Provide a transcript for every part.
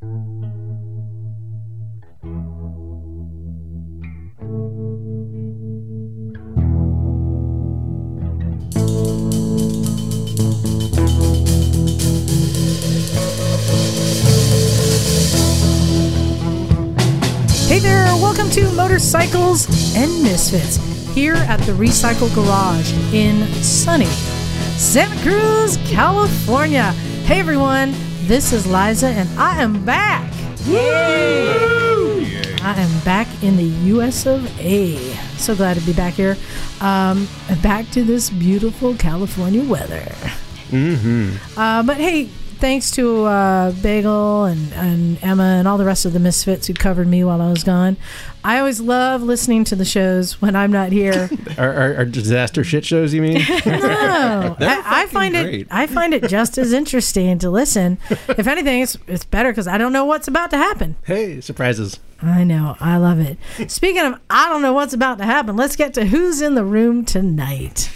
Hey there, welcome to Motorcycles and Misfits here at the Recycle Garage in sunny Santa Cruz, California. Hey everyone, this is Liza and I am back. Yay! I am back in the US of A. So glad to be back here. Um, back to this beautiful California weather. Mm-hmm. Uh, but hey, thanks to uh, Bagel and, and Emma and all the rest of the Misfits who covered me while I was gone. I always love listening to the shows when I'm not here. Our, our, our disaster shit shows, you mean? No, I, I find it. I find it just as interesting to listen. If anything, it's it's better because I don't know what's about to happen. hey, surprises. I know. I love it. Speaking of, I don't know what's about to happen. Let's get to who's in the room tonight.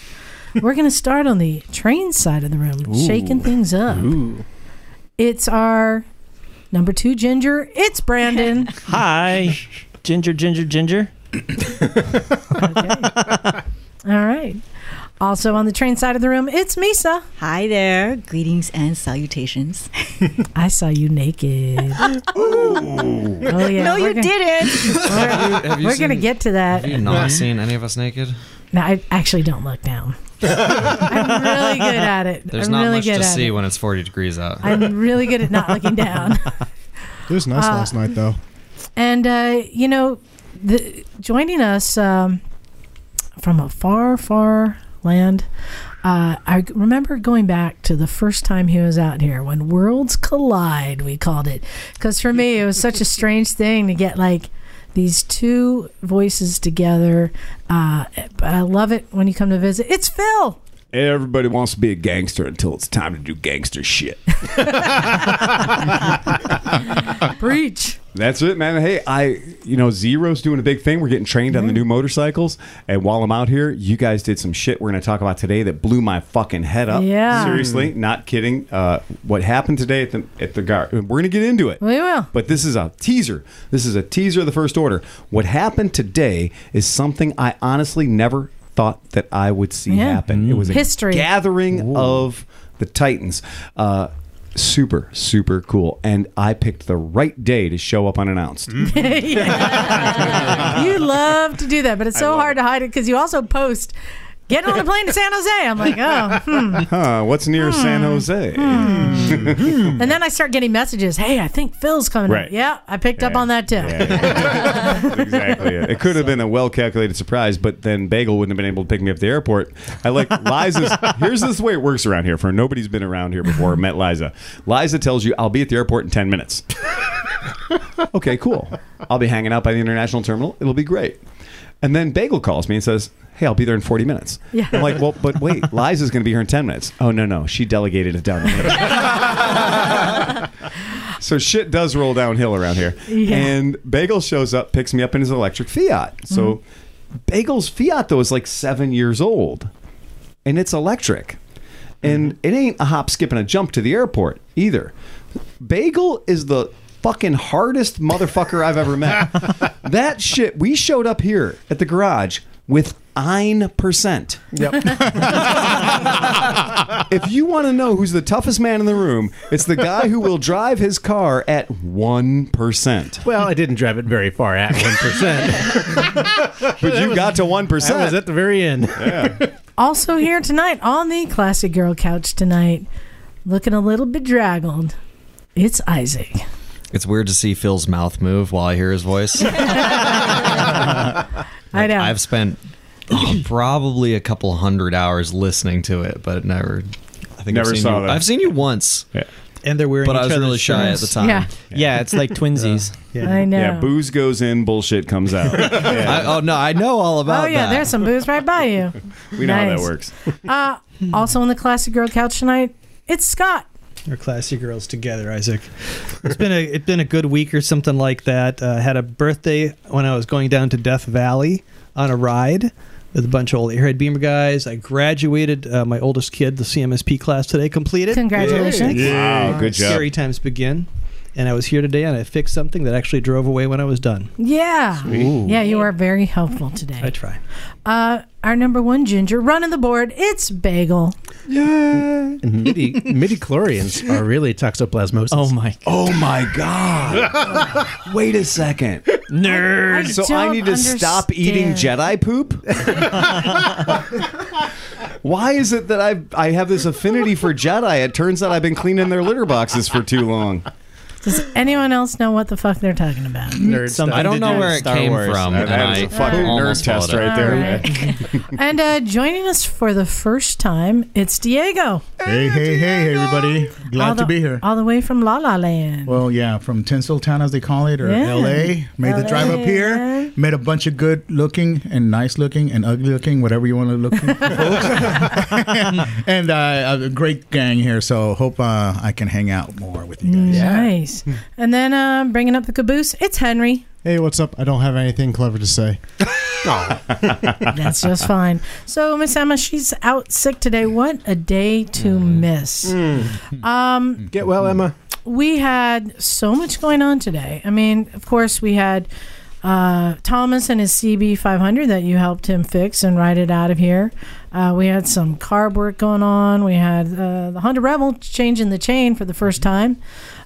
We're going to start on the train side of the room, shaking things up. Ooh. It's our number two ginger. It's Brandon. Hi, Ginger, Ginger, Ginger. All right. Also on the train side of the room, it's Misa. Hi there. Greetings and salutations. I saw you naked. oh yeah. no, we're you gonna, didn't. Have you We're gonna get to that. Have you not seen any of us naked? No, I actually don't look down. I'm really good at it. There's I'm not really much good to at see it. when it's 40 degrees out. I'm really good at not looking down. It was nice Uh, last night, though. And uh, you know, the, joining us um, from a far, far land. Uh, I remember going back to the first time he was out here when worlds collide. We called it because for me it was such a strange thing to get like these two voices together. Uh, but I love it when you come to visit. It's Phil. Everybody wants to be a gangster until it's time to do gangster shit. Breach. That's it, man. Hey, I, you know, Zero's doing a big thing. We're getting trained on the new motorcycles. And while I'm out here, you guys did some shit we're going to talk about today that blew my fucking head up. Yeah. Seriously, not kidding. Uh, what happened today at the, at the gar We're going to get into it. We will. But this is a teaser. This is a teaser of the first order. What happened today is something I honestly never thought that I would see Yeah. happen. It was a History. gathering of the Titans. Uh, super, super cool. And I picked the right day to show up unannounced. you love to do that, but it's so hard to hide it because you also post getting on a plane to San Jose. I'm like, oh, hmm. Huh, what's near San Jose? and then I start getting messages. Hey, I think Phil's coming. up." Yeah, I picked up on that too. exactly. It could have been a well calculated surprise, but then Bagel wouldn't have been able to pick me up at the airport. I like Liza's. Here's this way it works around here. For nobody's been around here before, or met Liza. Liza tells you, "I'll be at the airport in ten minutes." okay, cool. I'll be hanging out by the international terminal. It'll be great. And then Bagel calls me and says, "Hey, I'll be there in 40 minutes." Yeah. I'm like, "Well, but wait, Liza's going to be here in 10 minutes." Oh no, no, she delegated it down. so shit does roll downhill around here. Yeah. And Bagel shows up, picks me up in his electric Fiat. So mm-hmm. Bagel's Fiat though is like seven years old, and it's electric, and mm-hmm. it ain't a hop, skip, and a jump to the airport either. Bagel is the fucking hardest motherfucker I've ever met. that shit. We showed up here at the garage with nine percent. Yep. If you want to know who's the toughest man in the room, it's the guy who will drive his car at one percent. well, I didn't drive it very far at 1%. But you got to one I was at the very end. Also here tonight on the Classic Girl Couch tonight, looking a little bedraggled. It's Isaac. It's weird to see Phil's mouth move while I hear his voice. I know. I've spent oh, probably a couple hundred hours listening to it, but never. I think Never I've seen saw you, that. I've seen you once, And they're wearing but I was really shy at the time. yeah, Yeah, it's like twinsies. I know. Yeah, booze goes in, bullshit comes out. I, oh no, I know all about that. oh yeah, that. there's some booze right by you. We know how that works. Uh, also on the Classic Girl Couch tonight, it's Scott. Our classy girls together, Isaac. It's been a it's been a good week or something like that. Uh, had a birthday when I was going down to Death Valley on a ride with a bunch of old Airhead Beamer guys. I graduated uh, my oldest kid, the CMSP class today, completed. Congratulations. Wow, good job. Scary times begin. And I was here today, and I fixed something that actually drove away when I was done. Yeah. Yeah, you are very helpful today. I try. Uh, our number one ginger running the board. It's Bagel. And midi midi chlorians are really toxoplasmosis. Oh my! Oh my god! Wait a second. nerd! So I don't need to stop eating. Jedi poop? Why is it that I I have this affinity for Jedi? It turns out I've been cleaning their litter boxes for too long. Does anyone else know what the fuck they're talking about? Nerd stuff. I don't know where it Star came Wars. from, That- and that is I a fucking nerd test it. right there, man. right. and uh, joining us for the first time, it's Diego. Hey, hey, hey, everybody. Glad all the, to be here. All the way from La La Land. Well, yeah, from Tinseltown, as they call it, or Yeah. LA. Made the drive up here. man. Met a bunch of good looking and nice looking and ugly looking, whatever you want to look folks. and uh, a great gang here, so hope uh, I can hang out more with you guys. Nice. and then uh, bringing up the caboose, it's Henry. Hey, what's up? I don't have anything clever to say. That's just fine. So Miss Emma, she's out sick today. What a day to miss. Um, Get well, Emma. we had so much going on today. I mean, of course, we had uh, Thomas and his CB 500 that you helped him fix and ride it out of here. Uh, we had some carb work going on. We had uh, the Honda Rebel changing the chain for the first time.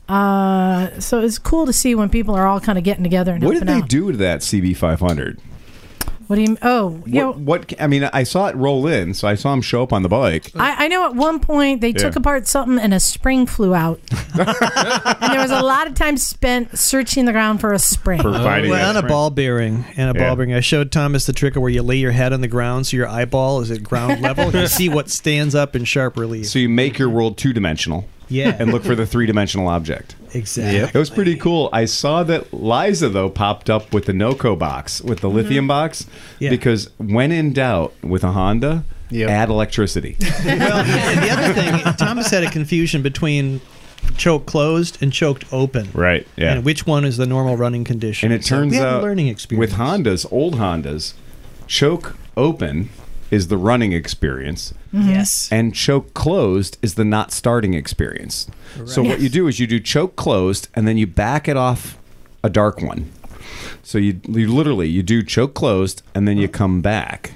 Uh, so it's cool to see when people are all kind of getting together and What did they out. do to that CB500? What do you? Oh, you know, What, what? I mean, I saw it roll in, so I saw him show up on the bike. I, I know at one point they took apart something and a spring flew out, and there was a lot of time spent searching the ground for a spring. For finding Well, that and a ball bearing, and a Yeah. ball bearing. I showed Thomas the trick of where you lay your head on the ground, so your eyeball is at ground level. you see what stands up in sharp relief. So you make your world two dimensional Yeah, and look for the three dimensional object. exactly. It was pretty cool. I saw that Liza though popped up with the Noco box, with the mm-hmm. lithium box, Yeah. because when in doubt with a Honda, Yep. add electricity. well, the other thing, Thomas had a confusion between choke closed and choked open. right. Yeah. And which one is the normal running condition? And it So turns we had a out learning experience with Hondas, old Hondas, choke open is the running experience. Mm-hmm. Yes. and choke closed is the not starting experience. So what you do is you do choke closed and then you back it off a dark one. So you you literally you do choke closed and then you come back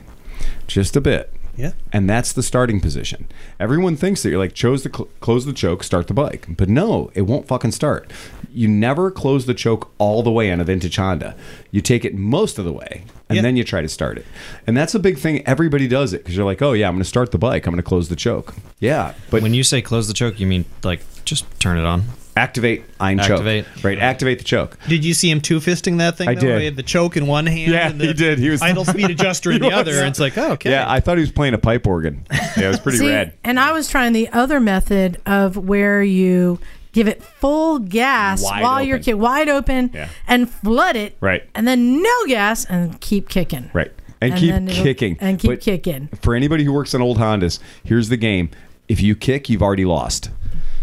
just a bit. Yeah. And that's the starting position. Everyone thinks that you're like chose the cl- close the choke, start the bike, but no, it won't fucking start. You never close the choke all the way on a vintage Honda. You take it most of the way, and Yeah. then you try to start it. And that's a big thing. Everybody does it because you're like, oh yeah, I'm going to start the bike. I'm going to close the choke. Yeah, but When you say close the choke, you mean like just turn it on? activate ein choke. Activate. Right, activate the choke. Did you see him two fisting that thing? I though? did. He had the choke in one hand. Yeah, and the he did. He was- idle speed adjuster in the other. And it's like, oh, okay. Yeah, I thought he was playing a pipe organ. Yeah, it was pretty See, rad. And I was trying the other method of where you give it full gas Wide while you're open. ki- wide open Yeah. and flood it, Right. and then no gas and keep kicking. Right. And, And keep kicking. and keep But kicking. For anybody who works on old Hondas, here's the game. If you kick, you've already lost.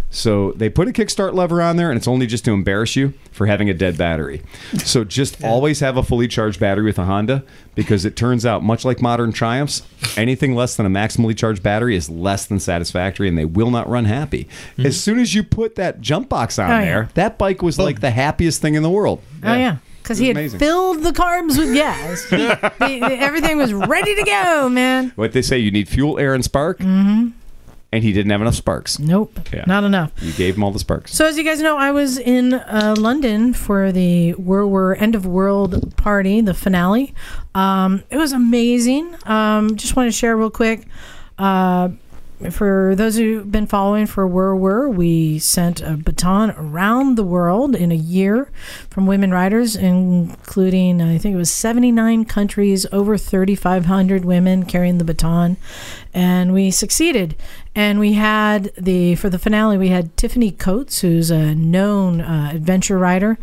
So they put a kickstart lever on there, and it's only just to embarrass you for having a dead battery. So just always have a fully charged battery with a Honda because it turns out, much like modern Triumphs, anything less than a maximally charged battery is less than satisfactory, and they will not run happy. As soon as you put that jump box on Oh, yeah. there, that bike was like the happiest thing in the world. Oh yeah, because he had amazing. filled the carbs with gas. The- the- everything was ready to go, man. What they say, you need fuel, air, and spark. Mm-hmm. And he didn't have enough sparks. Nope, Yeah. not enough. You gave him all the sparks. So, as you guys know, I was in uh, London for the World War End of World party, the finale. Um, it was amazing. Um, just want to share real quick. Uh, for those who've been following for World War, we sent a baton around the world in a year from women riders, including I think it was 79 countries, over 3,500 women carrying the baton, and we succeeded. And we had the for the finale we had Tiffany Coates, who's a known uh, adventure rider,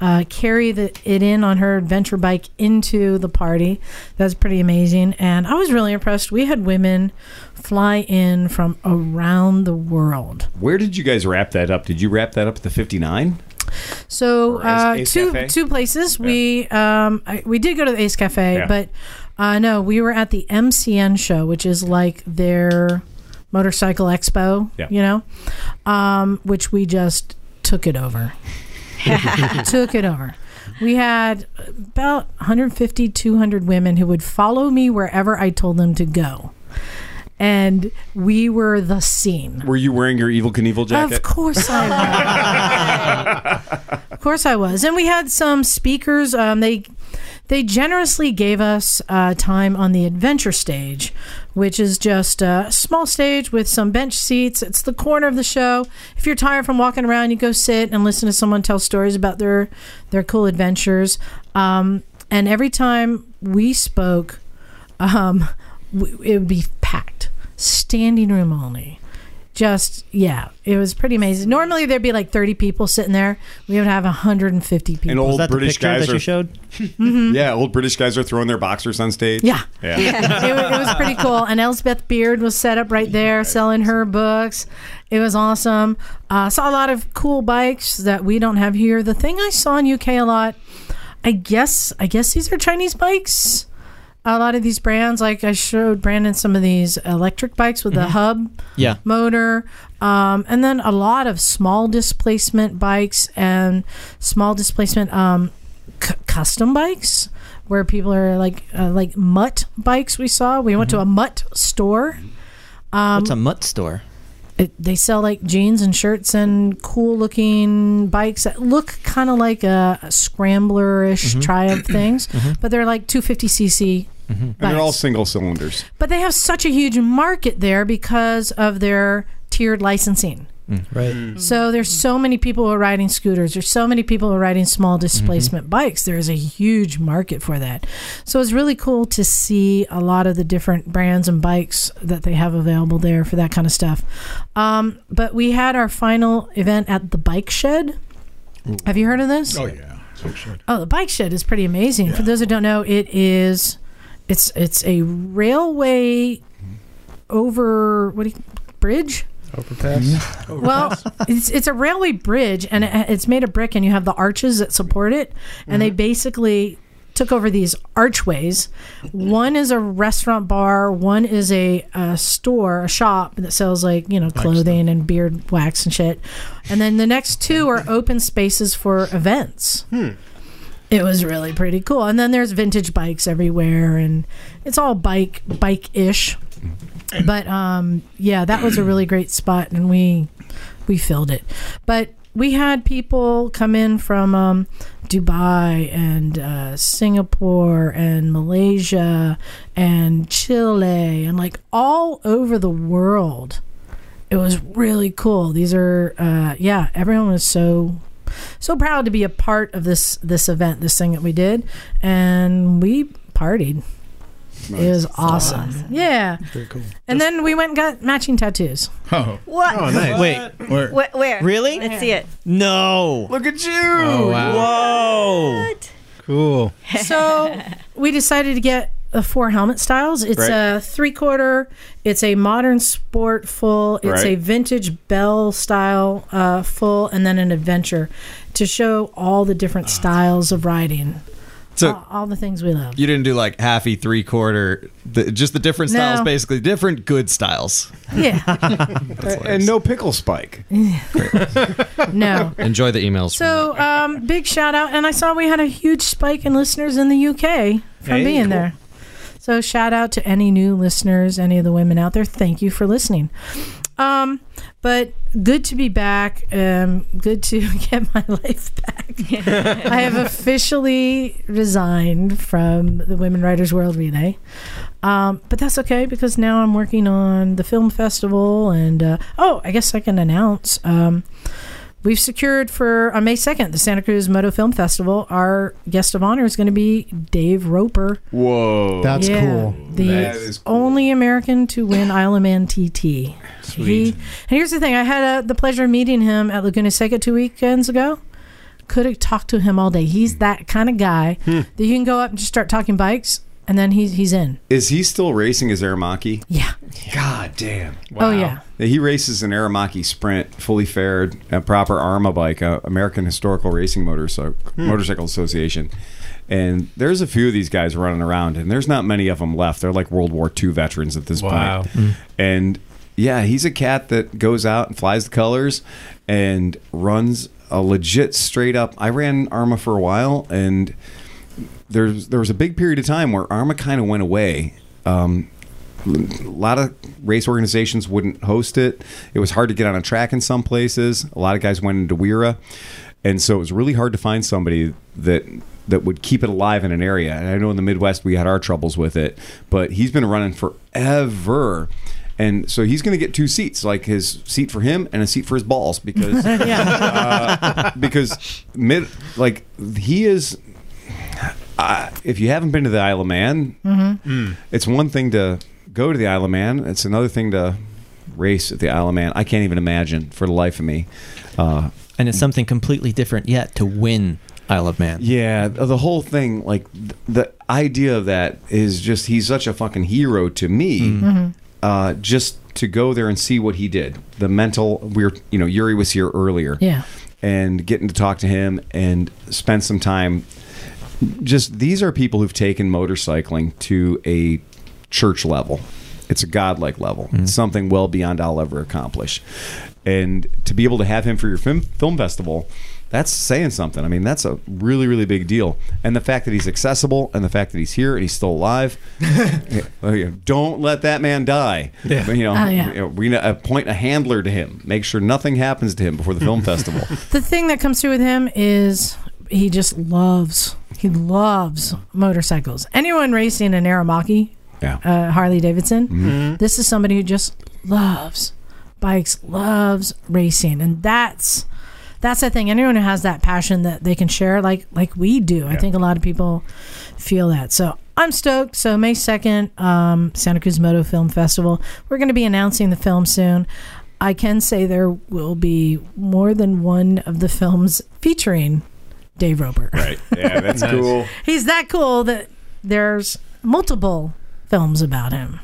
uh, carry the, it in on her adventure bike into the party. That's pretty amazing, and I was really impressed. We had women fly in from around the world. Where did you guys wrap that up? Did you wrap that up at the 59? So Ace- uh, Ace two Cafe? two places. We um I, we did go to the Ace Cafe, Yeah. but uh, no, we were at the MCN show, which is like their motorcycle expo. Yeah. You know, um, which we just took it over. took it over. We had about 150, 200 women who would follow me wherever I told them to go. And we were the scene. Were you wearing your Evel Knievel jacket? Of course I was. of course I was. And we had some speakers. Um, they they generously gave us uh, time on the adventure stage, which is just a small stage with some bench seats. It's the corner of the show. If you're tired from walking around, you go sit and listen to someone tell stories about their their cool adventures. Um, and every time we spoke, um, it would be packed, standing room only. Just yeah, it was pretty amazing. Normally there'd be like 30 people sitting there. We would have 150 people. And Was old that British the guys that are you showed? yeah, old British guys are throwing their boxers on stage. Yeah. yeah. it, wa- it was pretty cool. And Elspeth Beard was set up right there selling her books. It was awesome. Uh, saw a lot of cool bikes that we don't have here. The thing I saw in UK a lot, I guess, I guess these are Chinese bikes. A lot of these brands, like I showed Brandon some of these electric bikes with the hub Yeah. motor, um, and then a lot of small displacement bikes and small displacement um, c- custom bikes where people are like uh, like mutt bikes. We saw we went to a mutt store. Um, What's a mutt store? it, they sell like jeans and shirts and cool looking bikes that look kind of like a, a scrambler-ish triumph things but they're like 250cc Mm-hmm. And they're all single cylinders. but they have such a huge market there because of their tiered licensing mm. Right. Mm-hmm. so there's so many people who are riding scooters. There's so many people who are riding small displacement mm-hmm. bikes. There's a huge market for that. So it's really cool to see a lot of the different brands and bikes that they have available there for that kind of stuff. Um, but we had our final event at the Bike Shed. Have you heard of this? Oh yeah. So should. Oh, the bike shed is pretty amazing. For those who don't know, it is it's it's a railway over what do you, bridge? Overpass. Well, it's it's a railway bridge and it, it's made of brick and you have the arches that support it and they mm-hmm. basically took over these archways. One is a restaurant bar, one is a, a store, a shop that sells like, you know, clothing and beard wax and shit. And then the next two are open spaces for events. Hmm. It was really pretty cool. And then there's vintage bikes everywhere and it's all bike bike ish. But um yeah, that was a really great spot and we we filled it. But we had people come in from um, Dubai and uh, Singapore and Malaysia and Chile and like all over the world. It was really cool. These are uh, yeah, everyone was so so proud to be a part of this this event, this thing that we did, and we partied. It was awesome. Yeah. Very cool. And then we went and got matching tattoos. Oh, oh What? Oh, nice. Wait, where? Where? where? Really? Let's see it. no. Look at you. Oh, wow. Whoa. What? Cool. So we decided to get the four helmet styles. It's Right. a three quarter, it's a modern sport full, it's a vintage bell style uh, full, and then an adventure to show all the different styles of riding. So all, all the things we love. you didn't do like halfy, three quarter, the, just the different No. styles, basically different good styles. Yeah. And no pickle spike. no. Enjoy the emails. So um, big shout out, and I saw we had a huge spike in listeners in the UK from Hey, being cool. there. So shout out to any new listeners, any of the women out there. Thank you for listening. Um, but good to be back. Um, good to get my life back. I have officially resigned from the Women Riders World Relay. Um, but that's okay because now I'm working on the film festival, and uh, oh, I guess I can announce. Um, We've secured for on May 2nd, the Santa Cruz Moto Film Festival. Our guest of honor is going to be Dave Roper. Whoa. That's Yeah, cool. The That is cool. only American to win Isle of Man TT. He, and here's the thing I had uh, the pleasure of meeting him at Laguna Seca two weekends ago. Could have talked to him all day. He's that kind of guy Hmm. that you can go up and just start talking bikes, and then he's, he's in. Is he still racing his Aermacchi? Yeah. God damn. Oh, yeah. He races an Aermacchi Sprint, fully fared, a proper AHRMA bike, uh, American Historical Racing Motorcycle, Motorcycle Association. And there's a few of these guys running around, and there's not many of them left. They're like World War II veterans at this Wow. point. And yeah, he's a cat that goes out and flies the colors and runs a legit straight up. I ran AHRMA for a while, and there's there was a big period of time where AHRMA kind of went away. Um, a lot of race organizations wouldn't host it. It was hard to get on a track in some places. A lot of guys went into WERA, and so it was really hard to find somebody that that would keep it alive in an area. And I know in the Midwest we had our troubles with it, but he's been running forever. And so he's going to get two seats, like his seat for him and a seat for his balls, because uh, because mid like he is. Uh, if you haven't been to the Isle of Man, it's one thing to go to the Isle of Man. It's another thing to race at the Isle of Man. I can't even imagine for the life of me. Uh, And it's something completely different yet to win Isle of Man. yeah, the whole thing, like the idea of that is just he's such a fucking hero to me. Uh, just to go there and see what he did, the mental. We were, you know, Yuri was here earlier. Yeah. and getting to talk to him and spend some time. Just these are people who've taken motorcycling to a church level. It's a godlike level. Mm. It's something well beyond I'll ever accomplish. And to be able to have him for your film, film festival, that's saying something. I mean, that's a really, really big deal. And the fact that he's accessible and the fact that he's here and he's still alive, yeah, well, yeah, don't let that man die. Yeah. You know, Oh, yeah. you know, we gonna appoint a handler to him. Make sure nothing happens to him before the film festival. The thing that comes through with him is he just loves he loves motorcycles. Anyone racing an Aermacchi, Yeah. uh, Harley Davidson, this is somebody who just loves bikes, loves racing, and that's that's the thing. Anyone who has that passion that they can share, like like we do, I think a lot of people feel that. So I'm stoked. So May second, um, Santa Cruz Moto Film Festival. We're going to be announcing the film soon. I can say there will be more than one of the films featuring Dave Roper. Right. Yeah, that's cool. He's that cool that there's multiple films about him.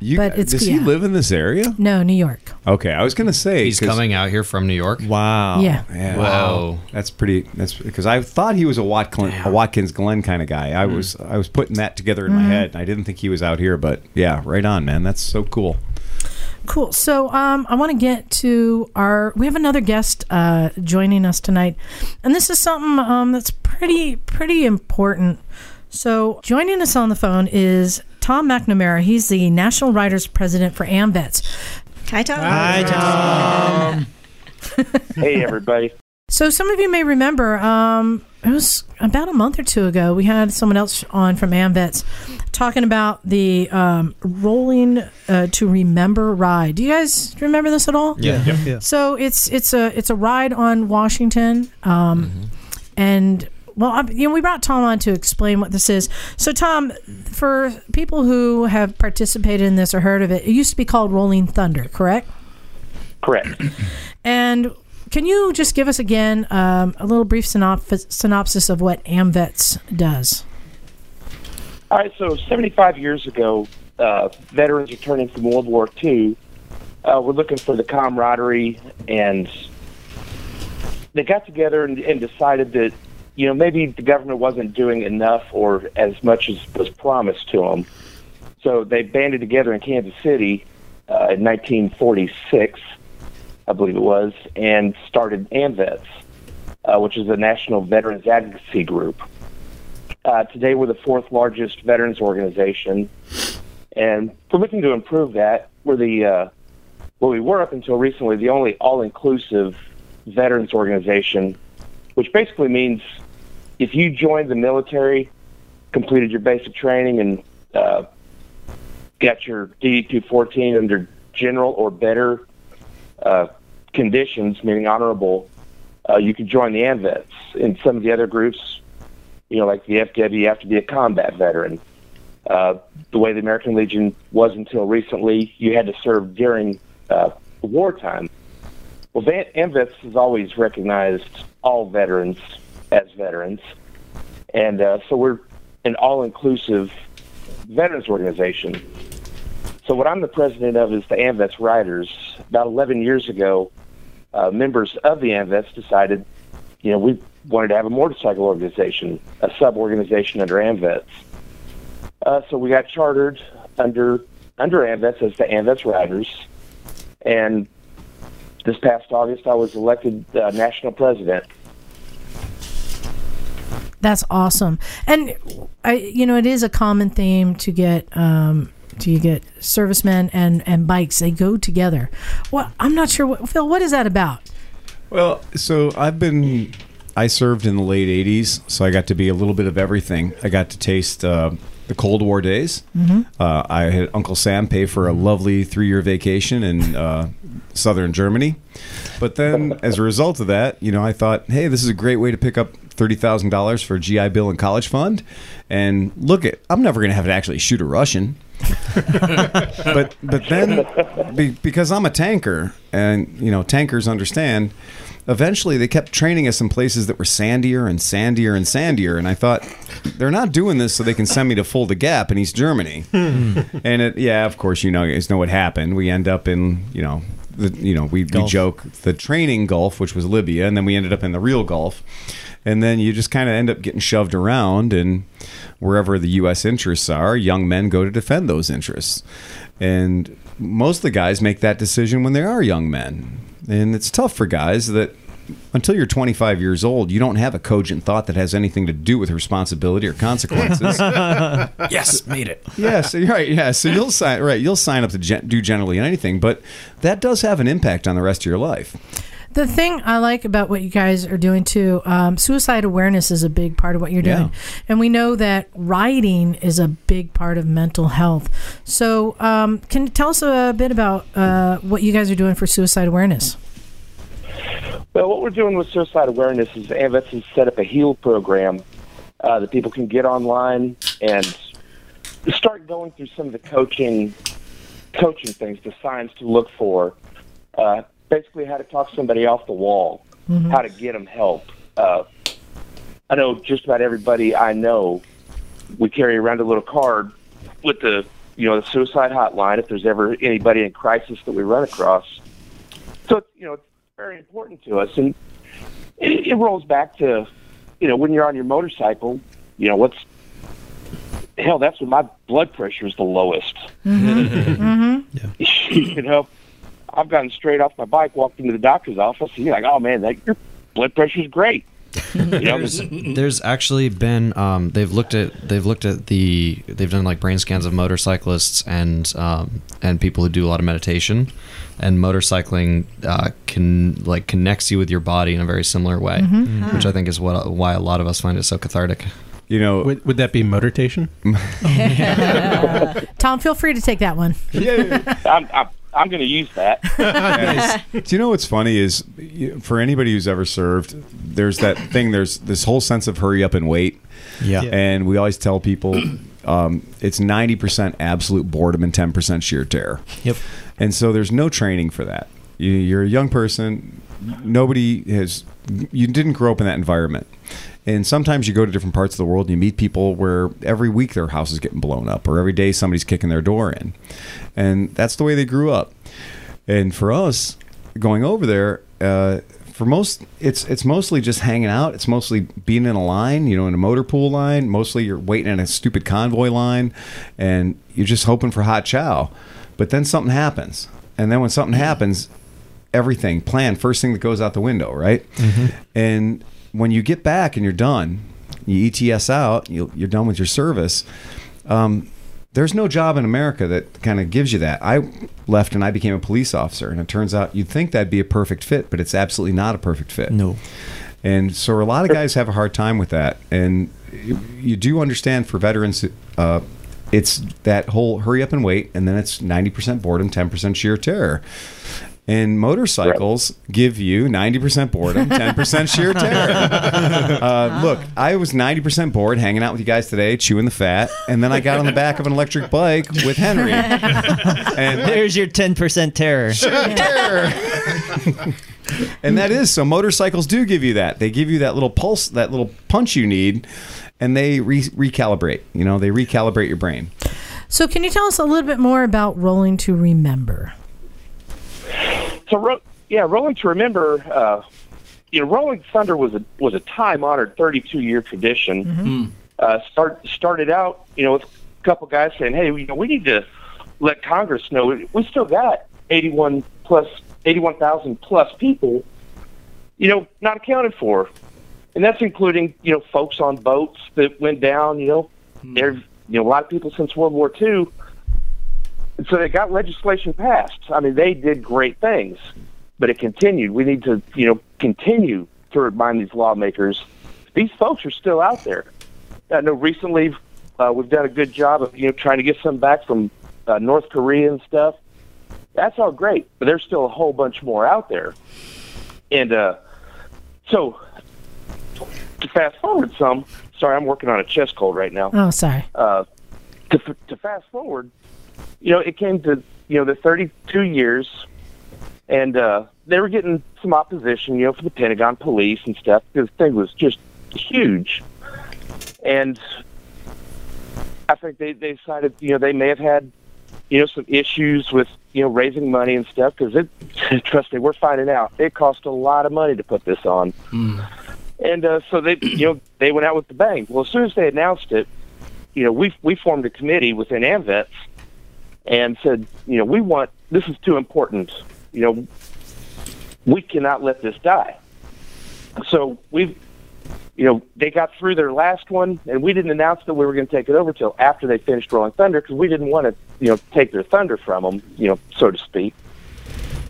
You, But it's- does he live in this area? No, New York. Okay, I was gonna say he's coming out here from New York. Wow. Yeah. Yeah. Whoa. That's pretty. That's because I thought he was a, Watkins, a Watkins Glen kind of guy. I mm. was I was putting that together in my mm-hmm. head. I didn't think he was out here, but yeah, right on, man. That's so cool. Cool. So um, I want to get to our. We have another guest uh, joining us tonight, and this is something um, that's pretty pretty important. So joining us on the phone is Tom McNamara. He's the National Riders President for AMVETS. Hi, Tom. Hi, Tom. Hey, everybody. So some of you may remember, um, it was about a month or two ago. We had someone else on from AMVETS talking about the um, rolling uh, to remember ride. Do you guys remember this at all? Yeah. Yeah. So it's it's a it's a ride on Washington, um, and well, I, you know, we brought Tom on to explain what this is. So, Tom, for people who have participated in this or heard of it, it used to be called Rolling Thunder, correct? Correct. And can you just give us again um, a little brief synopsis, synopsis of what AMVETS does? All right, so 75 years ago, uh, veterans returning from World War II uh, were looking for the camaraderie, and they got together and, and decided that, you know, maybe the government wasn't doing enough or as much as was promised to them. So they banded together in Kansas City uh, in 1946, I believe it was, and started AMVETS, uh, which is a national veterans advocacy group. Uh, today, we're the fourth largest veterans organization, and we're looking to improve that. We're the uh, well, we were up until recently the only all-inclusive veterans organization, which basically means if you joined the military, completed your basic training, and uh, got your DD 214 under general or better uh, conditions, meaning honorable, uh, you can join the AMVETS. In some of the other groups, you know, like the FW, you have to be a combat veteran. Uh, the way the American Legion was until recently, you had to serve during uh, wartime. Well, AMVETS has always recognized all veterans as veterans, and uh, so we're an all-inclusive veterans organization. So what I'm the president of is the AMVETS Riders. About 11 years ago, uh, members of the AMVETS decided, you know, we wanted to have a motorcycle organization, a sub-organization under AMVETS. Uh, so we got chartered under under AMVETS as the AMVETS Riders, and this past August, I was elected uh, national president. That's awesome. And I, you know, it is a common theme to get um, to get servicemen and and bikes. They go together. Well, I'm not sure. What, Phil, what is that about? Well, so I've been. I served in the late '80s, so I got to be a little bit of everything. I got to taste uh, the Cold War days. Mhm. Uh, I had Uncle Sam pay for a lovely three-year vacation in uh, southern Germany. But then, as a result of that, you know, I thought, hey, this is a great way to pick up thirty thousand dollars for a GI Bill and college fund. And look at, I'm never going to have to actually shoot a Russian. but but then be, because I'm a tanker and you know tankers understand eventually they kept training us in places that were sandier and sandier and sandier and I thought they're not doing this so they can send me to Fulda Gap in East Germany. Hmm. And it yeah of course you know you know what happened. We end up in you know the you know we, we joke the training Gulf which was Libya and then we ended up in the real Gulf. And then you just kind of end up getting shoved around and wherever the U.S. interests are, young men go to defend those interests. And most of the guys make that decision when they are young men. And it's tough for guys that until you're 25 years old, you don't have a cogent thought that has anything to do with responsibility or consequences. yes, made it. yes, you're right. Yeah, so you'll sign right. You'll sign up to gen- do generally anything, but that does have an impact on the rest of your life. The thing I like about what you guys are doing too, um, suicide awareness is a big part of what you're doing, Yeah. and we know that riding is a big part of mental health. So, um, can you tell us a bit about uh, what you guys are doing for suicide awareness? Well, what we're doing with suicide awareness is AMVETS has set up a HEAL program uh, that people can get online and start going through some of the coaching coaching things, the signs to look for. Uh, basically, how to talk somebody off the wall, how to get them help. Uh, I know just about everybody I know. We carry around a little card with the you know the suicide hotline if there's ever anybody in crisis that we run across. So you know it's very important to us, and it, it rolls back to you know when you're on your motorcycle. You know what's hell? That's when my blood pressure is the lowest. mhm mhm yeah she you know, I've gotten straight off my bike, walked into the doctor's office, and you're like, "Oh man, that, your blood pressure's great." You know, there's, there's actually been um, they've looked at they've looked at the they've done like brain scans of motorcyclists and um, and people who do a lot of meditation and motorcycling uh, can like connects you with your body in a very similar way Mhm. which I think is what why a lot of us find it so cathartic you know would, would that be motortation Tom, feel free to take that one. I'm, I'm, I'm going to use that. Yes. Do you know what's funny is for anybody who's ever served, there's that thing. There's this whole sense of hurry up and wait. Yeah. Yeah. And we always tell people um, it's ninety percent absolute boredom and ten percent sheer terror. Yep. And so there's no training for that. You're a young person. Nobody has. You didn't grow up in that environment. And sometimes you go to different parts of the world and you meet people where every week their house is getting blown up or every day somebody's kicking their door in. And that's the way they grew up. And for us, going over there, uh, for most, it's it's mostly just hanging out. It's mostly being in a line, you know, in a motor pool line. Mostly you're waiting in a stupid convoy line, and you're just hoping for hot chow. But then something happens, and then when something happens, everything plan first thing that goes out the window, right? And when you get back and you're done, you ETS out, you, you're done with your service. Um, there's no job in America that kind of gives you that. I left and I became a police officer, and it turns out you'd think that'd be a perfect fit, but it's absolutely not a perfect fit. No. And so a lot of guys have a hard time with that. And you- you do understand for veterans, uh, it's that whole hurry up and wait, and then it's 90% boredom, 10% sheer terror. And motorcycles give you 90% boredom, 10% sheer terror. Uh, look, I was 90% bored hanging out with you guys today, chewing the fat, and then I got on the back of an electric bike with Henry. And There's your 10% terror. and that is so motorcycles do give you that they give you that little pulse that little punch you need and they re- recalibrate you know they recalibrate your brain So, can you tell us a little bit more about Rolling to Remember? So, ro- yeah, Rolling to Remember, uh, you know, Rolling Thunder was a was a time honored 32 year tradition. Uh, start started out, you know, with a couple guys saying, "Hey, you know, we need to let Congress know we still got 81 plus 81,000 plus people, you know, not accounted for. And that's including, you know, folks on boats that went down, you know, there, you know, a lot of people since World War II. So they got legislation passed. I mean, they did great things, but it continued. We need to, you know, continue to remind these lawmakers these folks are still out there. I know recently uh, we've done a good job of, you know, trying to get some back from uh, North Korea and stuff. That's all great, but there's still a whole bunch more out there. And uh, so, to fast forward some, sorry, I'm working on a chest cold right now Oh, sorry. uh, to, to fast forward, you know, it came to you know the 32 years, and uh, they were getting some opposition, you know, from the Pentagon police and stuff because the thing was just huge, and I think they they decided you know they may have had you know some issues with you know raising money and stuff because it trust me we're finding out it cost a lot of money to put this on. And uh, so they, you know, they went out with the bang. Well, as soon as they announced it, you know, we we formed a committee within AMVETS and said, you know, we want this is too important. You know, we cannot let this die. So we've, you know, they got through their last one, and we didn't announce that we were going to take it over till after they finished Rolling Thunder because we didn't want to, you know, take their thunder from them, you know, so to speak.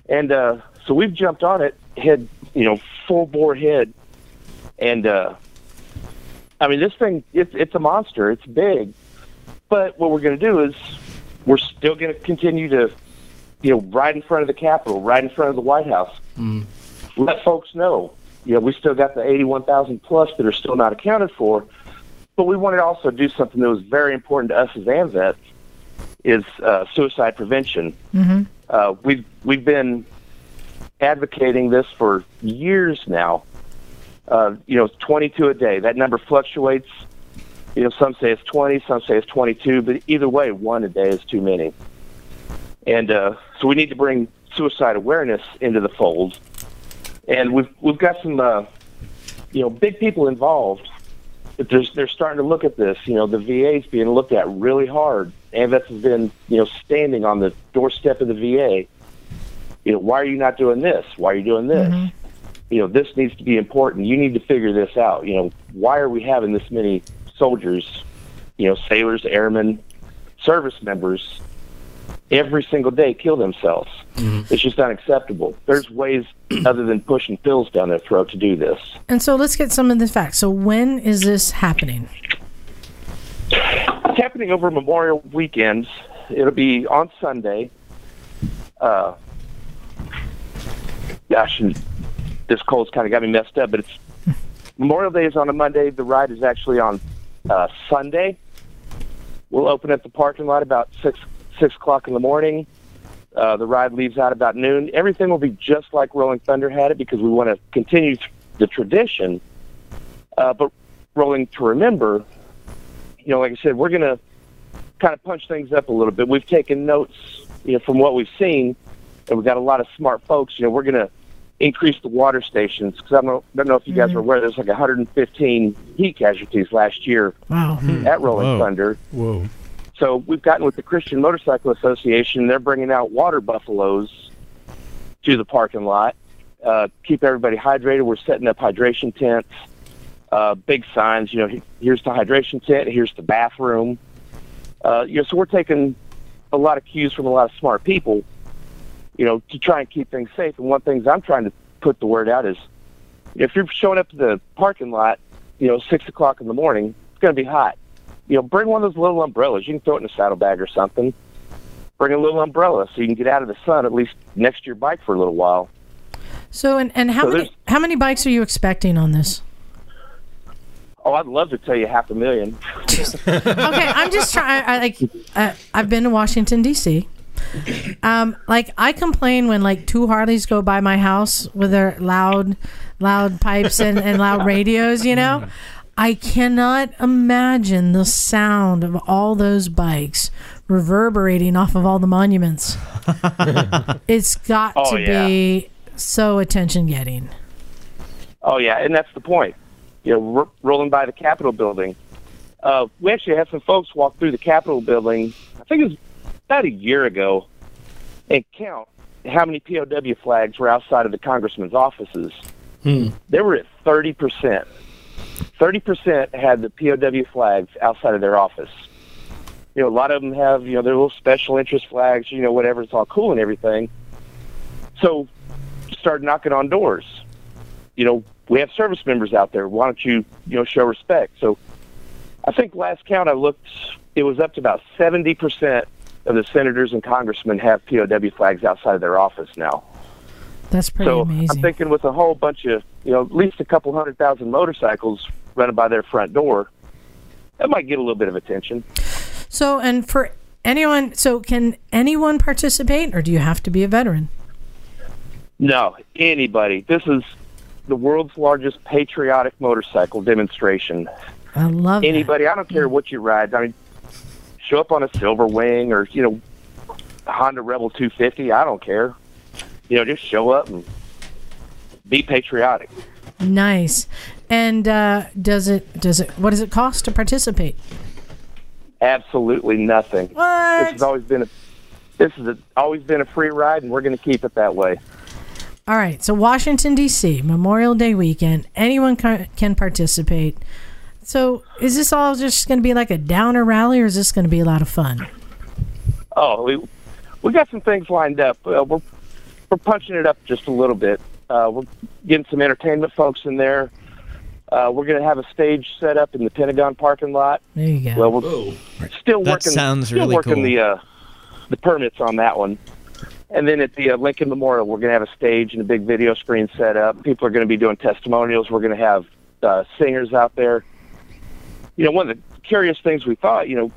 And uh, so we've jumped on it, head, you know, full bore head, and uh, I mean, this thing, it's it's a monster. It's big, but what we're going to do is we're still going to continue to, you know, right in front of the Capitol, right in front of the White House, let folks know. You know, we still got the 81,000 plus that are still not accounted for, but we wanted to also do something that was very important to us as AMVET, is uh, suicide prevention. Mm-hmm. Uh, we've we've been advocating this for years now. Uh, you know, 22 a day. That number fluctuates. You know, some say it's 20, some say it's 22, but either way, one a day is too many. And uh, so we need to bring suicide awareness into the fold. And we've we've got some uh, you know big people involved. But there's, they're starting to look at this. You know, the VA's being looked at really hard. AMVETS has been you know standing on the doorstep of the VA. You know, why are you not doing this? Why are you doing this? you know, this needs to be important. You need to figure this out. You know, why are we having this many soldiers, you know, sailors, airmen, service members every single day kill themselves? It's just unacceptable. There's ways other than pushing pills down their throat to do this. And so let's get some of the facts. So when is this happening? It's happening over Memorial weekend. It'll be on Sunday. Uh, gosh, and this cold's kind of got me messed up, but it's Memorial Day is on a Monday. The ride is actually on uh, Sunday. We'll open at the parking lot about six six o'clock in the morning. Uh, the ride leaves out about noon. Everything will be just like Rolling Thunder had it because we want to continue the tradition. Uh, but Rolling to remember, you know, like I said, we're going to kind of punch things up a little bit. We've taken notes, you know, from what we've seen, and we've got a lot of smart folks. You know, we're going to increase the water stations because I don't, don't know if you guys are aware. There's like 115 heat casualties last year Wow. at Rolling Whoa. Thunder. Whoa. So we've gotten with the Christian Motorcycle Association. They're bringing out water buffaloes to the parking lot. Uh, keep everybody hydrated. We're setting up hydration tents, uh, big signs. You know, here's the hydration tent. Here's the bathroom. Uh, you know, so we're taking a lot of cues from a lot of smart people. You know, to try and keep things safe. And one thing's I'm trying to put the word out is, if you're showing up to the parking lot, you know, six o'clock in the morning, it's going to be hot you know, bring one of those little umbrellas. You can throw it in a saddlebag or something. Bring a little umbrella so you can get out of the sun at least next to your bike for a little while. So and, and how So many how many bikes are you expecting on this? Oh, I'd love to tell you half a million. okay, I'm just trying. I, like, uh, I've been to Washington D.C. Um, like I complain when like two Harleys go by my house with their loud, loud pipes and, and loud radios. You know, I cannot imagine the sound of all those bikes reverberating off of all the monuments. it's got Oh, to yeah. be so attention getting. Oh yeah, and that's the point. You know, ro- rolling by the Capitol building. Uh, we actually had some folks walk through the Capitol building. I think it was about a year ago, and count how many POW flags were outside of the congressman's offices. Hmm. They were at thirty percent. Thirty percent had the POW flags outside of their office. You know, a lot of them have you know their little special interest flags. You know, whatever. It's all cool and everything. So, start knocking on doors. You know, we have service members out there. Why don't you you know show respect? So, I think last count I looked, it was up to about seventy percent of the senators and congressmen have POW flags outside of their office now. That's pretty so amazing. I'm thinking with a whole bunch of, you know, at least a couple hundred thousand motorcycles running by their front door, that might get a little bit of attention. So, and for anyone, so can anyone participate, or do you have to be a veteran? No, anybody. This is the world's largest patriotic motorcycle demonstration. I love anybody. I don't care what you ride. I mean, show up on a Silver Wing or you know, Honda Rebel 250. I don't care. You know, just show up and be patriotic. Nice. And uh, does it does it what does it cost to participate? Absolutely nothing. What? This has always been a this has a, always been a free ride, and we're going to keep it that way. All right. So Washington D.C. Memorial Day weekend, anyone ca- can participate. So is this all just going to be like a downer rally, or is this going to be a lot of fun? Oh, we we got some things lined up. Uh, we're we're punching it up just a little bit. Uh, we're getting some entertainment folks in there. Uh, we're going to have a stage set up in the Pentagon parking lot. There you go. Well, we're still That working. sounds still really working cool. the uh, the permits on that one. And then at the uh, Lincoln Memorial, we're going to have a stage and a big video screen set up. People are going to be doing testimonials. We're going to have uh, singers out there. You know, one of the curious things we thought, you know,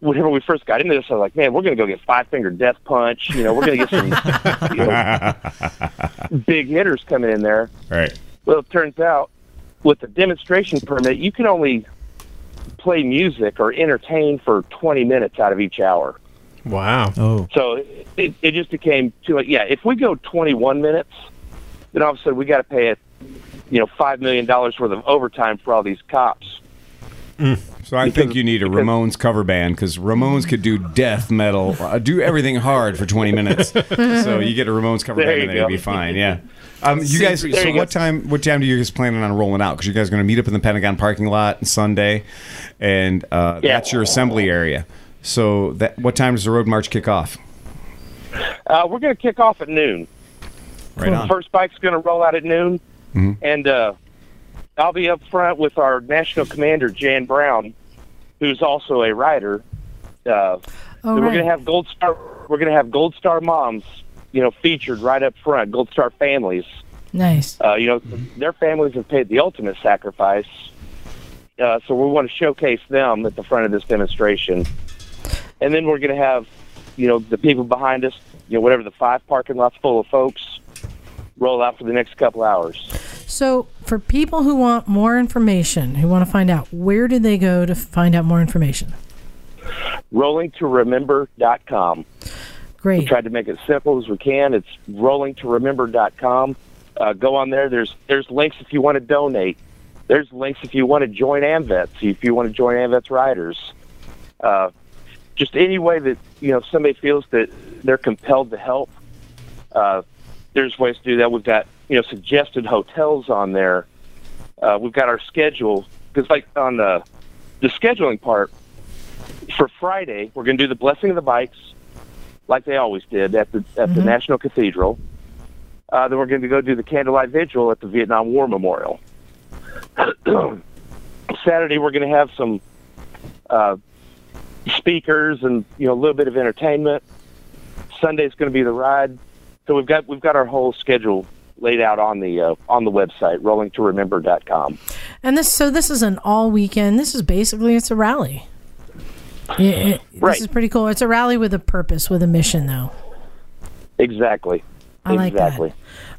whenever we first got into this, I was like, man, we're going to go get Five Finger Death Punch. You know, we're going to get some you know, big hitters coming in there. Right. Well, it turns out with the demonstration permit, you can only play music or entertain for 20 minutes out of each hour. Wow. Oh. So it, it just became too much. Yeah, if we go 21 minutes, then all of a sudden we got to pay it, you know, $5 million worth of overtime for all these cops. So I think you need a Ramones cover band because Ramones could do death metal, uh, do everything hard for 20 minutes. so you get a Ramones cover There band and then you'll be fine. Yeah. Um, you guys. There So you go. what time? What time do you guys planning on rolling out? Because you guys are going to meet up in the Pentagon parking lot on Sunday, and uh, Yeah. that's your assembly area. So that what time does the road march kick off? Uh, we're going to kick off at noon. Right on. first bike's going to roll out at noon, Mhm. and uh, I'll be up front with our national commander Jan Brown, who's also a writer. Uh, we're right. going to have Gold Star. We're going to have Gold Star moms, you know, featured right up front. Gold Star families. Nice. Uh, you know, their families have paid the ultimate sacrifice. Uh, so we want to showcase them at the front of this demonstration. And then we're going to have, you know, the people behind us, you know, whatever the five parking lots full of folks, roll out for the next couple hours. So for people who want more information, who want to find out, where do they go to find out more information? Rollingtoremember.com. Great. We tried to make it simple as we can. It's rollingtoremember.com. Uh, go on there. There's there's links if you want to donate. There's links if you want to join AMVETS. If you want to join AMVETS riders. Uh, just any way that you know somebody feels that they're compelled to help. Uh, there's ways to do that. We've got you know suggested hotels on there. Uh, we've got our schedule because like on the the scheduling part for Friday, we're going to do the blessing of the bikes like they always did at the at the Mhm. National Cathedral. Uh, then we're going to go do the candlelight vigil at the Vietnam War Memorial. Saturday we're going to have some uh, speakers and you know a little bit of entertainment. Sunday's going to be the ride. So we've got we've got our whole schedule laid out on the uh, on the website rollingtoremember.com. And this, so this is an all weekend. This is basically it's a rally. It- it- Right. This is pretty cool. It's a rally with a purpose, with a mission, though. Exactly. I like exactly. that.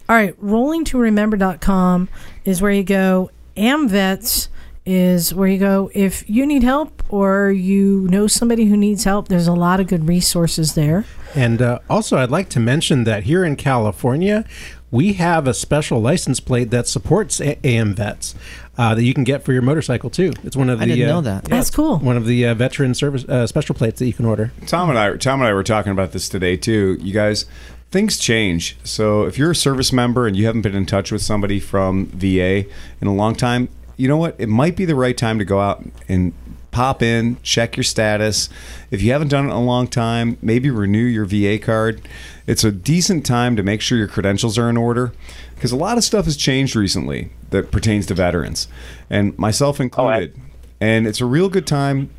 All right, rollingtoremember.com is where you go. AMVETS is where you go if you need help or you know somebody who needs help. There's a lot of good resources there. And uh, also, I'd like to mention that here in California, we have a special license plate that supports a- AMVETS uh, that you can get for your motorcycle too. It's one of the I didn't uh, know that. yeah, That's it's cool. One of the uh, veteran service uh, special plates that you can order. Tom and I, Tom and I were talking about this today too. You guys, things change. So if you're a service member and you haven't been in touch with somebody from VA in a long time, you know what? It might be the right time to go out and pop in, check your status. If you haven't done it in a long time, maybe renew your VA card. It's a decent time to make sure your credentials are in order because a lot of stuff has changed recently that pertains to veterans, and myself oh, included. and it's a real good time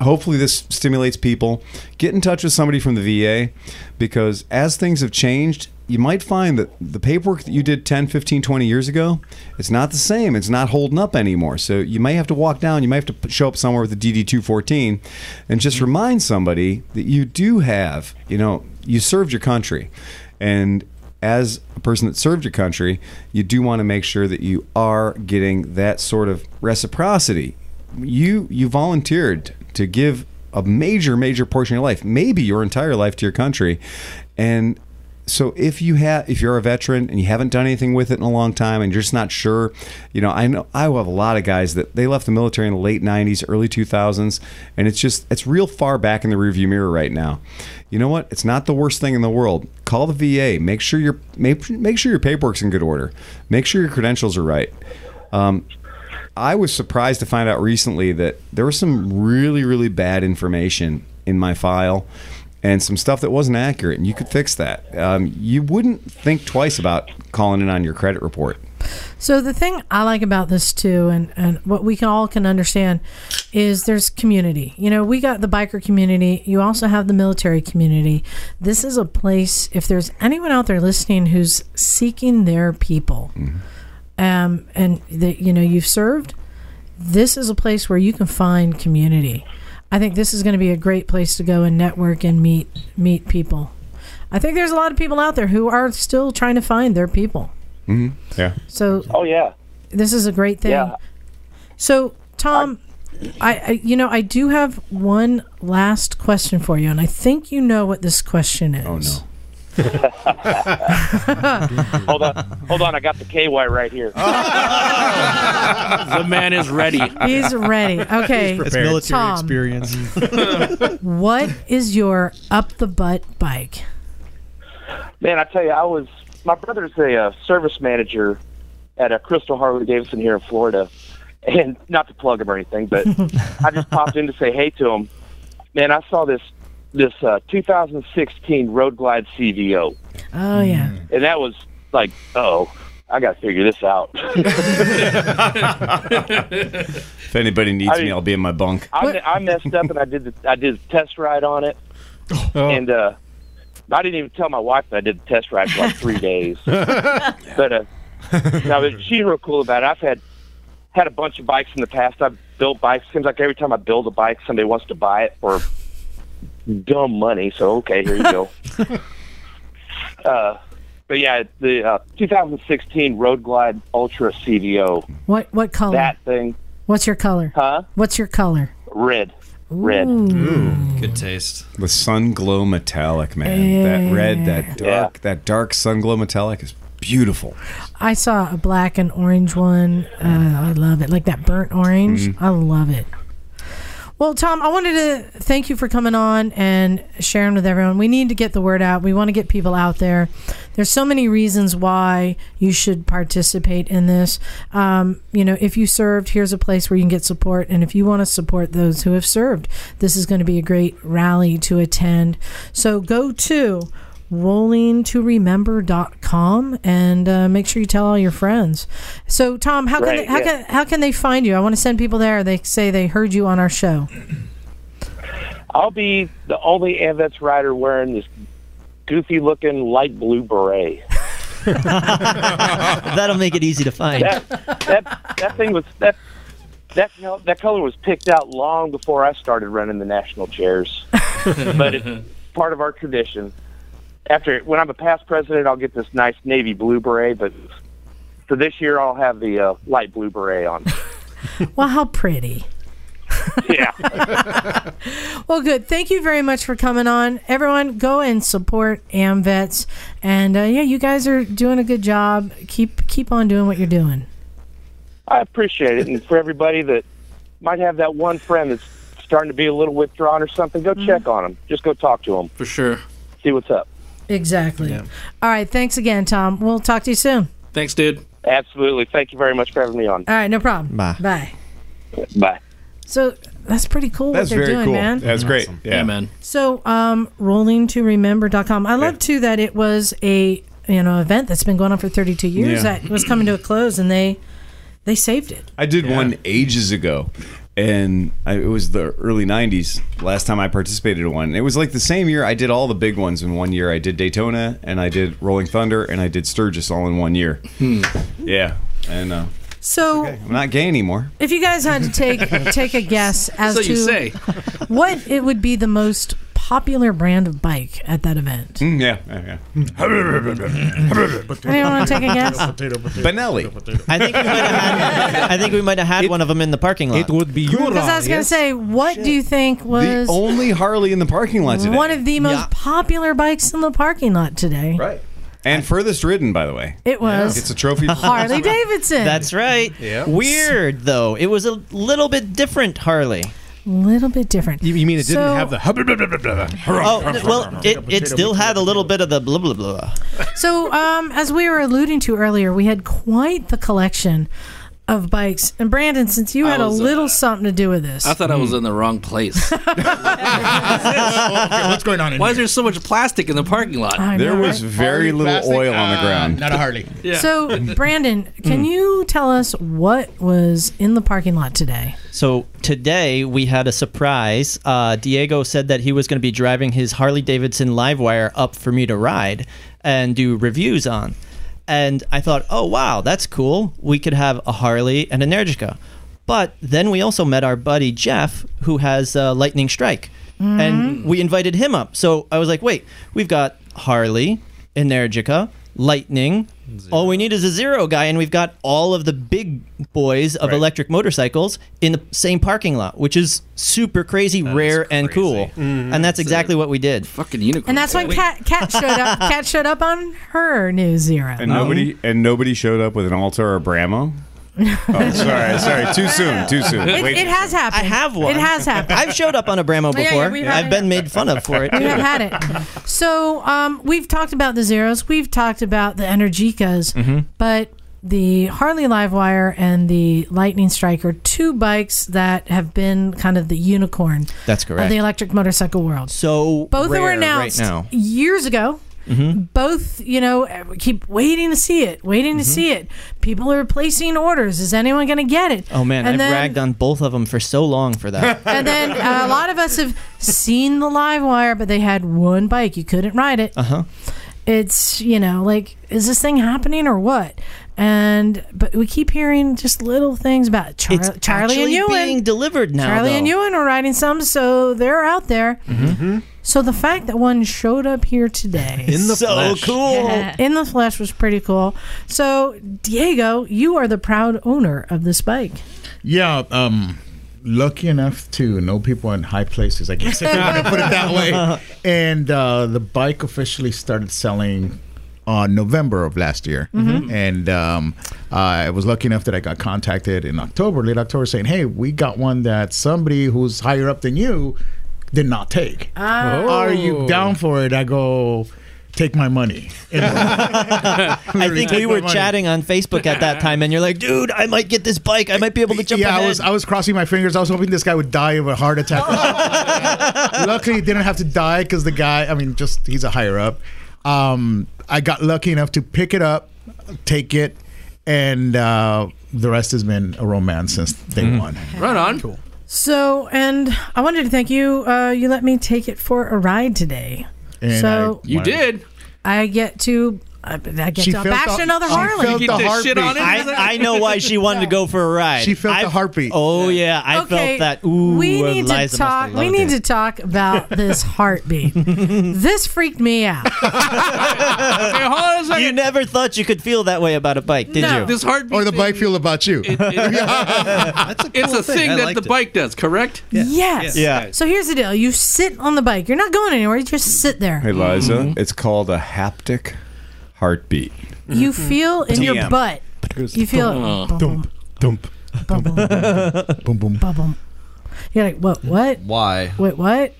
hopefully this stimulates people get in touch with somebody from the VA because as things have changed you might find that the paperwork that you did 10 15 20 years ago it's not the same. It's not holding up anymore. So you may have to walk down. You may have to show up somewhere with a DD214 and just remind somebody that you do have you know you served your country. And as a person that served your country, you do want to make sure that you are getting that sort of reciprocity. You you volunteered to give a major major portion of your life, maybe your entire life to your country, and so if you have if you're a veteran and you haven't done anything with it in a long time and you're just not sure you know i know i have a lot of guys that they left the military in the late 90s early 2000s and it's just it's real far back in the rearview mirror right now. You know what? It's not the worst thing in the world. Call the va make sure your make, make sure your paperwork's in good order. Make sure your credentials are right. Um, I was surprised to find out recently that there was some really, really bad information in my file and some stuff that wasn't accurate, and you could fix that. Um, you wouldn't think twice about calling in on your credit report. So the thing I like about this too, and, and what we can all can understand, is there's community. You know, we got the biker community. You also have the military community. This is a place. If there's anyone out there listening who's seeking their people, um, and that you know you've served, this is a place where you can find community. I think this is going to be a great place to go and network and meet meet people. I think there's a lot of people out there who are still trying to find their people. Mm-hmm. Yeah. So Oh yeah. this is a great thing. Yeah. So Tom, I, I you know I do have one last question for you, and I think you know what this question is. Oh no. hold on, hold on. I got the KY right here. the man is ready. He's ready. Okay, It's military Tom, experience. what is your up the butt bike? Man, I tell you, I was my brother's a uh, service manager at a Crystal Harley Davidson here in Florida, and not to plug him or anything, but I just popped in to say hey to him. Man, I saw this this uh, 2016 Road Glide CVO, Oh yeah. and that was like, oh, I got to figure this out. If anybody needs I me, I'll be in my bunk. I, I messed up and I did the, I did a test ride on it, and uh, I didn't even tell my wife that I did the test ride for like three days. but uh, no, but she's real cool about it. I've had had a bunch of bikes in the past. I've built bikes. Seems like every time I build a bike, somebody wants to buy it for dumb money. So okay, here you go. uh, but yeah, the uh, 2016 Road Glide Ultra CVO. What what color? That thing, What's your color? huh? What's your color? Red. Red. Good taste. The sun glow metallic, man. That red, that Yeah. dark, that dark sun glow metallic is beautiful. I saw a black and orange one. Uh, I love it, like that burnt orange. Mm-hmm. I love it. Well, Tom, I wanted to thank you for coming on and sharing with everyone. We need to get the word out. We want to get people out there. There's so many reasons why you should participate in this. Um, you know, if you served, here's a place where you can get support. And if you want to support those who have served, this is going to be a great rally to attend. So go to rollingtoremember.com and uh, make sure you tell all your friends. So, Tom, how can Right, they, how yeah. can how can they find you? I want to send people there. They say they heard you on our show. I'll be the only AMVETS rider wearing this goofy looking light blue beret. That'll make it easy to find. That that that thing was that that col- that color was picked out long before I started running the national chairs. but it's part of our tradition. After when I'm a past president, I'll get this nice navy blue beret, but for this year, I'll have the uh, light blue beret on. Well, how pretty. yeah. Well, good. Thank you very much for coming on. Everyone, go and support AMVETS. And uh, yeah, you guys are doing a good job. Keep keep on doing what you're doing. I appreciate it. And for everybody that might have that one friend that's starting to be a little withdrawn or something, go check on them. Just go talk to them. For sure. See what's up. Exactly. All right. Thanks again, Tom. We'll talk to you soon. Thanks, dude. Absolutely. Thank you very much for having me on. All right. No problem. Bye. Bye. Bye. So that's pretty cool That's what they're very doing, cool. man. That's great. Yeah. Yeah, man. So, um, rolling to remember.com. I love too that it was a you know event that's been going on for 32 years Yeah. that was coming to a close, and they they saved it. I did one ages ago, and I, it was the early '90s. Last time I participated in one, it was like the same year I did all the big ones in one year. I did Daytona, and I did Rolling Thunder, and I did Sturgis all in one year. Yeah, and uh, So, I'm not gay anymore. if you guys had to take take a guess as So to say. what it would be the most popular brand of bike at that event, Mm, yeah, yeah, yeah. anyone want to take a guess? Benelli. I think we might have had. I think we might have had one of them in the parking lot. It would be Because I Jura. was going to say, what do you think was The was only Harley in the parking lot today. one of the most popular bikes in the parking lot today? right. And furthest ridden, by the way. It was It's a trophy. Harley Davidson. That's right. Yeah. Weird though. It was a little bit different, Harley. a little bit different. You, you mean it didn't So- have the Oh well, it, it still had a little bit of the blah blah blah. So, um, as we were alluding to earlier, we had quite the collection of bikes. And Brandon, since you I had a was, uh, little something to do with this, I thought I was in the wrong place. What's going on in Why here? is there so much plastic in the parking lot? I There know, was right? very little Plastic? oil on the Ah, ground. Not a Harley. Yeah. So, Brandon, Hmm. can you tell us what was in the parking lot today? So today we had a surprise. Uh, Diego said that he was going to be driving his Harley Davidson Livewire up for me to ride and do reviews on. And I thought, oh wow, that's cool. We could have a Harley and an Energica. But then we also met our buddy Jeff, who has uh, Lightning Strike, and we invited him up. So I was like, wait, we've got Harley, Energica, Lightning. All we need is a zero guy, and we've got all of the big boys of electric motorcycles in the same parking lot, which is super crazy, rare, and cool. And that's exactly what we did. Fucking unicorn. And that's when Cat Kat showed up. Cat showed up on her new Zero. And nobody and nobody showed up with an Alta or a Bramo. Oh, sorry, sorry. Too soon. Too soon. It, Wait. it has happened. I have one. It has happened. I've showed up on a Bramo Yeah, yeah, before. we've had I've it. been made fun of for it. we have had it. So um, we've talked about the zeros. We've talked about the Energicas, Mm-hmm. but the Harley Livewire and the Lightning Strike are two bikes that have been kind of the unicorn That's correct. of correct. the electric motorcycle world. so Both rare were announced right now. years ago. Both, you know, we keep waiting to see it, waiting to see it. People are placing orders. Is anyone going to get it? Oh man, And I've then- ragged on both of them for so long for that. And then uh, a lot of us have seen the live wire, but they had one bike. You couldn't ride it. Uh huh. It's, you know, like, is this thing happening or what? And, but we keep hearing just little things about Char- It's Charlie and actually Ewan. being delivered now. Charlie and though. Ewan are riding some, so they're out there. Mm-hmm. So the fact that one showed up here today in the so flesh. cool. in the flesh was pretty cool. So, Diego, you are the proud owner of this bike. Yeah, um, lucky enough to know people in high places, I guess if you want to put it that way. And uh, the bike officially started selling on November of last year. And um, I was lucky enough that I got contacted in October, late October, saying, hey, we got one that somebody who's higher up than you did not take. Are you down for it? I go, take my money. I think we were chatting on Facebook at that time, and you're like, "Dude, I might get this bike. I might be able to jump yeah, ahead." I was I was crossing my fingers. I was hoping this guy would die of a heart attack. luckily, he didn't have to die because the guy. I mean, just he's a higher up. Um, I got lucky enough to pick it up, take it, and uh, the rest has been a romance since day one. Right on. Cool. So, and I wanted to thank you. Uh, you let me take it for a ride today. And so I You did. I get to I, I get She to felt bash the- another she Harley. felt the the shit heartbeat. on it. I, I know why she wanted to go for a ride. She felt the I've- heartbeat. Oh yeah, I okay, felt that. Ooh, we need Liza to talk. We need it. to talk about this heartbeat. this freaked me out. Hey, hold on a second. You never thought you could feel that way about a bike, did No. you? this heartbeat. Or the bike feel about you. it- it- That's a it's a thing I that the bike does, correct? Yes. Yeah. So here's the deal: you sit on the bike. You're not going anywhere. You just sit there. Hey, Liza, mm-hmm. it's called a haptic heartbeat. You feel in your butt. You feel bum, bum, Dump. bum, bum, boom, boom. bum, bum. You're like, what? What? Why? Wait, what?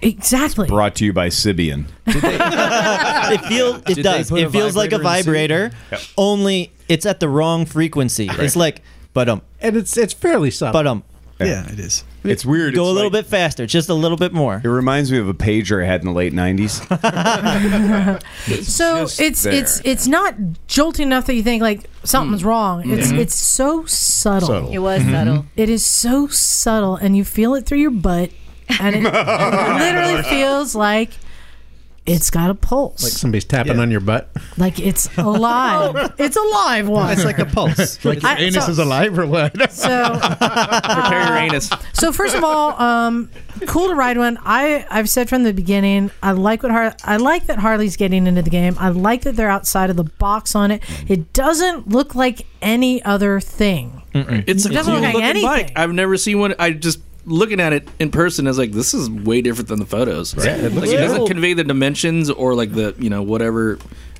exactly. Brought to you by Sybian. it feels it Did does. It feels like a vibrator in only it's at the wrong frequency. It's like but um and it's it's fairly subtle. but um Yeah, it is. It's weird. go It's a little like- bit faster, just a little bit more. It reminds me of a pager I had in the late '90s. so just it's there. it's it's not jolting enough that you think like something's wrong. It's Mhm. it's so subtle. Subtle. It was subtle. It is so subtle, and you feel it through your butt, and it literally feels like it's got a pulse, like like, somebody's tapping on your butt. Like it's alive. it's a live one. It's like a pulse. Like your I- anus so- is alive or what? so Prepare your anus. So first of all, um, cool to ride one. I I've said from the beginning, I like what Har- I like that Harley's getting into the game. I like that they're outside of the box on it. It doesn't look like any other thing. It's a It doesn't cool look like looking bike. anything. I've never seen one. I just looking at it in person. I was like, this is way different than the photos. Yeah, it like looks it doesn't convey the dimensions or like the you know whatever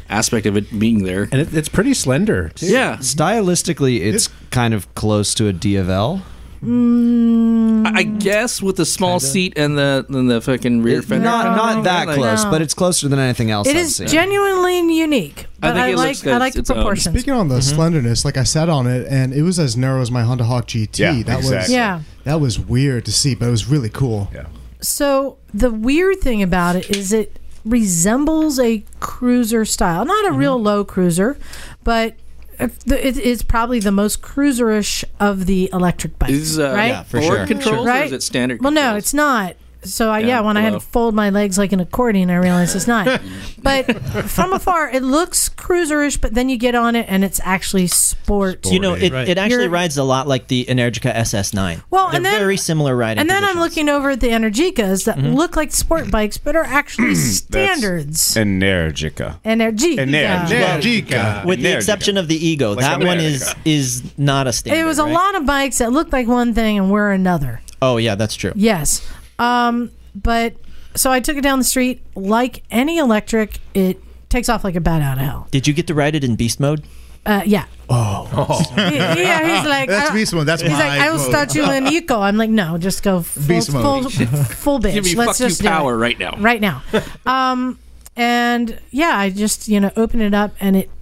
aspect of it being there. And it, it's pretty slender too. Yeah, Stylistically, it's kind of close to a DFL. Mm. I I guess with the small seat and the and the fucking rear It- fender. not not that Like- close, No. but it's closer than anything else It I've is seen. genuinely unique. I But think I, it like looks good. I like the It's, um, proportions. Speaking on the mm-hmm. slenderness, like I sat on it, and it was as narrow as my Honda Hawk GT. Yeah, that was exactly. yeah. that was weird to see, but it was really cool. Yeah. So the weird thing about it is it resembles a cruiser style, not a mm-hmm. real low cruiser, but it it is probably the most cruiserish of the electric bikes. Is uh, right? Yeah, for forward sure. controls or Right? is it standard? Well, no, it's not. So I, yeah, Yeah, when I had to fold my legs like an accordion, I realized it's not. but from afar, it looks cruiserish, but then you get on it and it's actually sport. You know, it, Right. it actually You're- rides a lot like the Energica SS9. Well, They're and then- very similar riding. And then I'm looking over at the Energicas that Mm-hmm. look like sport bikes, but are actually standards. Energica. Energica. Energica. with the exception of the Ego. Like that one is is not a standard. It was a right? lot of bikes that looked like one thing and were another. Oh yeah, that's true. Yes. Um, but so I took it down the street. Like any electric, it takes off like a bat out of hell. Did you get to ride it in beast mode? Uh, yeah. Oh. yeah, he's like, That's I- beast mode. That's He's my like, I will mode. start you in eco. I'm like, no, just go full, Beast full, mode. full bitch. Give me Let's fuck you just do it. power right now. right now. Um, and yeah, I just you know open it up and it just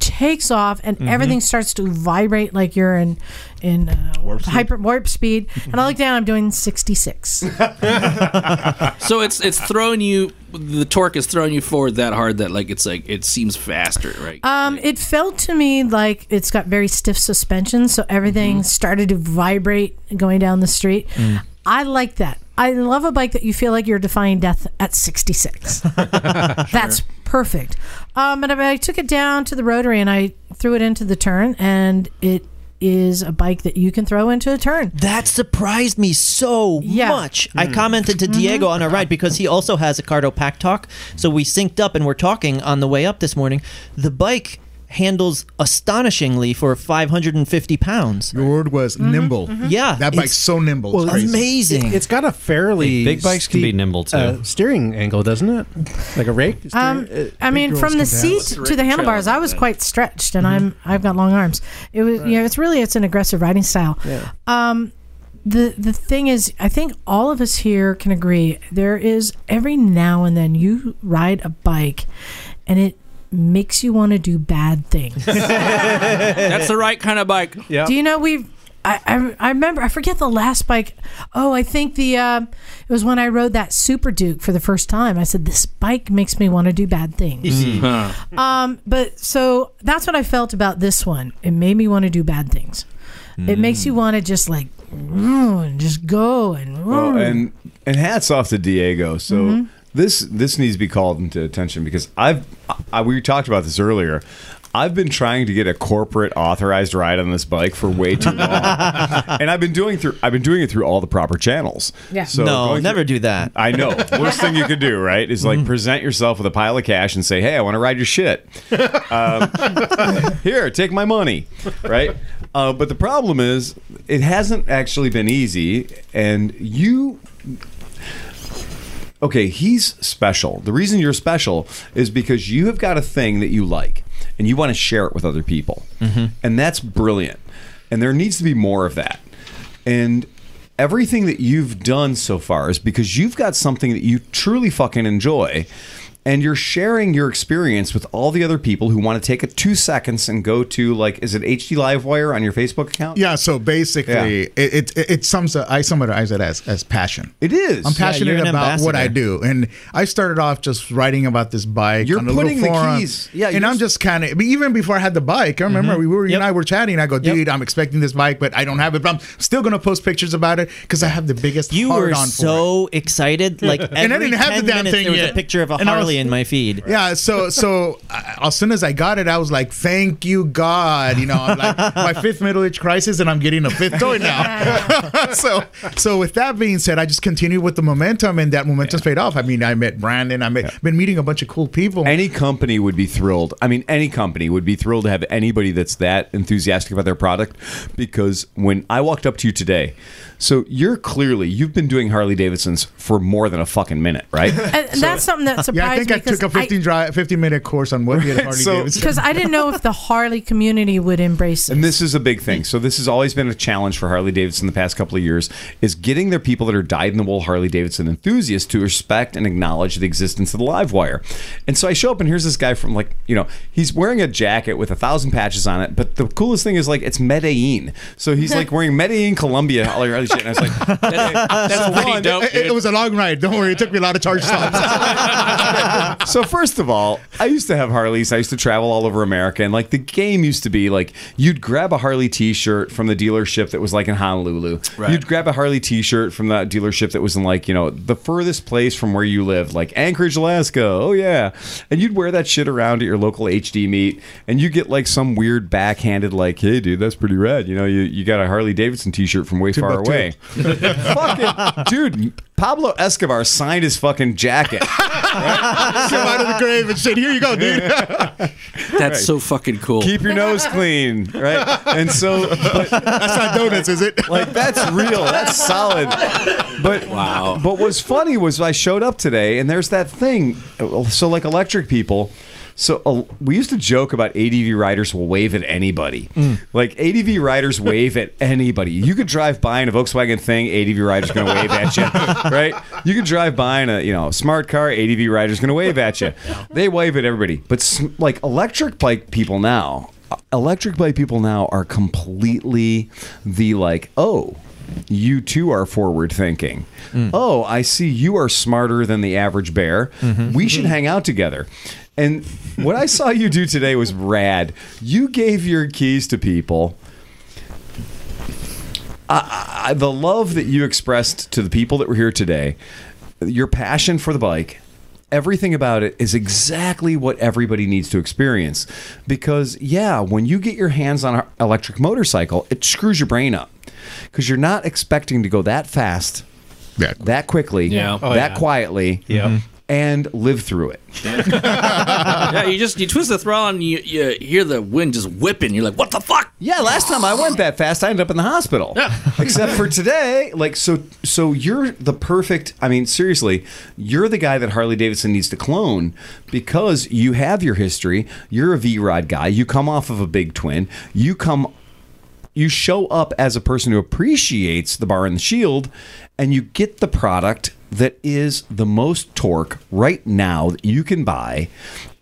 takes off and everything starts to vibrate like you're in in uh, Warp speed. hyper warp speed. And I look down, I'm doing 66. So it's it's throwing you. The torque is throwing you forward that hard that like it's like it seems faster, right? Um, it felt to me like it's got very stiff suspension, so everything started to vibrate going down the street. I like that. I love a bike that you feel like you're defying death at 66. That's perfect. Um, and I, I took it down to the rotary and I threw it into the turn, and it is a bike that you can throw into a turn. That surprised me so Yeah. much. I commented to Diego on our ride because he also has a Cardo Pack Talk. So we synced up and we're talking on the way up this morning. The bike handles astonishingly for 550 pounds. Your word was nimble. Yeah. That bike's so nimble. It's crazy. amazing. It's got a fairly Big bikes can be nimble, too. uh, steering angle, doesn't it? Like a rake. Um, steering- I mean, from the seat dance. to the handlebars, I was quite stretched, and I'm I've got long arms. It was, you know, it's really it's an aggressive riding style. Yeah. Um, the the thing is, I think all of us here can agree. There is every now and then you ride a bike, and it makes you want to do bad things. That's the right kind of bike. yeah. Do you know we've? I, I, I remember I forget the last bike. Oh, I think the uh, it was when I rode that Super Duke for the first time. I said this bike makes me want to do bad things. Huh. Um, but so that's what I felt about this one. It made me want to do bad things. It makes you want to just like and just go and Well, and and hats off to Diego. So Mm-hmm. This this needs to be called into attention because I've I, we talked about this earlier. I've been trying to get a corporate authorized ride on this bike for way too long, and I've been doing through I've been doing it through all the proper channels. Yeah. So no, going never through- do that. I know. Worst thing you could do, right, is like present yourself with a pile of cash and say, "Hey, I want to ride your shit. Um, here, take my money." Right. Uh, but the problem is, it hasn't actually been easy, and you okay, he's special. The reason you're special is because you have got a thing that you like and you want to share it with other people. Mm-hmm. And that's brilliant. And there needs to be more of that. And everything that you've done so far is because you've got something that you truly fucking enjoy. And you're sharing your experience with all the other people who want to take a two seconds and go to like, is it HD Livewire on your Facebook account? Yeah, so basically, it, it it sums up, I summarize it as as passion. It is. I'm passionate an about what I do, and I started off just writing about this bike. You're on a putting the forum, keys- yeah, and I'm just kind of even before I had the bike. I remember Mhm. we were you and I were chatting. I go, dude, I'm expecting this bike, but I don't have it. But I'm still gonna post pictures about it because I have the biggest. You were on for it. So excited. Like every And I didn't have the damn minutes, thing there was yet. a picture of a And Harley in my feed. Yeah, so so uh, as soon as I got it, I was like, "Thank you, God!" You know, I'm like my fifth middle age crisis, and I'm getting a fifth toy now. so so with that being said, I just continued with the momentum, and that momentum's paid off. I mean, I met Brandon. I met been meeting a bunch of cool people. Any company would be thrilled. I mean, any company would be thrilled to have anybody that's that enthusiastic about their product because when I walked up to you today, so you're clearly, you've been doing Harley Davidsons for more than a fucking minute, right? And that's something that surprised yeah, I think I took a 'cause I- 15 drive, 15 minute course on what get Harley So- Davidson. because I didn't know if the Harley community would embrace it. And this is a big thing. So this has always been a challenge for Harley Davidson in the past couple of years is getting their people that are dyed in the wool Harley Davidson enthusiasts to respect and acknowledge the existence of the live wire. And so I show up and here's this guy from like, you know, he's wearing a jacket with a thousand patches on it, but the coolest thing is like it's Medellin. So he's like wearing Medellin, Colombia, all your other shit. And I was like, That's pretty dope. It, it was a long ride. Don't worry, it took me a lot of charge stops. so first of all, I used to have Harleys. I used to travel all over America, and like the game used to be like you'd grab a Harley T-shirt from the dealership that was like in Honolulu. Right. You'd grab a Harley T-shirt from that dealership that was in like you know the furthest place from where you lived, like Anchorage, Alaska. Oh yeah, and you'd wear that shit around at your local HD meet, and you get like some weird backhanded like, "Hey, dude, that's pretty rad." You know, you you got a Harley Davidson T-shirt from way far Timbuktu. away. fucking dude, Pablo Escobar signed his fucking jacket. Come out of the grave and said, Here you go, dude. That's so fucking cool. keep your nose clean, right? And so, but, That's not donuts, is it? like, that's real. That's solid. But Wow. But what's funny was I showed up today, and there's that thing. So, like, electric people. So uh, we used to joke about ADV riders will wave at anybody. Like ADV riders wave at anybody. You could drive by in a Volkswagen thing, ADV rider's going to wave at you, right? You could drive by in a you know smart car, ADV rider's going to wave at you. They wave at everybody. But like electric bike people now, uh, electric bike people now are completely the like oh you too are forward thinking. Mm. Oh, I see you are smarter than the average bear. Mm-hmm. We should mm-hmm. hang out together. And what I saw you do today was rad. You gave your keys to people. I, I, the love that you expressed to the people that were here today, your passion for the bike, everything about it is exactly what everybody needs to experience. Because, yeah, when you get your hands on an electric motorcycle, it screws your brain up because you're not expecting to go that fast, Yeah. that quickly, Yeah. Oh, that yeah. quietly, Yep. Mm-hmm. and live through it. yeah, you just you twist the throttle and you, you hear the wind just whipping. You're like, what the fuck? Yeah, last time I went that fast, I ended up in the hospital. Except for today, like so so you're the perfect I mean, seriously, you're the guy that Harley Davidson needs to clone because you have your history. You're a V-Rod guy. You come off of a big twin. You come you show up as a person who appreciates the bar and the shield and you get the product that is the most torque right now that you can buy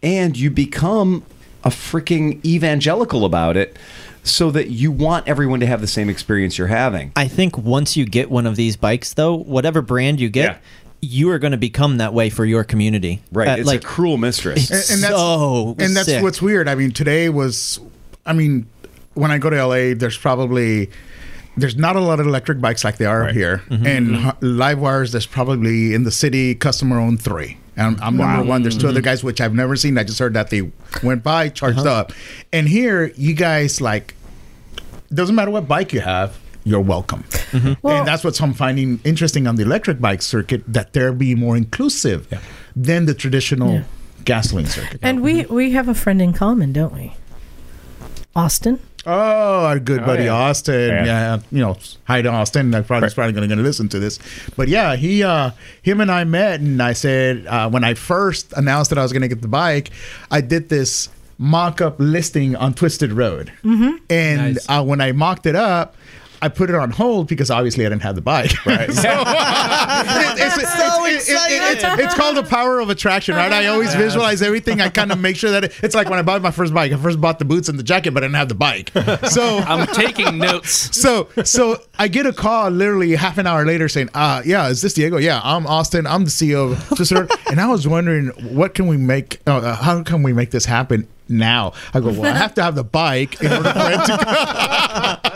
and you become a freaking evangelical about it so that you want everyone to have the same experience you're having. I think once you get one of these bikes, though, whatever brand you get, Yeah. you are going to become that way for your community. Right. Uh, it's like a cruel mistress. it's and that's so and that's sick. what's weird. I mean, today was, I mean, when I go to LA, there's probably there's not a lot of electric bikes like they are here, mm-hmm. and mm-hmm. h- live wires. There's probably in the city customer owned three. And I'm number one. There's two other mm-hmm. guys which I've never seen. I just heard that they went by, charged uh-huh. up, and here you guys like doesn't matter what bike you have. You're welcome, Well- and that's what I'm finding interesting on the electric bike circuit. That they're being more inclusive than the traditional Yeah. gasoline circuit. And we we have a friend in common, don't we? Austin. Oh, our good buddy yeah. Austin. Yeah. Yeah. you know, hi to Austin. I probably, he's probably going to listen to this, but yeah, he, uh, him and I met, and I said uh, when I first announced that I was going to get the bike, I did this mock-up listing on Twisted Road, mm-hmm. and Nice. uh, when I mocked it up. I put it on hold because obviously I didn't have the bike. Right. So, it's, it's, it's, it's, it's, it's called the power of attraction, right? I always visualize everything. I kind of make sure that it, it's like when I bought my first bike. I first bought the boots and the jacket, but I didn't have the bike. So I'm taking notes. so so I get a call literally half an hour later saying, uh, yeah, is this Diego? Yeah, I'm Austin. I'm the CEO of Twister. and I was wondering what can we make uh, uh, how can we make this happen now? I go, well, I have to have the bike in order for it to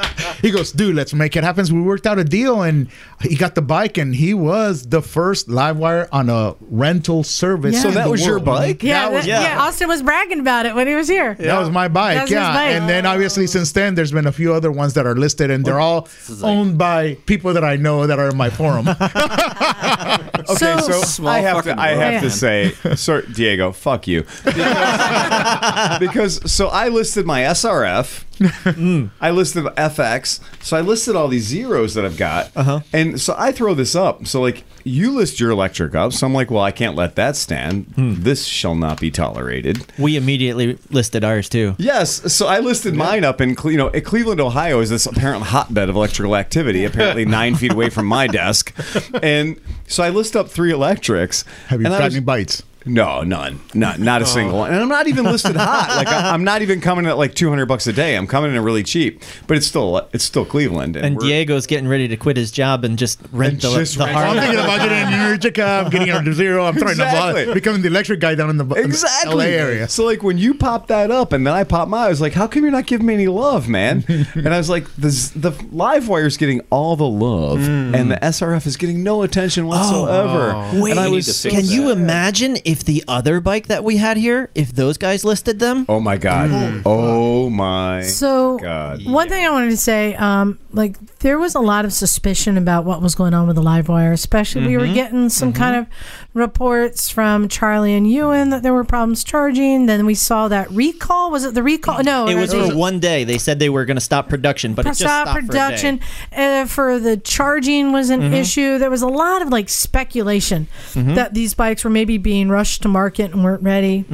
He goes, dude, let's make it happen. So we worked out a deal and he got the bike and he was the first live wire on a rental service. Yeah. So that the was your bike? Yeah, That was- that- yeah. Austin was bragging about it when he was here. that was my bike, That's his yeah. bike. And then obviously since then, there's been a few other ones that are listed, and they're oh, all owned by people that I know that are in my forum. Okay, so, Small I have fucking to I have to say, sir Diego, fuck you, because, because so I listed my SRF, I listed FX, so I listed all these zeros that I've got, uh-huh. and so I throw this up. So like you list your electric up, so I'm like, well, I can't let that stand. This shall not be tolerated. We immediately listed ours too. Yes, so I listed mine up in you know at Cleveland, Ohio, is this apparent hotbed of electrical activity, apparently nine feet away from my desk, and so I list up three electrics. Have you and got any bites? No, none, not not a single one. And I'm not even listed hot. Like I, I'm not even coming at like 200 bucks a day. I'm coming in really cheap, but it's still it's still Cleveland. And we're- Diego's getting ready to quit his job and just rent the, Just the right. I'm thinking about getting an Energica. I'm getting a zero. I'm trying Exactly. to becoming the electric guy down in the, in the Exactly. LA area. So like when you pop that up and then I pop mine, I was like, how come you're not giving me any love, man? and I was like, the the live wire's getting all the love mm. and the SRF is getting no attention whatsoever. Wait, and I need was to so fix can you imagine if the other bike that we had here, if those guys listed them? Oh my god. Oh my So god. one thing I wanted to say, um, like there was a lot of suspicion about what was going on with the live wire, especially we were mm-hmm. getting some mm-hmm. kind of reports from Charlie and Ewan that there were problems charging. Then we saw that recall. Was it the recall? No, It was for one day. They said they were going to stop production, but it just stop stopped production For a day. uh, for the charging was an mm-hmm. issue. There was a lot of like speculation that these bikes were maybe being rushed to market and weren't ready.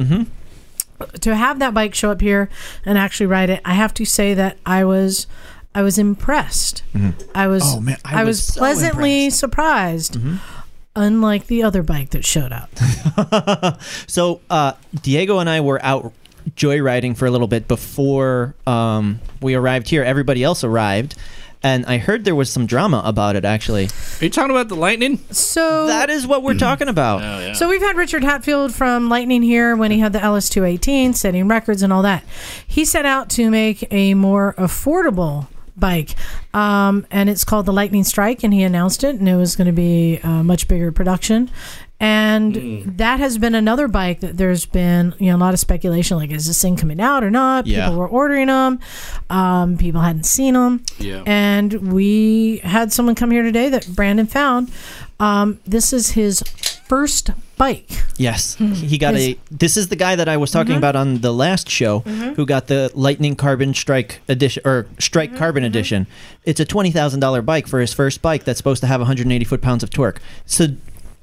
To have that bike show up here and actually ride it, I have to say that I was. I was impressed. I was. Oh, man, I I, was was, so pleasantly surprised. Unlike the other bike that showed up. So uh, Diego and I were out joyriding for a little bit before um, we arrived here. Everybody else arrived, and I heard there was some drama about it. Actually, Are you talking about the lightning? So that is what we're talking about. Oh yeah. So we've had Richard Hatfield from Lightning here when he had the LS218 setting records and all that. He set out to make a more affordable bike, um, and it's called the Lightning Strike, and he announced it, and it was going to be a much bigger production. And that has been another bike that there's been you know a lot of speculation like is this thing coming out or not? Yeah. People were ordering them, um, people hadn't seen them, Yeah. and we had someone come here today that Brandon found. Um, this is his first bike. Yes, he got a. This is the guy that I was talking mm-hmm. about on the last show, mm-hmm. who got the Lightning Carbon Strike edition or Strike mm-hmm. Carbon edition. It's a twenty thousand dollar bike for his first bike that's supposed to have one hundred and eighty foot pounds of torque. It's a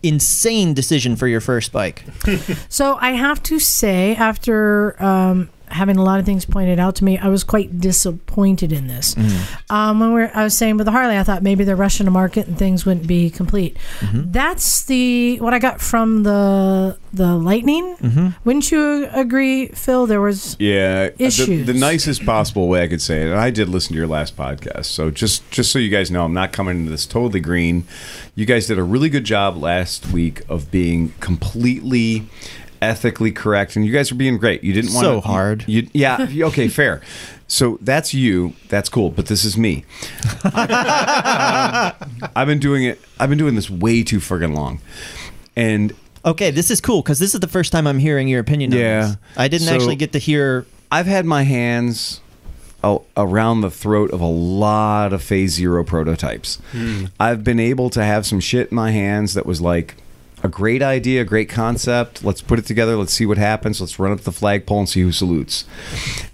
insane decision for your first bike. So I have to say, after um, having a lot of things pointed out to me, I was quite disappointed in this. Mm-hmm. Um, when we're, I was saying with the Harley, I thought maybe they're rushing to market and things wouldn't be complete. Mm-hmm. That's the what I got from the the Lightning. Mm-hmm. Wouldn't you agree, Phil? There was Yeah, the, issues. the nicest possible way I could say it. And I did listen to your last podcast, so just just so you guys know, I'm not coming into this totally green. You guys did a really good job last week of being completely ethically correct, and you guys are being great. You didn't want to So hard. You, yeah, okay, fair. So that's you. That's cool. But this is me. I've been doing it. I've been doing this way too friggin' long, and Okay, this is cool because this is the first time I'm hearing your opinion. on Yeah. this. I didn't So- actually get to hear. I've had my hands around the throat of a lot of phase zero prototypes. Hmm. I've been able to have some shit in my hands that was like a great idea, a great concept. Let's put it together. Let's see what happens. Let's run up the flagpole and see who salutes.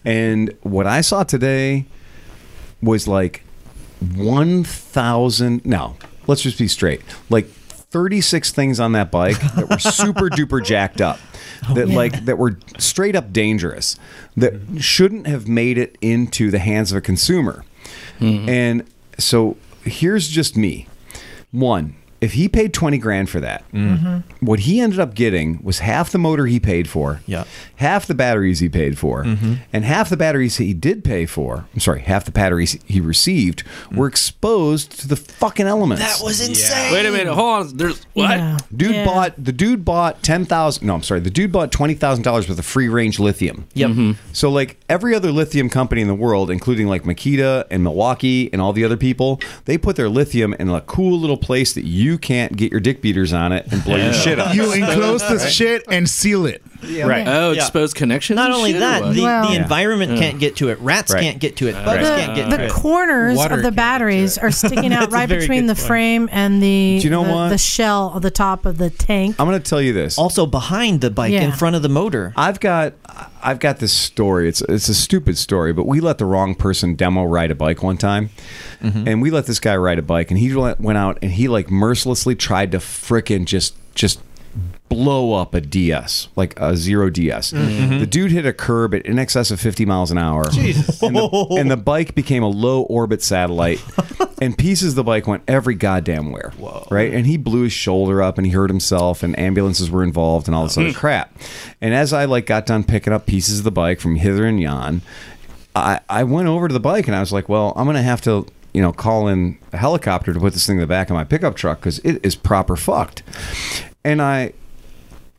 And what I saw today was like 1,000. No, let's just be straight. Like 36 things on that bike that were super duper jacked up. Oh, that like that were straight up dangerous. That shouldn't have made it into the hands of a consumer. Mm-hmm. And so here's just me. One, if he paid 20 grand for that, mm-hmm. what he ended up getting was half the motor he paid for, Yeah. half the batteries he paid for, mm-hmm. and half the batteries he did pay for. I'm sorry, half the batteries he received mm. were exposed to the fucking elements. That was insane. Wait a minute. Hold on. There's what? Yeah. Dude Yeah. bought the dude bought ten thousand. No, I'm sorry. The dude bought twenty thousand dollars worth of free range lithium. Yep. Mm-hmm. So like every other lithium company in the world, including like Makita and Milwaukee and all the other people, they put their lithium in a cool little place that you can't get your dick beaters on it and blow your shit up. You enclose the shit and seal it. Right. Oh, Yeah. exposed connections. Not only that, the, Well- the Yeah. environment can't get to it. Rats Right. can't get to it. Bugs Right. can't get the to it. corners Water of the can't batteries are sticking out That's a right very between good the point. frame and the Do you know the, what? the shell of the top of the tank. I'm going to tell you this. Also behind the bike, in Yeah. front of the motor. I've got I've got this story. It's it's a stupid story, but we let the wrong person demo ride a bike one time, mm-hmm. and we let this guy ride a bike, and he went went out and he like mercilessly tried to frickin' just just blow up a DS like a zero DS. The dude hit a curb at in excess of 50 miles an hour, and, the, and the bike became a low orbit satellite, and pieces of the bike went every goddamn where. Right, and he blew his shoulder up, and he hurt himself, and ambulances were involved, and all this other crap. And as I like got done picking up pieces of the bike from hither and yon, I I went over to the bike, and I was like, well, I'm gonna have to. You know, call in a helicopter to put this thing in the back of my pickup truck because it is proper fucked. And I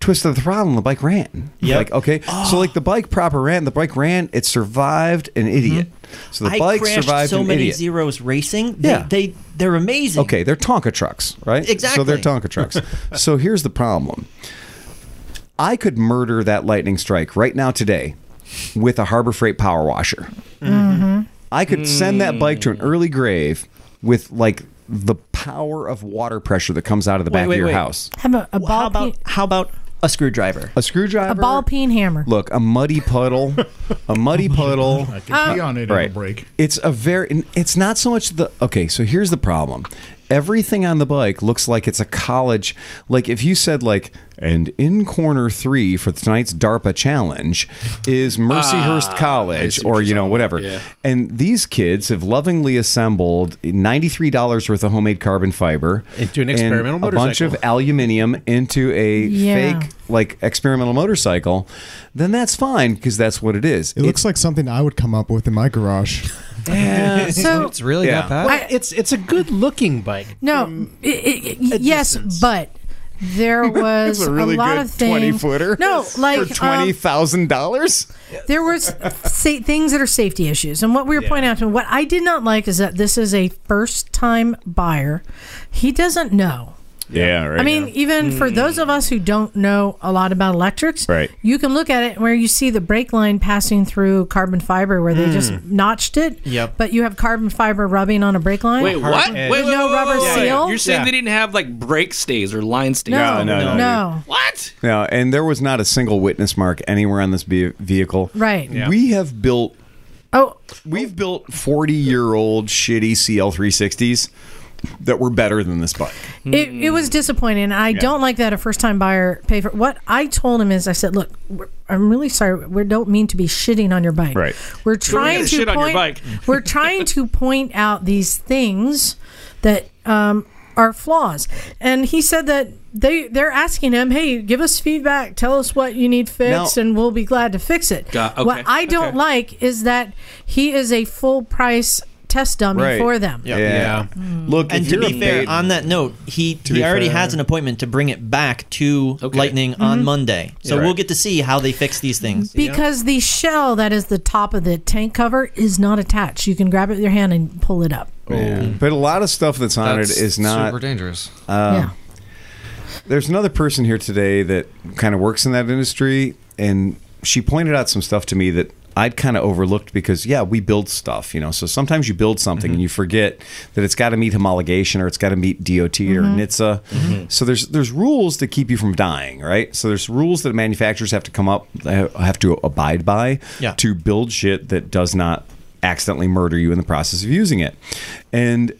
twisted the throttle and the bike ran. Yeah. Like, okay. So like the oh. bike proper ran, the bike ran, it survived an mm-hmm. idiot. So the I bike survived so an many idiot. zeros racing. They, Yeah. they they're amazing. Okay, they're Tonka trucks, right? Exactly. So they're Tonka trucks. so here's the problem. I could murder that lightning strike right now today with a Harbor Freight power washer. Mm-hmm. I could send that bike to an mm. early grave with like the power of water pressure that comes out of the Wait, back wait, of your wait. house. Have a, a ball how about peen, how about a screwdriver? A screwdriver. a ball peen hammer. Look, a muddy puddle, a muddy puddle. I can pee uh, on it and Right. it'll break. It's a very. It's not so much the. Okay, so here's the problem. Everything on the bike looks like it's a college. Like if you said like, and in corner three for tonight's DARPA challenge is Mercyhurst College, or you know whatever. Yeah. And these kids have lovingly assembled ninety three dollars worth of homemade carbon fiber Into an and experimental a bunch of aluminium into a Yeah. fake like experimental motorcycle. Then that's fine because that's what it is. It looks like something I would come up with in my garage. So It's really Yeah. that bad. Well, it's it's a good looking bike. no, i i yes, but there was It's a really lot good of things. 20 footer No, like for twenty um, dollars. there was sa- things that are safety issues, and what we were pointing out to him, what I did not like is that this is a first time buyer. He doesn't know. Yeah, right. I mean, even for hmm. those of us who don't know a lot about electrics, Right. you can look at it where you see the brake line passing through carbon fiber where they just hmm. notched it. Yep. But you have carbon fiber rubbing on a brake line. Wait, what? Wait, wait, no wait, rubber wait, wait. seal? You're saying Yeah. they didn't have like brake stays or line stays? No, no, no, no, What? no, and there was not a single witness mark anywhere on this ve- vehicle. Right. Yeah. We have built Oh, we've built forty year old shitty CL three sixties that were better than this bike. it, it was disappointing. I don't like that a first time buyer pay for. What I told him is, I said, look, I'm really sorry. We don't mean to be shitting on your bike. Right. We're trying gonna to shit on your point. bike. we're trying to point out these things that um, are flaws. And he said that they they're asking him, hey, give us feedback. Tell us what you need fixed, Now- and we'll be glad to fix it. Got- okay, What I don't okay. like is that he is a full price test dummy Right. for them. Yeah. Mm. Look, And if to be fair, bait- on that note, he he already fair- has an appointment to bring it back to Okay. Lightning on mm-hmm. Monday. So Right. we'll get to see how they fix these things. Because the shell that is the top of the tank cover is not attached. You can grab it with your hand and pull it up. Oh. Yeah. But a lot of stuff that's on That's it is not super dangerous. Uh, yeah. There's another person here today that kind of works in that industry, and she pointed out some stuff to me that I'd kind of overlooked because, yeah, we build stuff, you know. So sometimes you build something and mm-hmm. you forget that it's got to meet homologation or it's got to meet DOT or mm-hmm. NHTSA. Mm-hmm. So there's there's rules to keep you from dying, right? So there's rules that manufacturers have to come up have to abide by Yeah. to build shit that does not accidentally murder you in the process of using it. And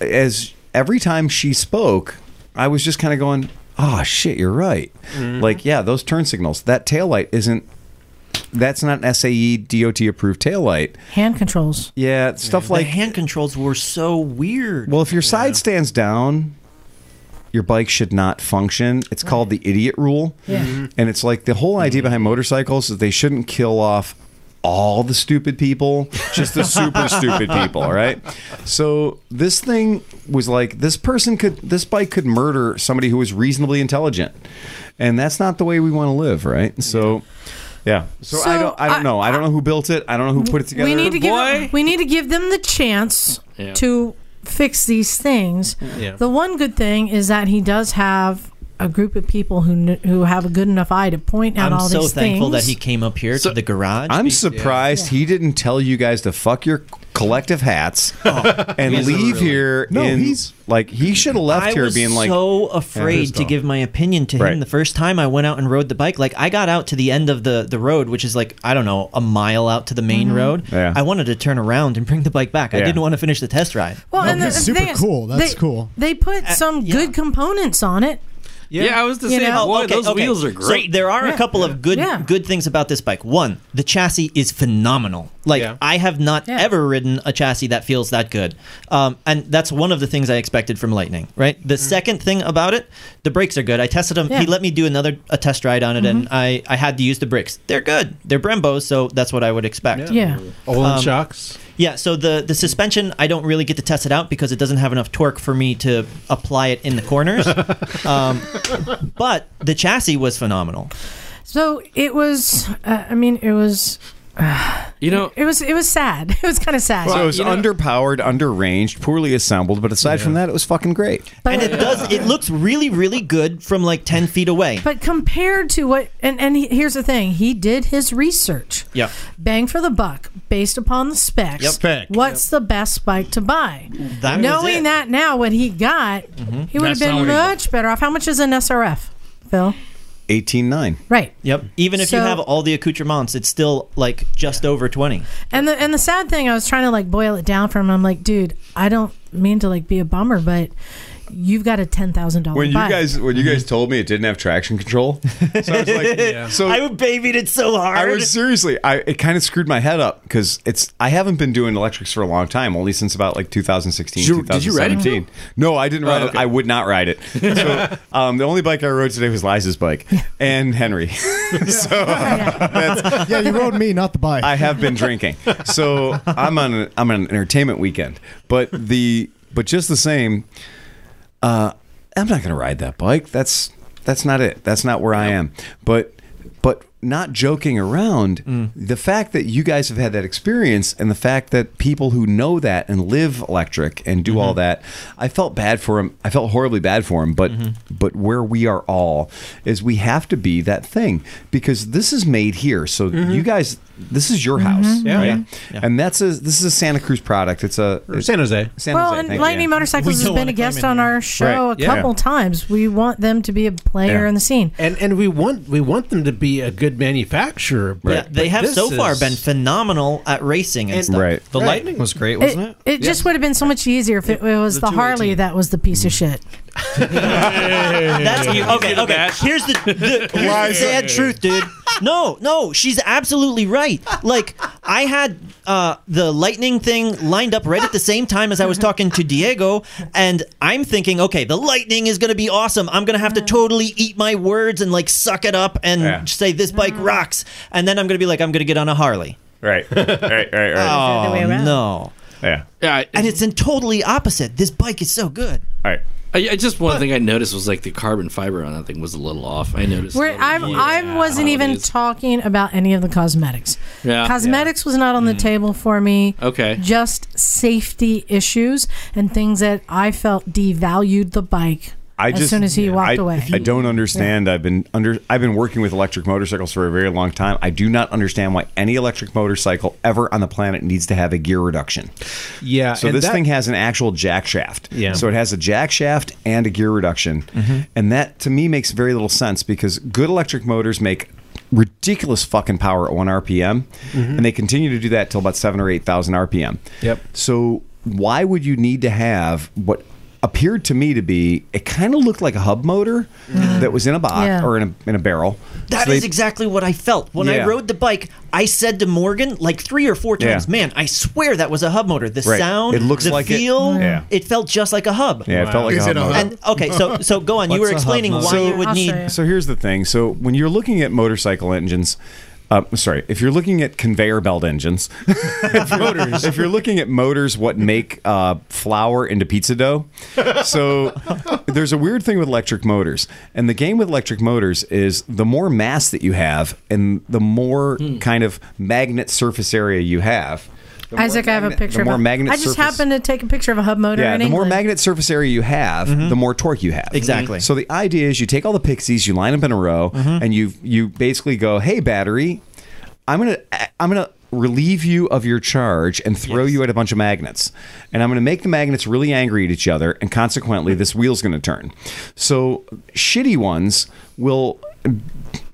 as every time she spoke, I was just kind of going, "Oh shit, you're right." Like, yeah, those turn signals, that tail light isn't that's not an SAE DOT approved taillight. Hand controls. Yeah, stuff the like hand controls were so weird. Well, if your side stands down, your bike should not function. It's called the idiot rule. Yeah. Mm-hmm. Mhm. And it's like the whole idea behind motorcycles is they shouldn't kill off all the stupid people, just the super stupid people, right? So this thing was like this person could this bike could murder somebody who was reasonably intelligent. And that's not the way we want to live, right? So yeah. So, I So, don't I don't I- know. I don't know who built it. I don't know who put it together. We need to give we need to give them the chance Yeah. to fix these things. Yeah. The one good thing is that he does have a group of people who kn- who have a good enough eye to point out all these things. I'm all so these thankful things. that he came up here to the garage. I'm surprised he didn't tell you guys to fuck your collective hats and leave really- here. No, in, he's- like he should have left I here was being like so afraid pissed to give my opinion to him Right. the first time I went out and rode the bike. Like I got out to the end of the the road, which is like I don't know a mile out to the main Mhm. road. Yeah. I wanted to turn around and bring the bike back. I didn't want to finish the test ride. well, and the, the thing is, they, They put some good components on it. Yeah, I was to You say, know? boy, those wheels are So great. there are Yeah. a couple of good Yeah. good things about this bike. One, the chassis is phenomenal. Like I have not ever ridden a chassis that feels that good, um, and that's one of the things I expected from Lightning. Right. The mm-hmm. second thing about it, the brakes are good. I tested them. Yeah. He let me do another a test ride on it, and mm-hmm. I I had to use the brakes. They're good. They're Brembos, so that's what I would expect. Yeah. Olin um, shocks. Yeah, so the the suspension I don't really get to test it out because it doesn't have enough torque for me to apply it in the corners. um, but the chassis was phenomenal. So it was. Uh, I mean, it was. You know, it was it was sad. It was kind of sad. so it was underpowered, underranged, poorly assembled, but aside from that, it was fucking great. and it does it looks really really good from like 10 feet away. But compared to what, and, and he, here's the thing, he did his research. Yeah. Bang for the buck, based upon the specs. Yep. Spec. What's the best bike to buy? That Knowing that now, what he got, mm-hmm. he would have That's not been what he- much better off. How much is an SR/F, Phil? Eighteen nine. Right. Yep. Even if you have all the accoutrements, it's still like just over 20. And the and the sad thing, I was trying to like boil it down for him. I'm like, dude, I don't mean to like be a bummer, but you've got a ten thousand dollar When you bike. guys when you guys told me it didn't have traction control, so I was like, yeah. so I babied it so hard. I was seriously, I it kind of screwed my head up because it's I haven't been doing electrics for a long time, only since about like 2016, Did you- did you ride it 2017. No, I didn't ride Oh, it. I would not ride it. So um, the only bike I rode today was Liza's bike and Henry. so that's, yeah, you rode me, not the bike. I have been drinking, so I'm on a, I'm on an entertainment weekend. But the but just the same, uh, I'm not going to ride that bike. That's that's not it. That's not where I am. But but not joking around, Mm. the fact that you guys have had that experience and the fact that people who know that and live electric and do Mm-hmm. all that, I felt bad for him. I felt horribly bad for him. But Mm-hmm. but where we are all is we have to be that thing because this is made here. So you guys, this is your house, Mm-hmm. Yeah. right? Yeah. Yeah. And that's a this is a Santa Cruz product. It's a Or San Jose. San well, Jose, and thank you, Lightning yeah. Motorcycles has been a guest on it our show Right, a yeah. couple times. We want them to be a player Yeah. in the scene. And and we want we want them to be a good manufacturer. But, Yeah, they but have this so far is- been phenomenal at racing and, And- stuff. Right. The Right. Lightning was great, wasn't it? It, it just would have been so much easier if it, it was the, the Harley that was the piece of shit. That's okay. Okay. Here's the, the here's the sad truth, dude. No, no, she's absolutely right. Like I had uh, the lightning thing lined up right at the same time as I was talking to Diego, and I'm thinking, okay, the lightning is gonna be awesome. I'm gonna have to totally eat my words and like suck it up and Yeah. say this bike rocks, and then I'm gonna be like, I'm gonna get on a Harley. Right, right, right, right. Oh no! yeah. Yeah, I- And it's in totally opposite. This bike is so good. All right. I, I just one thing I noticed was like the carbon fiber on that thing was a little off. I noticed. Where I'm, Yeah, I wasn't even talking about any of the cosmetics. Yeah. Cosmetics was not on the mm. table for me. Okay. Just safety issues and things that I felt devalued the bike I as just, soon as he walked I, away. I don't understand. I've been under. I've been working with electric motorcycles for a very long time. I do not understand why any electric motorcycle ever on the planet needs to have a gear reduction. Yeah. So this that- thing has an actual jack shaft. Yeah. So it has a jack shaft and a gear reduction, Mm-hmm. and that to me makes very little sense because good electric motors make ridiculous fucking power at one RPM, and they continue to do that till about seven or eight thousand RPM. Yep. So why would you need to have what appeared to me to be it kind of looked like a hub motor that was in a box Yeah. or in a in a barrel. That So is they- exactly what I felt when I rode the bike. I said to Morgan like three or four times, Yeah. "Man, I swear that was a hub motor. The Right. sound, It looks the like it- feel, Yeah. it felt just like a hub." Yeah, it felt like a hub motor. And okay, so so go on. you were explaining why you would need. So here's the thing. So when you're looking at motorcycle engines, uh, sorry, if you're looking at conveyor belt engines, if you're, if you're looking at motors, what make uh, flour into pizza dough. So there's a weird thing with electric motors, and the game with electric motors is the more mass that you have, and the more kind of magnet surface area you have. Isaac, I have a picture The of more a, magnet I just surface- happened to take a picture of a hub motor yeah, the more magnet surface area you have, mm-hmm. the more torque you have. Exactly. So the idea is you take all the pixies, you line them in a row, mm-hmm. and you you basically go, "Hey, battery, I'm gonna I'm gonna relieve you of your charge and throw you at a bunch of magnets, and I'm gonna make the magnets really angry at each other, and consequently, this wheel's gonna turn. So shitty ones will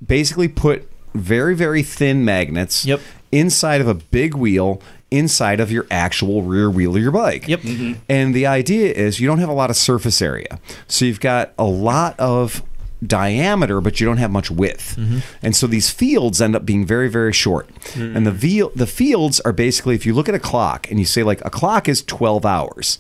basically put very very thin magnets inside of a big wheel inside of your actual rear wheel of your bike. Yep. Mm-hmm. And the idea is you don't have a lot of surface area. So you've got a lot of diameter but you don't have much width. Mm-hmm. And so these fields end up being very very short. Mm. And the veal, the fields are basically if you look at a clock and you say like a clock is 12 hours.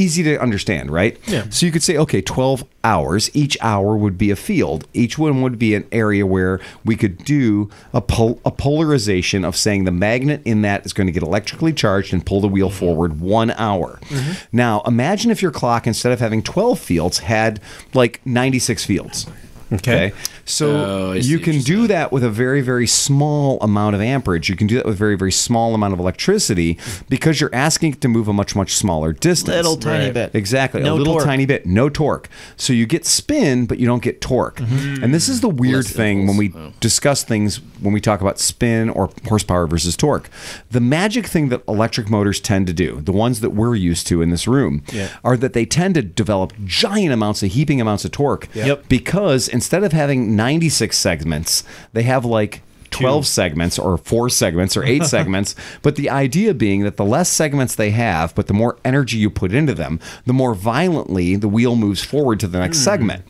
Easy to understand, right? Yeah. So you could say, okay, 12 hours. Each hour would be a field. Each one would be an area where we could do a, pol- a polarization of saying the magnet in that is going to get electrically charged and pull the wheel mm-hmm. forward one hour. Mm-hmm. Now, imagine if your clock, instead of having 12 fields, had like 96 fields. Okay. So Oh, you can do that with a very, very small amount of amperage. You can do that with a very, very small amount of electricity because you're asking it to move a much, much smaller distance. A little tiny Right. bit. Exactly. No a little torque. tiny bit. No torque. So you get spin, but you don't get torque. Mm-hmm. And this is the weird thing when we discuss things, when we talk about spin or horsepower versus torque. The magic thing that electric motors tend to do, the ones that we're used to in this room, Yeah. are that they tend to develop giant amounts of heaping amounts of torque. Yep. Because instead of having 96 segments, they have like 12 segments or four segments or eight segments. But the idea being that the less segments they have, but the more energy you put into them, the more violently the wheel moves forward to the next hmm. segment.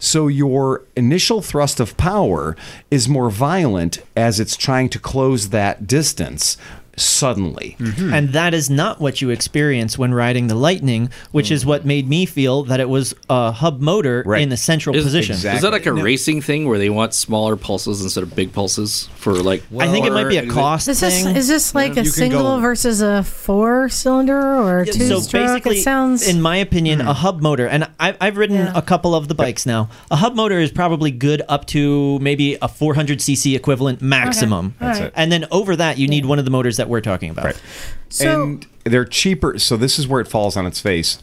So your initial thrust of power is more violent as it's trying to close that distance suddenly. Mm-hmm. And that is not what you experience when riding the Lightning, which is mm. what made me feel that it was a hub motor in the central Is, position. is that like a racing thing where they want smaller pulses instead of big pulses for like? I think it might be a cost Is this thing. is this like Yeah, a single go- versus a four cylinder or a two so stroke? basically, It sounds in my opinion, hmm. a hub motor, and I, I've ridden a couple of the bikes now. A hub motor is probably good up to maybe a 400cc equivalent maximum. Okay. That's it. And then over that, you need one of the motors that we're talking about. So- and they're cheaper. So this is where it falls on its face.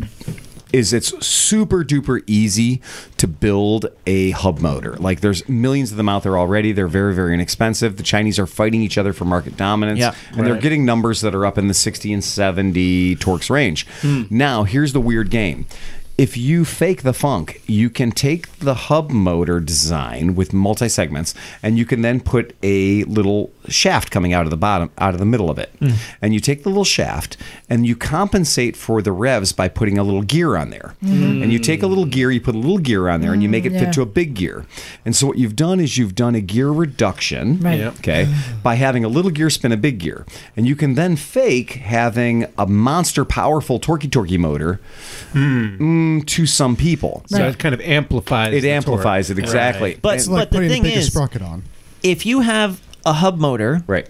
Is it's super duper easy to build a hub motor. Like there's millions of them out there already. They're very very inexpensive. The Chinese are fighting each other for market dominance, Yeah. and they're getting numbers that are up in the 60 and 70 torques range. Hmm. Now here's the weird game. If you fake the funk, you can take the hub motor design with multi segments, and you can then put a little shaft coming out of the bottom, out of the middle of it. Hmm. And you take the little shaft and you compensate for the revs by putting a little gear on there. Hmm. And you take a little gear, you put a little gear on there, and you make it yeah. fit to a big gear. And so what you've done is you've done a gear reduction, Right. Yep. okay, by having a little gear spin a big gear. And you can then fake having a monster powerful torquey torquey motor mm, to some people. So it kind of amplifies. It amplifies torque. it exactly. Right. But, It's like but the putting the thing biggest is, sprocket on. if you have a hub motor, right,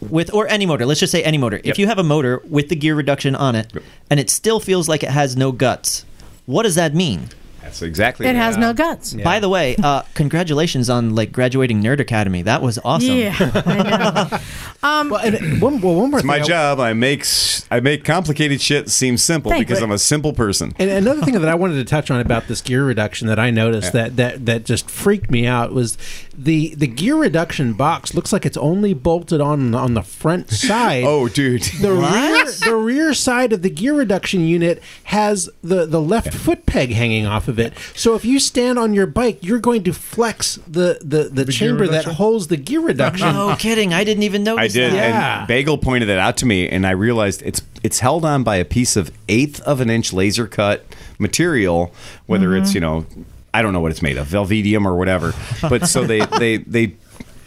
with or any motor, let's just say any motor. If you have a motor with the gear reduction on it, and it still feels like it has no guts, what does that mean? That's exactly. it It has no guts. By the way, uh, congratulations on like graduating Nerd Academy. That was awesome. Yeah, I know. Um, well, and one, well, one more It's my thing I- job. I make s- I make complicated shit seem simple Thank because you. I'm a simple person. And another thing that I wanted to touch on about this gear reduction that I noticed that, that that just freaked me out was the the gear reduction box looks like it's only bolted on on the front side. Oh, dude. The rear the rear side of the gear reduction unit has the the left foot peg hanging off of of it. So if you stand on your bike, you're going to flex the the, the, gear chamber that holds the gear reduction. No kidding. I didn't even notice. I did, that. Yeah. and Bagel pointed that out to me, and I realized it's it's held on by a piece of eighth of an inch laser cut material, whether it's mm-hmm. you know, I don't know what it's made of, Velvedium or whatever. But so they they they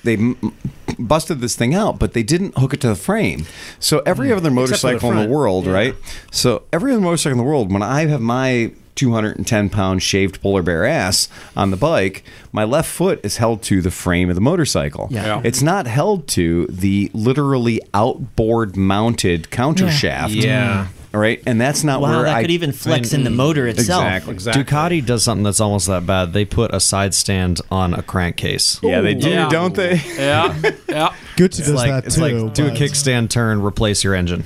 they m- busted this thing out, but they didn't hook it to the frame. So every mm. other for the motorcycle in the front. world, right? So every other motorcycle in the world, when I have my 210 pound shaved polar bear ass on the bike, my left foot is held to the frame of the motorcycle. Yeah. It's not held to the literally outboard mounted counter Yeah. Shaft. Yeah. All right. And that's not Wow, where that I could even flex in the motor itself. Exactly. Exactly. Ducati does something that's almost that bad. They put a side stand on a crankcase. Yeah, they do, Yeah. don't they? Yeah, yeah. Guzzi does like, that it's too. like do a kickstand turn, replace your engine.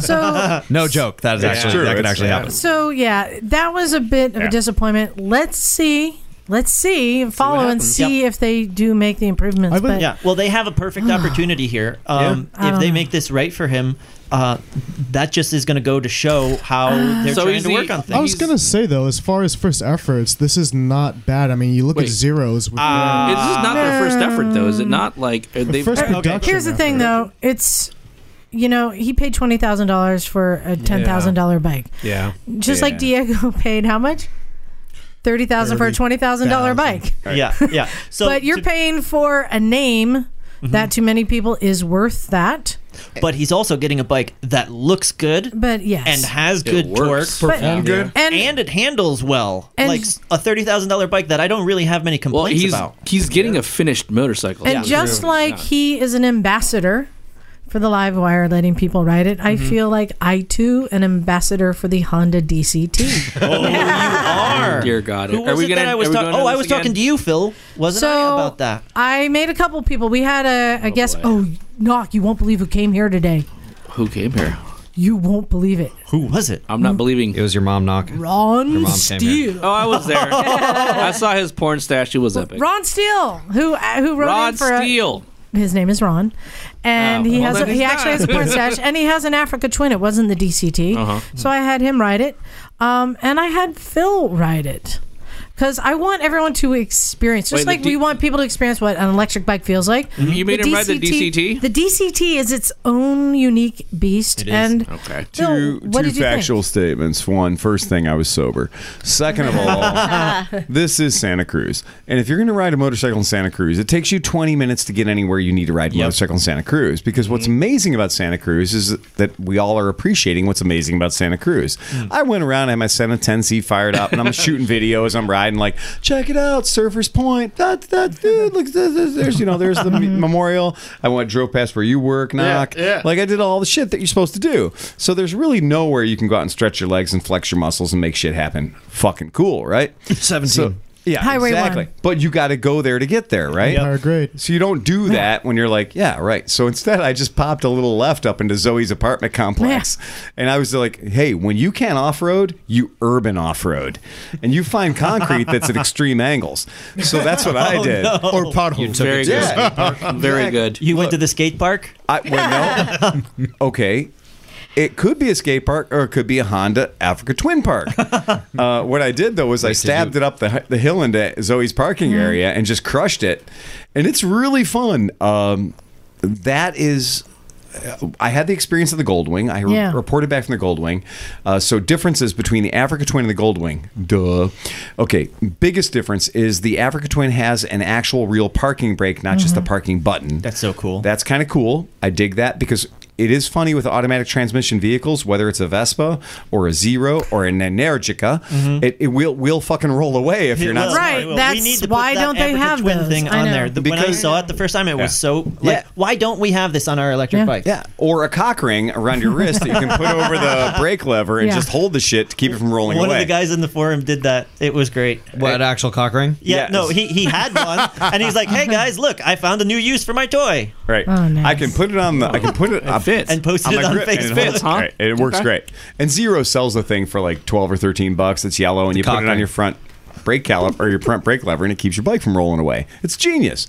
So No joke. That is actually true. that could actually yeah. happen. So yeah, that was a bit of a disappointment. Let's see. Let's see, follow and happens. see if they do make the improvements. I would- but Yeah, well, they have a perfect opportunity here. Um, I if they know. make this right for him, uh, that just is going to go to show how they're So trying to work on things. I was gonna say though, as far as first efforts, this is not bad. I mean, you look Wait. at zeros. With Uh, This is not their first effort, though, is it not? Like are they first Okay, production. here's the thing, effort. though. It's you know he paid twenty thousand dollars for a ten thousand dollar bike, Yeah. just like Diego paid how much? Thirty thousand for a twenty thousand dollar bike. yeah, yeah. So, but you're to- paying for a name that to many people is worth that. But he's also getting a bike that looks good But yes, and has good works. torque. But- good. and, and it handles well, And- like a thirty thousand dollar bike that I don't really have many Well, complaints he's about. he's getting a finished motorcycle. and just like he is an ambassador for the live wire letting people ride it i feel like i too an ambassador for the honda dct Oh, you are. Dear God, Who are was we gonna? that I was are talking? Oh, I was again? talking to you, Phil. Wasn't I about that? i made a couple people we had a i guess boy. oh Nak you won't believe who came here today Who came here? you won't believe it Who was it? I'm not believing. It was your mom Nak. ron mom steele Oh, I was there. I saw his porn stash. It was epic. ron steele who uh, who wrote Ron in for a- Steele. His name is ron. And Oh, he well, has a, he actually has a porn stash and he has an africa twin. It wasn't the dct Uh-huh. so i had him write it. Um, and i had phil write it because I want everyone to experience, just Wait, the like we D- want people to experience what an electric bike feels like. Mm-hmm. You made him ride the DCT? The DCT is its own unique beast, and Okay. Phil, Two, what two did you factual think? statements. One, first thing, I was sober. Second of all, this is Santa Cruz. And if you're going to ride a motorcycle in Santa Cruz, it takes you 20 minutes to get anywhere you need to ride a motorcycle in Santa Cruz. Because what's mm-hmm. amazing about Santa Cruz is that we all are appreciating what's amazing about Santa Cruz. Mm. I went around, I had my 710C fired up, and I'm shooting videos. I'm riding, like, check it out, Surfers Point. That, that, dude, look, there's, there's, you know, there's the memorial. I went, drove past where you work, Nak. yeah. Like, I did all the shit that you're supposed to do. So there's really nowhere you can go out and stretch your legs and flex your muscles and make shit happen. Fucking cool, right? 17. So, yeah, Highway exactly. one. But you got to go there to get there, right? Empire grade. So you don't do that when you're like, yeah, right. So instead, I just popped a little left up into Zoe's apartment complex, and I was like, hey, when you can't off road, you urban off road, and you find concrete that's at extreme angles. So that's what I oh, did. Or potholes. Very good. Yeah. Very good. You went to the skate park? I, well, no. okay. It could be a skate park or it could be a Honda Africa Twin Park. uh, what I did though was I stabbed it up the, the hill into Zoe's parking area and just crushed it, and it's really fun. Um, that is. I had the experience of the Goldwing. I re- reported back from the Goldwing. Uh, so differences between the Africa Twin and the Goldwing. Duh. Okay, biggest difference is the Africa Twin has an actual real parking brake, not just a parking button. That's so cool. That's kind of cool. I dig that because it is funny with automatic transmission vehicles, whether it's a Vespa or a Zero or an Energica, mm-hmm. it, it will will fucking roll away if you're not. Well, Right, well, that's we need to put why that don't they have twin those? thing on there? The, when I saw it the first time, it Yeah. was so like, Yeah. why don't we have this on our electric Yeah. bike? Yeah, or a cock ring around your wrist that you can put over the brake lever and Yeah. just hold the shit to keep it from rolling One away. of the guys in the forum did that. It was great. What actual cock ring? Yeah, Yes. no, he, he had one, and he's like, "Hey guys, look, I found a new use for my toy," Right. Oh, nice. I can put it on the. I can put it. It fits. and posted it on grip, and Facebook. it fits, huh? great. It works Okay. great. And Zero sells the thing for like twelve or thirteen bucks. It's yellow, and you put it on your front brake caliper or your front brake lever, and it keeps your bike from rolling away. It's genius.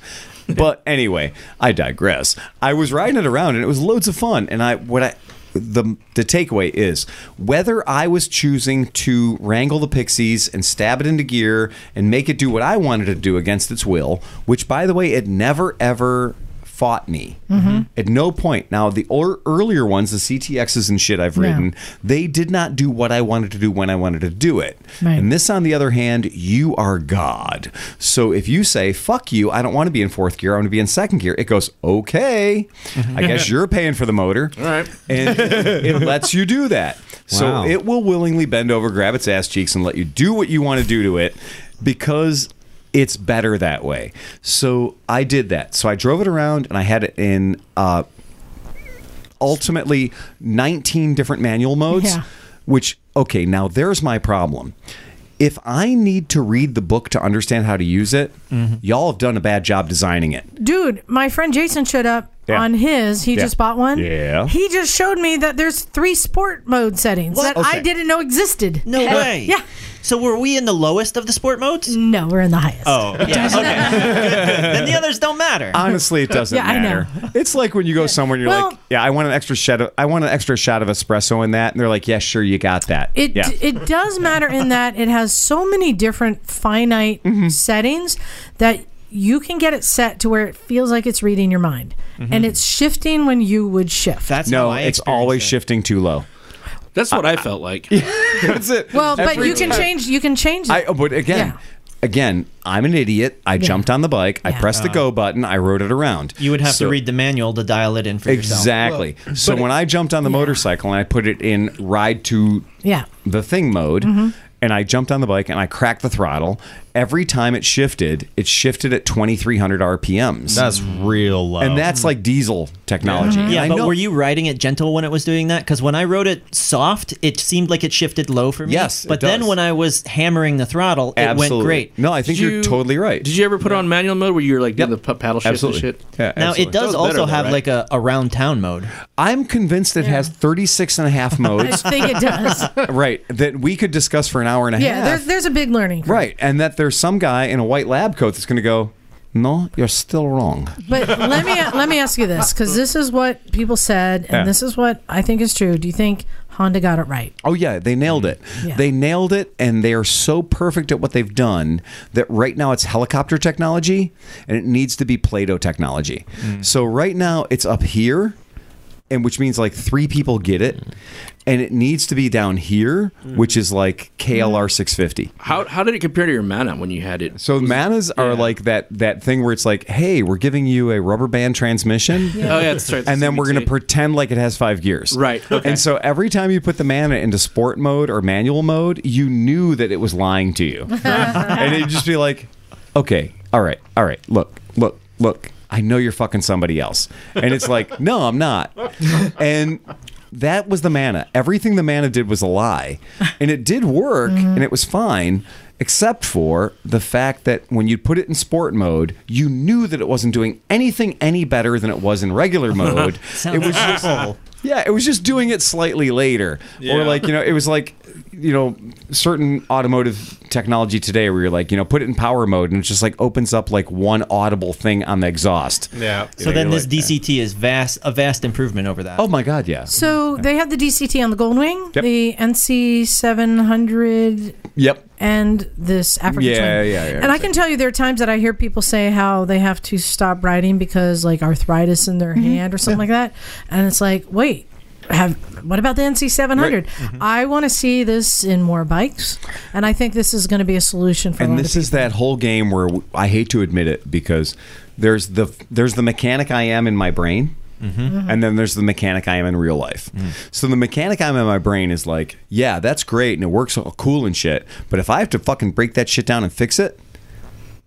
But anyway, I digress. I was riding it around, and it was loads of fun. And I what I the the takeaway is whether I was choosing to wrangle the pixies and stab it into gear and make it do what I wanted to do against its will, which by the way it never ever fought me Mhm. at no point. Now the or, earlier ones, the CTXs and shit I've Yeah. ridden, they did not do what I wanted to do when I wanted to do it. Right. And this, on the other hand, you are God. So if you say "fuck you," I don't want to be in fourth gear. I want to be in second gear. It goes okay. I guess you're paying for the motor. All right. And it lets you do that. So Wow. it will willingly bend over, grab its ass cheeks, and let you do what you want to do to it because it's better that way. So I did that. So I drove it around and I had it in uh, ultimately 19 different manual modes. Yeah. Which, okay, now there's my problem. If I need to read the book to understand how to use it, y'all have done a bad job designing it. Dude, my friend Jason showed up Yeah. on his. He Yeah. just bought one. Yeah. He just showed me that there's three sport mode settings that I didn't know existed. No way. Yeah. So were we in the lowest of the sport modes? No, we're in the highest. Oh, yeah. Okay. good, good. Then the others don't matter. Honestly, it doesn't Yeah, I know. It's like when you go somewhere and you're Well- like, "Yeah, I want an extra shot of I want an extra shot of espresso in that," and they're like, "Yeah, sure, you got that." It yeah. it does matter in that it has so many different finite Mm-hmm. settings that you can get it set to where it feels like it's reading your mind, and it's shifting when you would shift. That's no, how I it's experienced always it. shifting too low. That's what I felt like. Yeah, That's it. well, but Every you can time. change. You can change it. I, oh, but again, Yeah. again, I'm an idiot. I jumped on the bike. I Yeah. pressed the go button. I rode it around. You would have So- to read the manual to dial it in for yourself. Exactly. so when I jumped on the motorcycle and I put it in ride to yeah. the thing mode Mm-hmm. and I jumped on the bike and I cracked the throttle, every time it shifted, it shifted at 2300 RPMs. That's real low. and that's like diesel technology. Mm-hmm. Yeah, I but know- were you riding it gentle when it was doing that? Because when I rode it soft, it seemed like it shifted low for me. Yes, it but then does. when I was hammering the throttle, it Absolutely. went great. No, I think Did you're you- totally right. Did you ever put it on manual mode where you're like doing Yep. the p- paddle shift Absolutely. and shit? Yeah, Now absolutely. it does That was also better though, have right? like a round town mode. I'm convinced it has 36 and a half I modes. think it does. right. That we could discuss for an hour and a half. yeah, half. there's there's a big learning. curve. Right, and that there's some guy in a white lab coat that's going to go, "No, you're still wrong." But let me let me ask you this, because this is what people said, and Yeah. this is what I think is true. Do you think Honda got it right? Oh yeah, they nailed it. Yeah. They nailed it, and they are so perfect at what they've done that right now it's helicopter technology, and it needs to be Play-Doh technology. Hmm. So right now it's up here, and which means like three people get it, and it needs to be down here, which is like KLR mm. 650. How, how did it compare to your mana when you had it? So manas are like that that thing where it's like, hey, we're giving you a rubber band transmission. Oh yeah, that's right. and then we're going to pretend like it has five gears. Right, okay. And so every time you put the mana into sport mode or manual mode, you knew that it was lying to you. and it'd just be like, okay, all right, all right, look, look, look. I know you're fucking somebody else. And it's like, no, I'm not. And that was the mana. Everything the mana did was a lie. And it did work mm-hmm. and it was fine. Except for the fact that when you put it in sport mode, you knew that it wasn't doing anything any better than it was in regular mode. it was just yeah, it was just doing it slightly later, or like you know, it was like you know, certain automotive technology today where you're like, you know, put it in power mode and it just like opens up like one audible thing on the exhaust. Yeah. So then this DCT is vast a vast improvement over that. Oh my god, yeah. So they have the DCT on the Goldwing, Yep. the NC 700, Yep. and this African Yeah, Twin. yeah, yeah, And I can tell you, there are times that I hear people say how they have to stop riding because like arthritis in their mm-hmm. hand or something like that, and it's like, wait. Have what about the NC 700? Mm-hmm. I want to see this in more bikes, and I think this is going to be a solution for. and this is that whole game where I hate to admit it because there's the there's the mechanic I am in my brain, Mm-hmm. mm-hmm. and then there's the mechanic I am in real life. Mm-hmm. So the mechanic I'm in my brain is like, yeah, that's great and it works all cool and shit, but if I have to fucking break that shit down and fix it,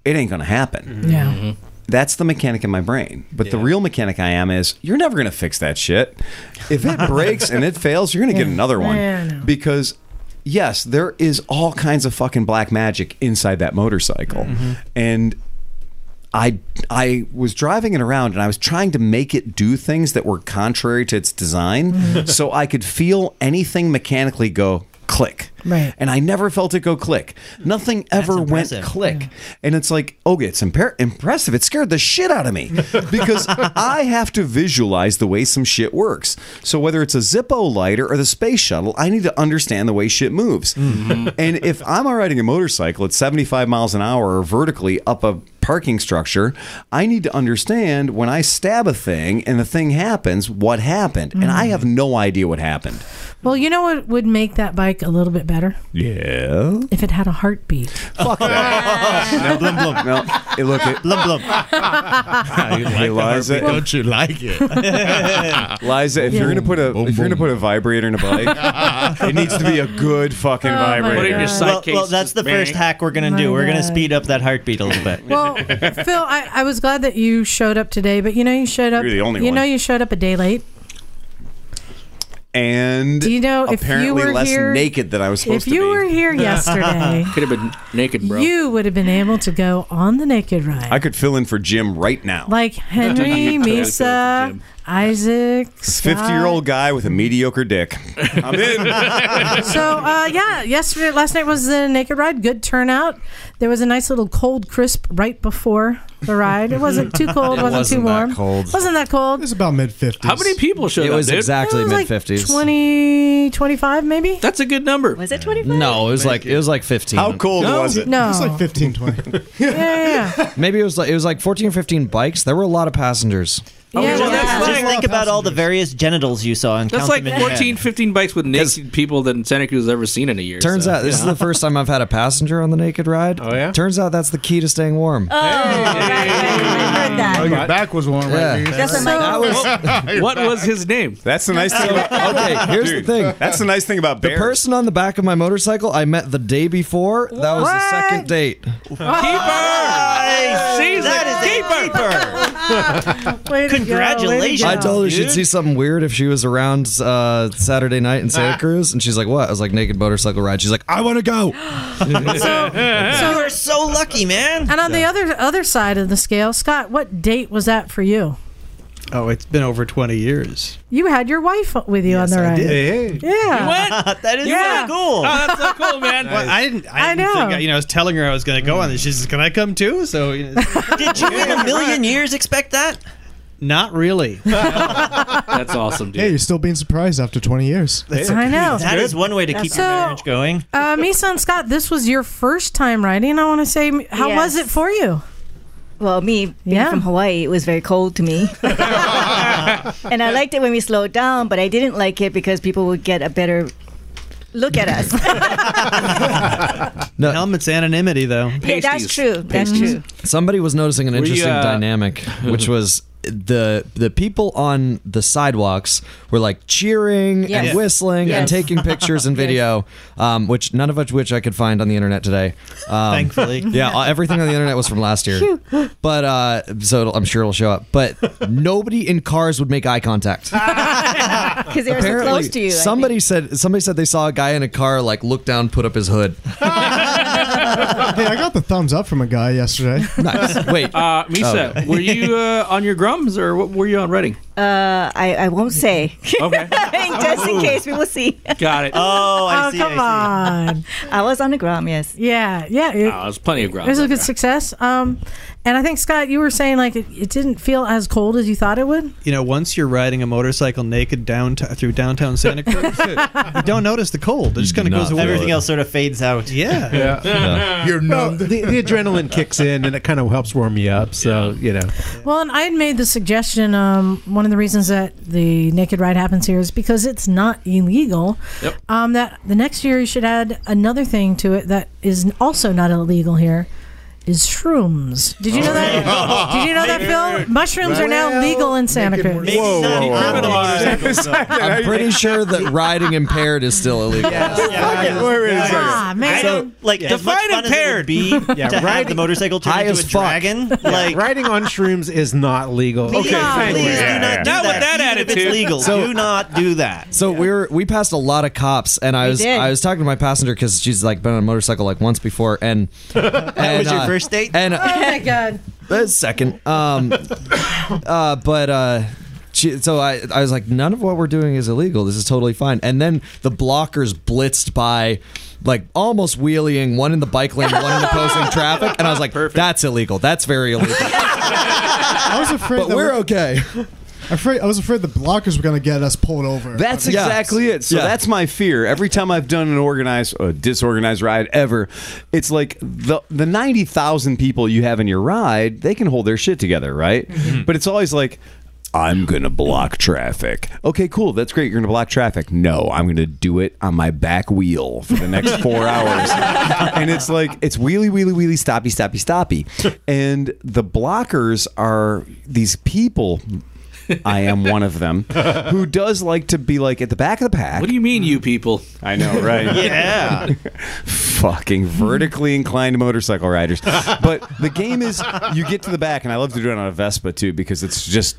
it ain't gonna happen. Yeah. That's the mechanic in my brain. But the real mechanic I am is you're never going to fix that shit. If it breaks and it fails, you're going to get another one. Yeah, I. Because yes, there is all kinds of fucking black magic inside that motorcycle. Mm-hmm. And I I was driving it around and I was trying to make it do things that were contrary to its design Mm-hmm. so I could feel anything mechanically go click. Right. And I never felt it go click. Nothing ever went impressive. click. And it's like, oh, it's impar- impressive. It scared the shit out of me because I have to visualize the way some shit works. So whether it's a Zippo lighter or the space shuttle, I need to understand the way shit moves. Mm-hmm. And if I'm riding a motorcycle at 75 miles an hour or vertically up a parking structure, I need to understand when I stab a thing and the thing happens, what happened. And I mm. have no idea what happened. Well, you know what would make that bike a little bit better? Yeah. If it had a heartbeat. Fuck that. no, blum, blum. No, hey, look, it, Blum blum. hey, Liza, Don't you like it? Liza, if you're gonna put a if you're gonna put a vibrator in a bike, it needs to be a good fucking Oh, my Put it in your side Well, well, that's the just first hack we're gonna My do. We're gonna speed up that heartbeat a little bit. Well, Phil, I, I was glad that you showed up today, but you know you showed up. You're the only you one. know you showed up a day late. And Do you know if you apparently were less here- naked than I was supposed to be. If you were here yesterday, Could have been naked, bro. you would have been able to go on the naked ride. I could fill in for Jim right now. like Henry, You. Misa, Isaac, Fifty-year-old guy with a mediocre dick. I'm in. So uh, yeah, yesterday, last night was the naked ride. Good turnout. There was a nice little cold crisp right before the ride. It wasn't too cold. It wasn't, wasn't too that warm. cold. Wasn't that cold? It was about mid 50s. How many people showed It up, was dude? exactly It was exactly mid like fifties. 20, 25 maybe. That's a good number. Was it 25? No, it was like it was like fifteen. How cold No. was it? No, It's like 15, 20. yeah, yeah, yeah. Maybe it was like it was like fourteen or fifteen bikes. There were a lot of passengers. Yeah, well, yeah. that's Just think about all the various genitals you saw and That's count like them in your 14, head. 15 bikes with naked people that Santa Cruz has ever seen in a year. Turns so. out this is the first time I've had a passenger on the naked ride. Oh, yeah? Turns out that's the key to staying warm. Oh, right, right, right. I heard Oh, your back was warm, Yeah. right? That's a that was what was his name? That's the nice thing about. okay. Here's Dude, the thing. That's the nice thing about The person on the back of my motorcycle I met the day before. That was the second date. Keeper! She's That a is a keeper. Way to go, way to Congratulations. go. I told her dude. she'd see something weird if she was around uh, Saturday night in Santa Cruz, and she's like, "What?" I was like, "Naked motorcycle ride." She's like, "I want to go." So You are so lucky, man. And on the other other side of the scale, Scott, what date was that for you? Oh, it's been over 20 years. You had your wife with you Yes, on the I ride. did. Hey, Yeah. that is Yeah. so cool. Oh, that's so cool, man. Well, I didn't. I, I didn't know. Think, you know, I was telling her I was going to go on this. She says, "Can I come too?" So, you know, Did you in a million years expect that? not really. That's awesome, dude. Hey, you're still being surprised after 20 years. I know. That is one way to keep So- your marriage going. Uh, Misa and Scott, this was your first time riding. I want to say, how was it for you? Well, me being Yeah. from Hawaii, it was very cold to me. and I liked it when we slowed down, but I didn't like it because people would get a better look at us. No, Helmet's anonymity, though. yeah, that's true. That's true. somebody was noticing an Were you, interesting uh, dynamic, which was the the people on the sidewalks were like cheering Yes. and whistling and taking pictures and Yes. video, um, which none of which, which I could find on the internet today. Um, Thankfully. yeah, uh, everything on the internet was from last year. But uh, so it'll, I'm sure it'll show up. But nobody in cars would make eye contact. Because they were so close to you. I somebody said somebody said they saw a guy in a car like look down, put up his hood. hey, I got the thumbs up from a guy yesterday. Nice. Wait, Uh, Misa, were you uh, on your grums or what were you on Reading? Think. Uh, I, I won't say. Okay, Just in case we will see. got it. Oh, I oh, see. come I on. I was on the ground, yes. Yeah, yeah. It, Oh, there's plenty of it was a good success. Um, and I think, Scott, you were saying like it, it didn't feel as cold as you thought it would. You know, once you're riding a motorcycle naked down through downtown Santa Cruz, you don't notice the cold. It just kind of goes away. Everything else sort of fades out. Yeah. Yeah. You're Well, numb. the, the adrenaline kicks in and it kind of helps warm you up. So, you know. Well, and I had made the suggestion. Um, one of the reasons that the naked ride happens here is because it's not illegal. Yep. Um, that the next year you should add another thing to it that is also not illegal here. Is shrooms? Did you know that? Did you know that, Phil? Mushrooms are now legal in Santa Cruz. Maybe not criminal motorcycles, though. I'm pretty sure that riding impaired is still illegal. yeah Ah, man. So, like, as much Define fun as it would be to have riding- the motorcycle turn High into a dragon, like, Riding on shrooms is not legal. please, thank please do not do Not with that. that even if it's attitude. legal, So- do not do that. So we were we passed a lot of cops, and I We was did. I was talking to my passenger because she's like been on a motorcycle like once before, and that was your first date? and Oh my god. uh, second, um, uh, but uh, she, so I, I was like, none of what we're doing is illegal. This is totally fine. And then the blockers blitzed by, like almost wheeling one in the bike lane, one in the opposing traffic, and I was like, that's illegal. That's very illegal. I was afraid But that we're okay. Afraid, I was afraid the blockers were going to get us pulled over. That's Yeah. exactly it. So Yeah. that's my fear. Every time I've done an organized or disorganized ride ever, it's like the the ninety thousand people you have in your ride, they can hold their shit together, right? Mm-hmm. But it's always like. I'm gonna block traffic. Okay, cool. That's great. You're gonna block traffic. No, I'm gonna do it on my back wheel for the next four hours. And it's like it's wheelie, wheelie, wheelie, stoppy, stoppy, stoppy. And the blockers are these people. I am one of them who does like to be like at the back of the pack. What do you mean, you people? I know, right? Yeah. Fucking vertically inclined motorcycle riders. But the game is you get to the back, and I love to do it on a Vespa too because it's just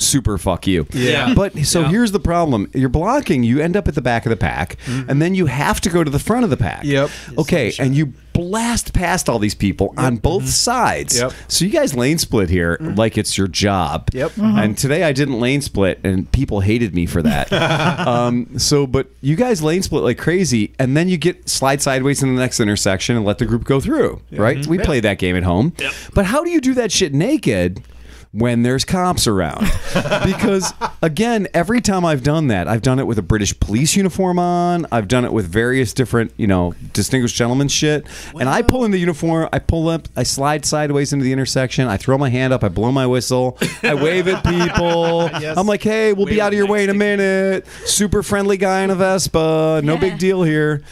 super fuck you. Yeah. But so here's the problem: you're blocking. You end up at the back of the pack, mm-hmm. and then you have to go to the front of the pack. Yep. Okay, and you blast past all these people on both mm-hmm. sides. Yep. So you guys lane split here mm-hmm. like it's your job. Yep. And today I didn't lane split, and people hated me for that. um, so, but you guys lane split like crazy, and then you get slide sideways in the next intersection and let the group go through. Right? We Yep. played that game at home. But how do you do that shit naked? When there's cops around. because, again, every time I've done that, I've done it with a British police uniform on. I've done it with various different, you know, distinguished gentlemen shit. And I pull in the uniform, I pull up, I slide sideways into the intersection, I throw my hand up, I blow my whistle, I wave at people. I'm like, hey, we'll be out of your way in a minute. Super friendly guy in a Vespa. No big deal here.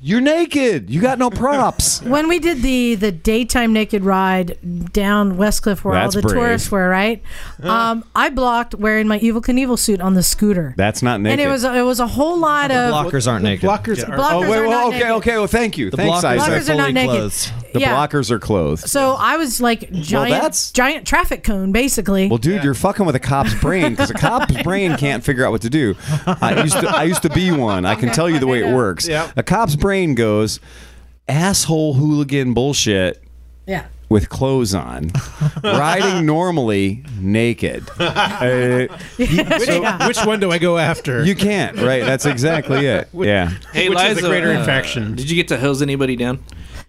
You're naked. You got no props. When we did the the daytime naked ride down Westcliff, where That's all the brave. tourists were, right? Um, I blocked wearing my Evel Knievel suit on the scooter, That's not naked. and it was it was a whole lot of blockers aren't naked. Blockers The are. blockers oh, wait, are well, not okay, naked. okay. Well, thank you. The Thanks, blockers Isaac. are Blockers are not fully naked. clothed. The yeah. blockers are clothed. So I was like giant, that's- giant traffic cone, basically. Well, dude, you're fucking with a cop's brain because a cop's brain can't figure out what to do. I used to, I used to be one. I can tell you the way it works. Yep. A cop's brain goes asshole hooligan bullshit yeah. with clothes on, riding normally naked. Uh, Yeah. Which one do I go after? you can't, right? That's exactly it. Yeah. Hey, Which is the Liza, greater uh, infection? Did you get to hose anybody down?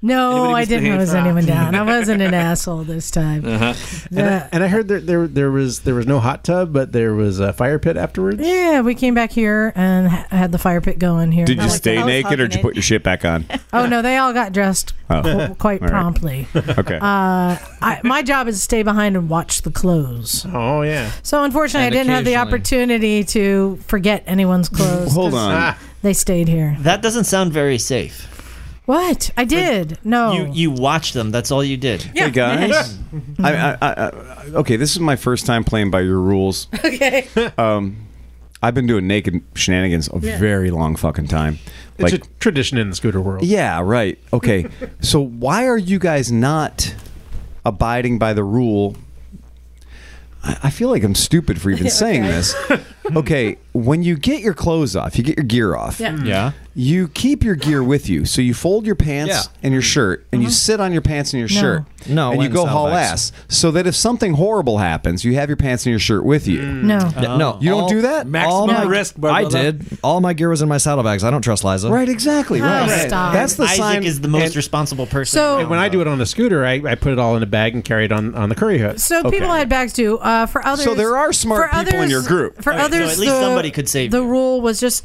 No, I didn't misbehave? hose anyone down. I wasn't an asshole this time. Uh-huh. and, I, and I heard there, there there was there was no hot tub, but there was a fire pit afterwards. Yeah, we came back here and ha- had the fire pit going here. Did you like stay naked or did you put your shit back on? Oh no, they all got dressed Oh. qu- quite All right. promptly. Okay. Uh, I, my job is to stay behind and watch the clothes. Oh yeah. So unfortunately, And I didn't have the opportunity to forget anyone's clothes. Hold on. They stayed here. That doesn't sound very safe. What? I did. No. You you watched them. That's all you did. Hey guys, I, I, I, I, okay. This is my first time playing by your rules. okay. Um, I've been doing naked shenanigans a Yeah. very long fucking time. It's a tradition in the scooter world. yeah, right. Okay, so why are you guys not abiding by the rule? I I feel like I'm stupid for even saying this. Okay, when you get your clothes off, you get your gear off. Yeah. Yeah. You keep your gear with you, so you fold your pants Yeah. and your shirt, and you mm-hmm. sit on your pants and your No. shirt. No, and you in go haul saddlebags. ass, so that if something horrible happens, you have your pants and your shirt with you. Mm. No. Yeah, uh-huh. no, You don't all- do that? Maximum No. risk, I did. All my gear was in my saddlebags. I don't trust Liza. Right, exactly. Oh, Right. right. stop. That's the Isaac sign. is the most and- responsible person. So- And when I do it on the scooter, I, I put it all in a bag and carry it on, on the curry hook. So people had bags too. Uh, for others, So there are smart for people in your group. For Okay, so at least the, somebody could save The you. rule was just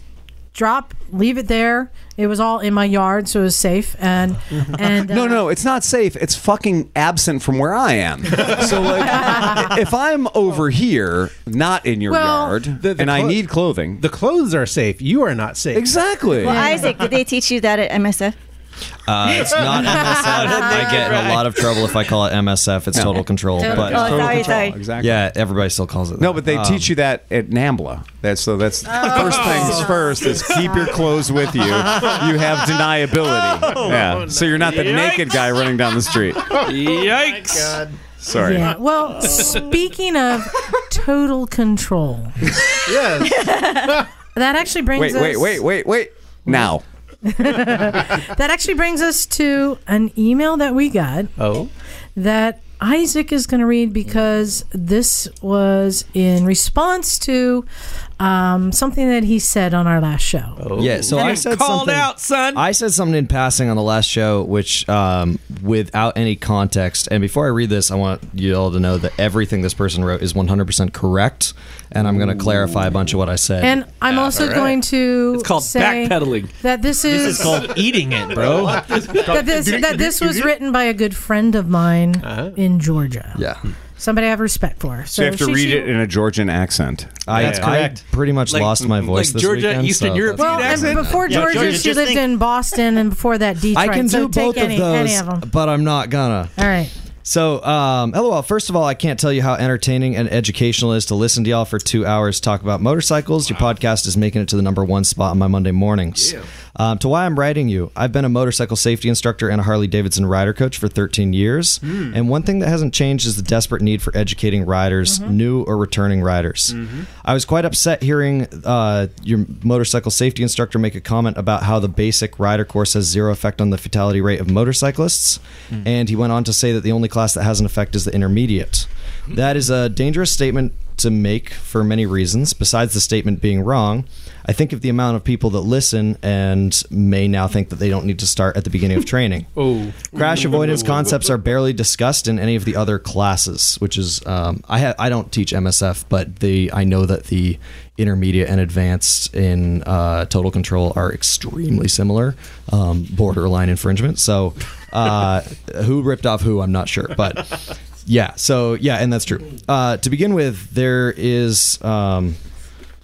drop, leave it there. It was all in my yard, so it was safe. And and uh, no, no, it's not safe. It's fucking absent from where I am. so, like, if I'm over here, not in your Well- yard, The- the and I need clothing, The clothes are safe. You are not safe. exactly. Well, Isaac, did they teach you that at MSF? Uh, it's not MSF. I get in a lot of trouble if I call it MSF. It's total control. Total But Oh, sorry, sorry. Exactly. yeah, everybody still calls it. No, that. but they Um, teach you that at NAMBLA. That's so. That's first things first. Is keep your clothes with you. You have deniability. yeah. So you're not the naked guy running down the street. Yikes! Sorry. Yeah. Well, speaking of total control, Yes. that actually brings Wait, us. wait, wait, wait, wait. Now. That actually brings us to an email that we got Oh. that Isaac is going to read because this was in response to um, something that he said on our last show. Oh. Yeah, so I said called something, out, son. I said something in passing on the last show, which, um, without any context, and before I read this, I want you all to know that everything this person wrote is 100% correct, and I'm going to clarify a bunch of what I said. And I'm also going to It's called say backpedaling. that this is, This is called eating it, bro. that this that this was written by a good friend of mine in Georgia. yeah, Somebody I have respect for. So you have to she read should- it in a Georgian accent. I, That's I correct. pretty much Like- lost my voice like this Georgia, weekend. Eastern so Europe. Well, that's- and before Yeah, Georgia, Georgia, she lived think- in Boston, and before that, Detroit. I can so do take both any, of those, any of them. but I'm not gonna. All right. So, um, LOL, first of all, I can't tell you how entertaining and educational it is to listen to y'all for two hours talk about motorcycles. Your podcast is making it to the number one spot on my Monday mornings. Um, to why I'm writing you, I've been a motorcycle safety instructor and a Harley Davidson rider coach for 13 years. Hmm. And one thing that hasn't changed is the desperate need for educating riders, mm-hmm. new or returning riders. Mm-hmm. I was quite upset hearing uh, your motorcycle safety instructor make a comment about how the basic rider course has zero effect on the fatality rate of motorcyclists. Hmm. And he went on to say that the only class that has an effect is the intermediate. Hmm. That is a dangerous statement to make for many reasons, besides the statement being wrong. I think of the amount of people that listen and may now think that they don't need to start at the beginning of training. Oh, Crash avoidance concepts are barely discussed in any of the other classes, which is um, I ha- I don't teach MSF, but the I know that the intermediate and advanced in uh, total control are extremely similar, um, borderline infringement. So uh, who ripped off who, I'm not sure, but yeah. So yeah, and that's true. Uh, to begin with, there is. Um,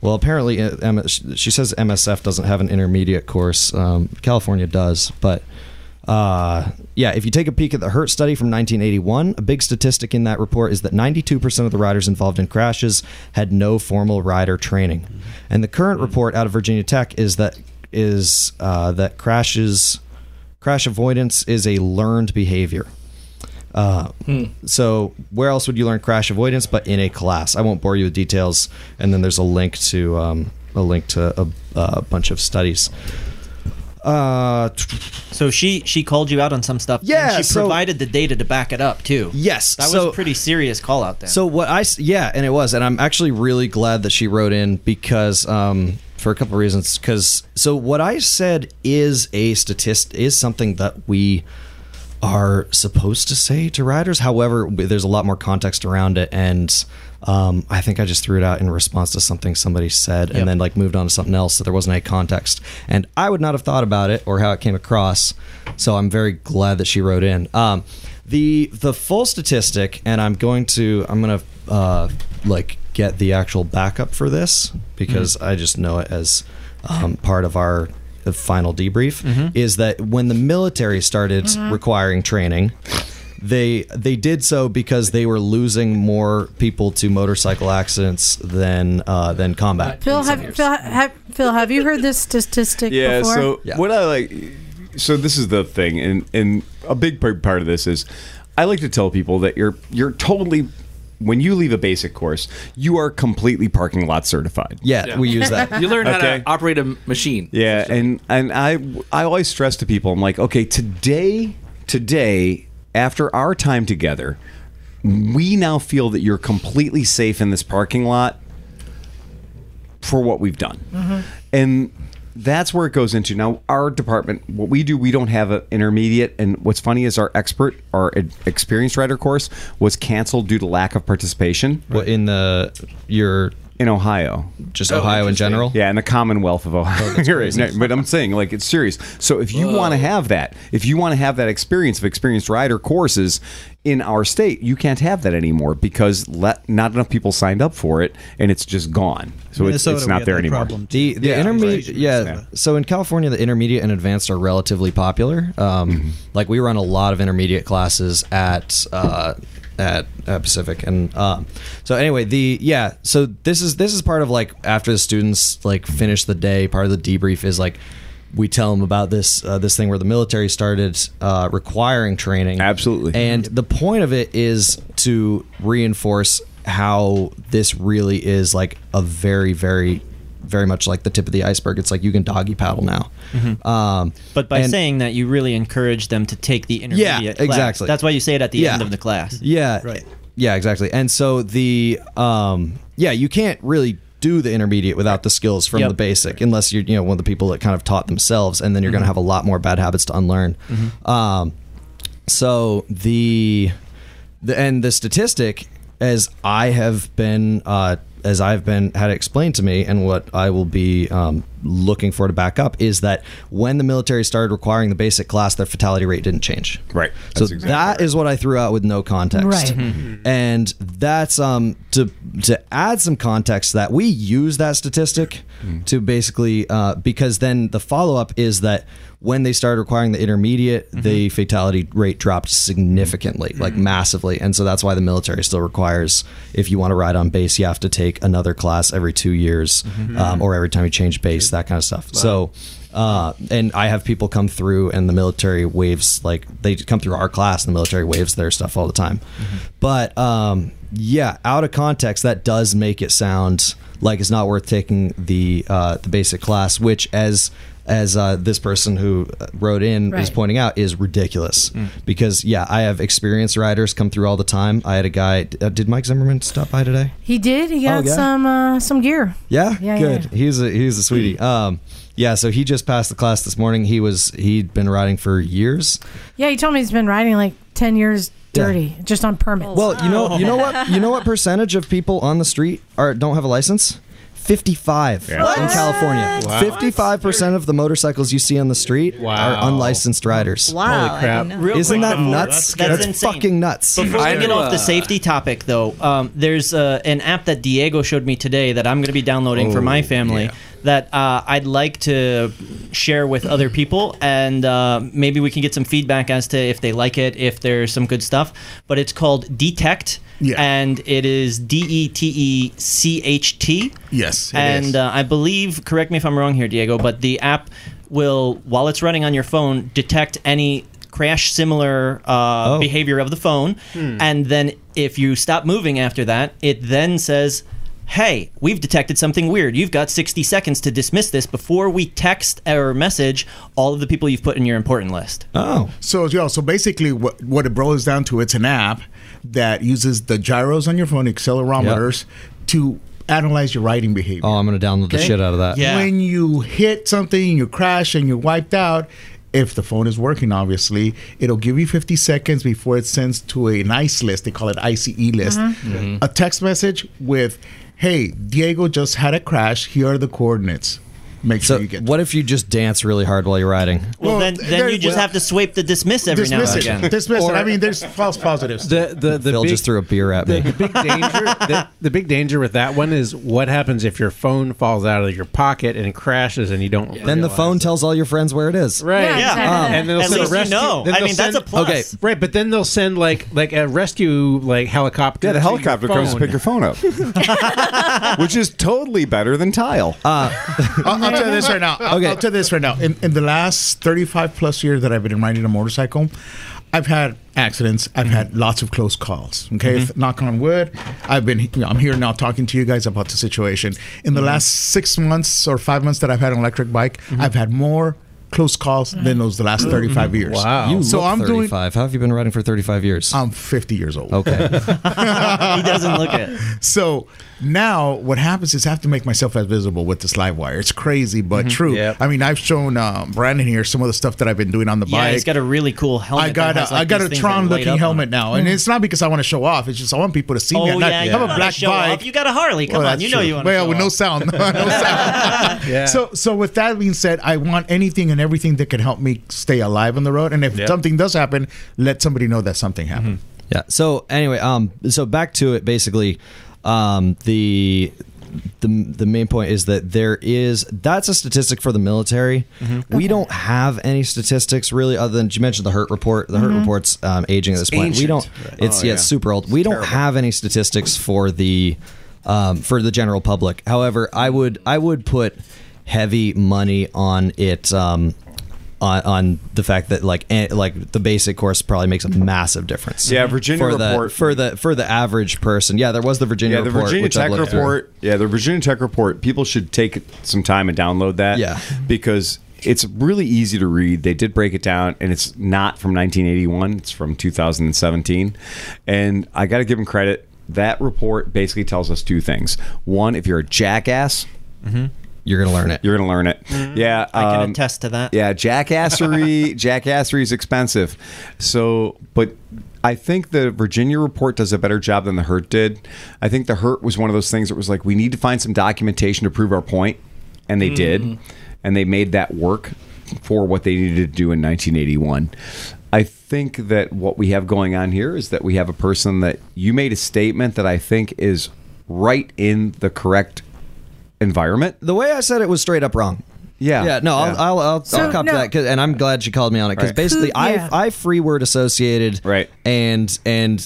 well, apparently, uh, she says MSF doesn't have an intermediate course. Um, California does, but uh, yeah, if you take a peek at the Hurt study from 1981, a big statistic in that report is that 92% of the riders involved in crashes had no formal rider training, and the current report out of Virginia Tech is that is uh, that crashes crash avoidance is a learned behavior. Uh, So where else would you learn crash avoidance but in a class? I won't bore you with details. And then there's a link to um, a link to a, a bunch of studies. Uh, So she she called you out on some stuff. Yeah, and she so- provided the data to back it up too. Yes, that was a pretty serious call out there. So what I yeah, and it was, and I'm actually really glad that she wrote in because um, for a couple of reasons. Because so what I said is a statist is something that we are supposed to say to riders. However, there's a lot more context around it, and um, I think I just threw it out in response to something somebody said, Yep. and then like moved on to something else. So there wasn't any context, and I would not have thought about it or how it came across. So I'm very glad that she wrote in. Um, the the full statistic, and I'm going to I'm gonna uh, like get the actual backup for this because I just know it as um, part of our the final debrief is that when the military started requiring training they they did so because they were losing more people to motorcycle accidents than uh, than combat. Phil, have, Phil, have, Phil, have you heard this statistic Yeah. before? So Yeah. what I like, so this is the thing, and and a big part part of this is, I like to tell people that you're you're totally. When you leave a basic course, you are completely parking lot certified. Yeah, we use that. you learn how Okay. to operate a machine. Yeah, and and I I always stress to people, I'm like, okay, today today after our time together, we now feel that you're completely safe in this parking lot for what we've done, mm-hmm. and that's where it goes into. Now, our department, what we do, we don't have an intermediate, and what's funny is our expert, our experienced rider course was canceled due to lack of participation What in the your in Ohio. just oh, Ohio in general? Yeah, in the Commonwealth of Ohio. Oh, You're right. No, but I'm saying, like, it's serious. So if you want to have that, if you want to have that experience of experienced rider courses in our state, you can't have that anymore because let, not enough people signed up for it, and it's just gone. So it's, it's not there anymore. problem. The the Yeah, intermediate, right. yeah. Yeah. So in California, the intermediate and advanced are relatively popular. Um, Mm-hmm. Like we run a lot of intermediate classes at uh, at uh, Pacific, and um, so anyway, the yeah. So this is this is part of like after the students like finish the day. Part of the debrief is like we tell them about this uh, this thing where the military started uh, requiring training. Absolutely. and the point of it is to reinforce how this really is like a very very very much like the tip of the iceberg. It's like you can doggy paddle now. Mhm. Um, But by and- saying that, you really encourage them to take the intermediate class. exactly. That's why you say it at the Yeah. end of the class. Yeah. Right. Yeah, exactly. And so the um yeah, you can't really do the intermediate without the skills from Yep. the basic unless you're you know one of the people that kind of taught themselves and then you're going to have a lot more bad habits to unlearn. Um so the the and the statistic as I have been uh as I've been had it explained to me, and what I will be um, looking for to back up is that when the military started requiring the basic class, their fatality rate didn't change. Right. So That's exactly that is what I threw out with no context. Right. Mm-hmm. And that's um to to add some context to that we use that statistic Mm. to basically uh, because then the follow up is that when they started requiring the intermediate, Mm-hmm. the fatality rate dropped significantly, like massively, and so that's why the military still requires if you want to ride on base, you have to take another class every two years, Mm-hmm. um, or every time you change base, that kind of stuff. So. Uh, and I have people come through, and the military waves like they come through our class, and the military waves their stuff all the time. But um, yeah, out of context, that does make it sound like it's not worth taking the uh, the basic class, which as as uh, this person who wrote in is pointing out is ridiculous because yeah i have experienced riders come through all the time i had a guy uh, did mike zimmerman stop by today He did. He got Oh, yeah? some uh, some gear. yeah, Yeah, good. yeah. He's a he's a sweetie. Um, yeah. So he just passed the class this morning. He was he'd been riding for years. Yeah, he told me he's been riding like ten years dirty, just on permits. Well, you know you know what you know what percentage of people on the street are don't have a license. 55 Yeah. In California. Wow. 55% of the motorcycles you see on the street Wow. are unlicensed riders. Wow. Holy crap. didn't know. Real Isn't that before- nuts? That's, insane. fucking nuts. Before I we get know, off the uh, safety topic, though, um, there's uh, an app that Diego showed me today that I'm going to be downloading for Oh, my family yeah. That uh, I'd like to share with other people, and uh, maybe we can get some feedback as to if they like it, if there's some good stuff. But it's called Detecht, Yeah. and it is D E T E C H T. Yes, it and is. Uh, I believe, correct me if I'm wrong here, Diego, but the app will, while it's running on your phone, detect any crash similar uh, Oh. behavior of the phone, Hmm. and then if you stop moving after that, it then says. Hey, we've detected something weird. You've got 60 seconds to dismiss this before we text or message all of the people you've put in your important list. Oh. So yo, so basically, what what it boils down to, it's an app that uses the gyros on your phone, accelerometers, to analyze your riding behavior. Oh, I'm going to download the shit out of that. Yeah. When you hit something, you crash, and you're wiped out. If the phone is working, obviously, it'll give you 50 seconds before it sends to a nice list. They call it ICE list. Mm-hmm. A text message with, "Hey, Diego just had a crash. Here are the coordinates. Make So sure you get." what if you just dance really hard while you're riding? Well, Well, then, then you just well- have to swipe the dismiss every Dismiss now it. and again. Dismiss it. I mean, there's false positives. The the the Phil big, just threw a beer at me. the, the big danger the, the big danger with that one is what happens if your phone falls out of your pocket and crashes and you don't then the phone it. tells all your friends where it is. Right. Yeah, Yeah. exactly. Um, and they'll At send least a you rescue. know. I they'll mean, that's a plus. Okay. Right, but then they'll send like like a rescue like helicopter. Yeah, the to helicopter comes to pick your phone up, which is totally better than tile. I'll, uh, uh, I'll tell you this right now. I'll, Okay. I'll tell you this right now. In, in the last 35 plus years that I've been riding a motorcycle, I've had accidents. I've mm-hmm. had lots of close calls. Okay, mm-hmm. If- knock on wood. I've been. You know, I'm here now talking to you guys about the situation. In the mm-hmm. last six months or five months that I've had an electric bike, I've had more close calls than those the last 35 years. Wow. You So look I'm doing. 35. How have you been riding for 35 years? I'm 50 years old. okay. he doesn't look it. So now what happens is I have to make myself as visible with this live wire. It's crazy, but true. Yep. I mean, I've shown uh, Brandon here some of the stuff that I've been doing on the Yeah, bike. he's got a really cool helmet. I got has, a, like, I got a Tron looking helmet now, and it's not because I want to show off. It's just I want people to see me. Oh at yeah, I you have a black show bike. off. You got a Harley. Come Well, on, that's you know true. you want Well, to with no sound. no sound. Yeah. So, so with that being said, I want anything and everything that can help me stay alive on the road. And if Yep. something does happen, let somebody know that something happened. Yeah. So anyway, um, so back to it. Basically, um, the the the main point is that there is that's a statistic for the military. We don't have any statistics really, other than you mentioned the Hurt report. The Hurt report's um, aging at this point. We don't. It's Oh, yeah, yeah. it's super old. We don't have any statistics for the um, for the general public. However, I would I would put heavy money on it. Um, on, on the fact that like like the basic course probably makes a massive difference. Yeah, Virginia for the report- for the for the average person. Yeah, there was the Virginia yeah, the report, Virginia which I've Tech looked through. report. Yeah, the Virginia Tech report. People should take some time and download that. Yeah. because it's really easy to read. They did break it down, and it's not from 1981. It's from 2017, and I got to give them credit. That report basically tells us two things. One, if you're a jackass, mm-hmm. You're gonna learn it. you're going to learn it. Yeah, I can um, attest to that. yeah, jackassery, jackassery is expensive. So, but I think the Virginia report does a better job than the Hurt did. I think the Hurt was one of those things that was like, we need to find some documentation to prove our point, and they did, and they made that work for what they needed to do in 1981. I think that what we have going on here is that we have a person that you made a statement that I think is right in the correct environment. The way I said it was straight up wrong. Yeah, Yeah, no, Yeah. I'll I'll, I'll, So, I'll cop no. to that, 'cause- and I'm glad she called me on it because Right. basically Who- yeah. I I free word associated Right. and and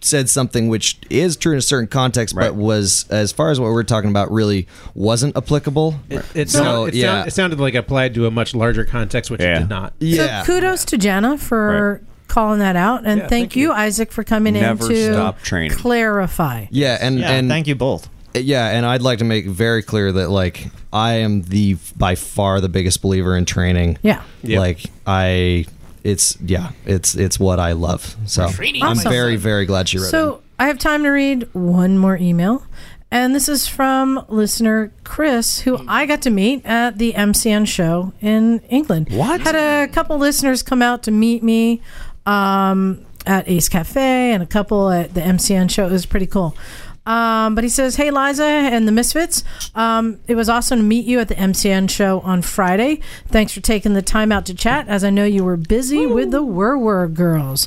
said something which is true in a certain context, Right. but was as far as what we're talking about really wasn't applicable. It, it, So, sound- it, yeah. sound- it sounded like applied to a much larger context, which Yeah. it did not. yeah, So kudos to Jana for calling that out, and Yeah, thank, thank you, you. Isaac, for coming Never in to stop training. clarify. yeah, and Yeah, and thank you both. Yeah, and I'd like to make very clear that like I am the by far the biggest believer in training. Yeah. Yep. Like I it's yeah, it's it's what I love. So I'm Awesome. very very glad she wrote So I have time to read one more email. And this is from listener Chris, who I got to meet at the MCN show in England. What? Had a couple listeners come out to meet me um, at Ace Cafe and a couple at the MCN show. It was pretty cool. Um, but he says, Hey, Liza and the Misfits. Um, it was awesome to meet you at the MCN show on Friday. Thanks for taking the time out to chat, as I know you were busy with the Wur Wur girls.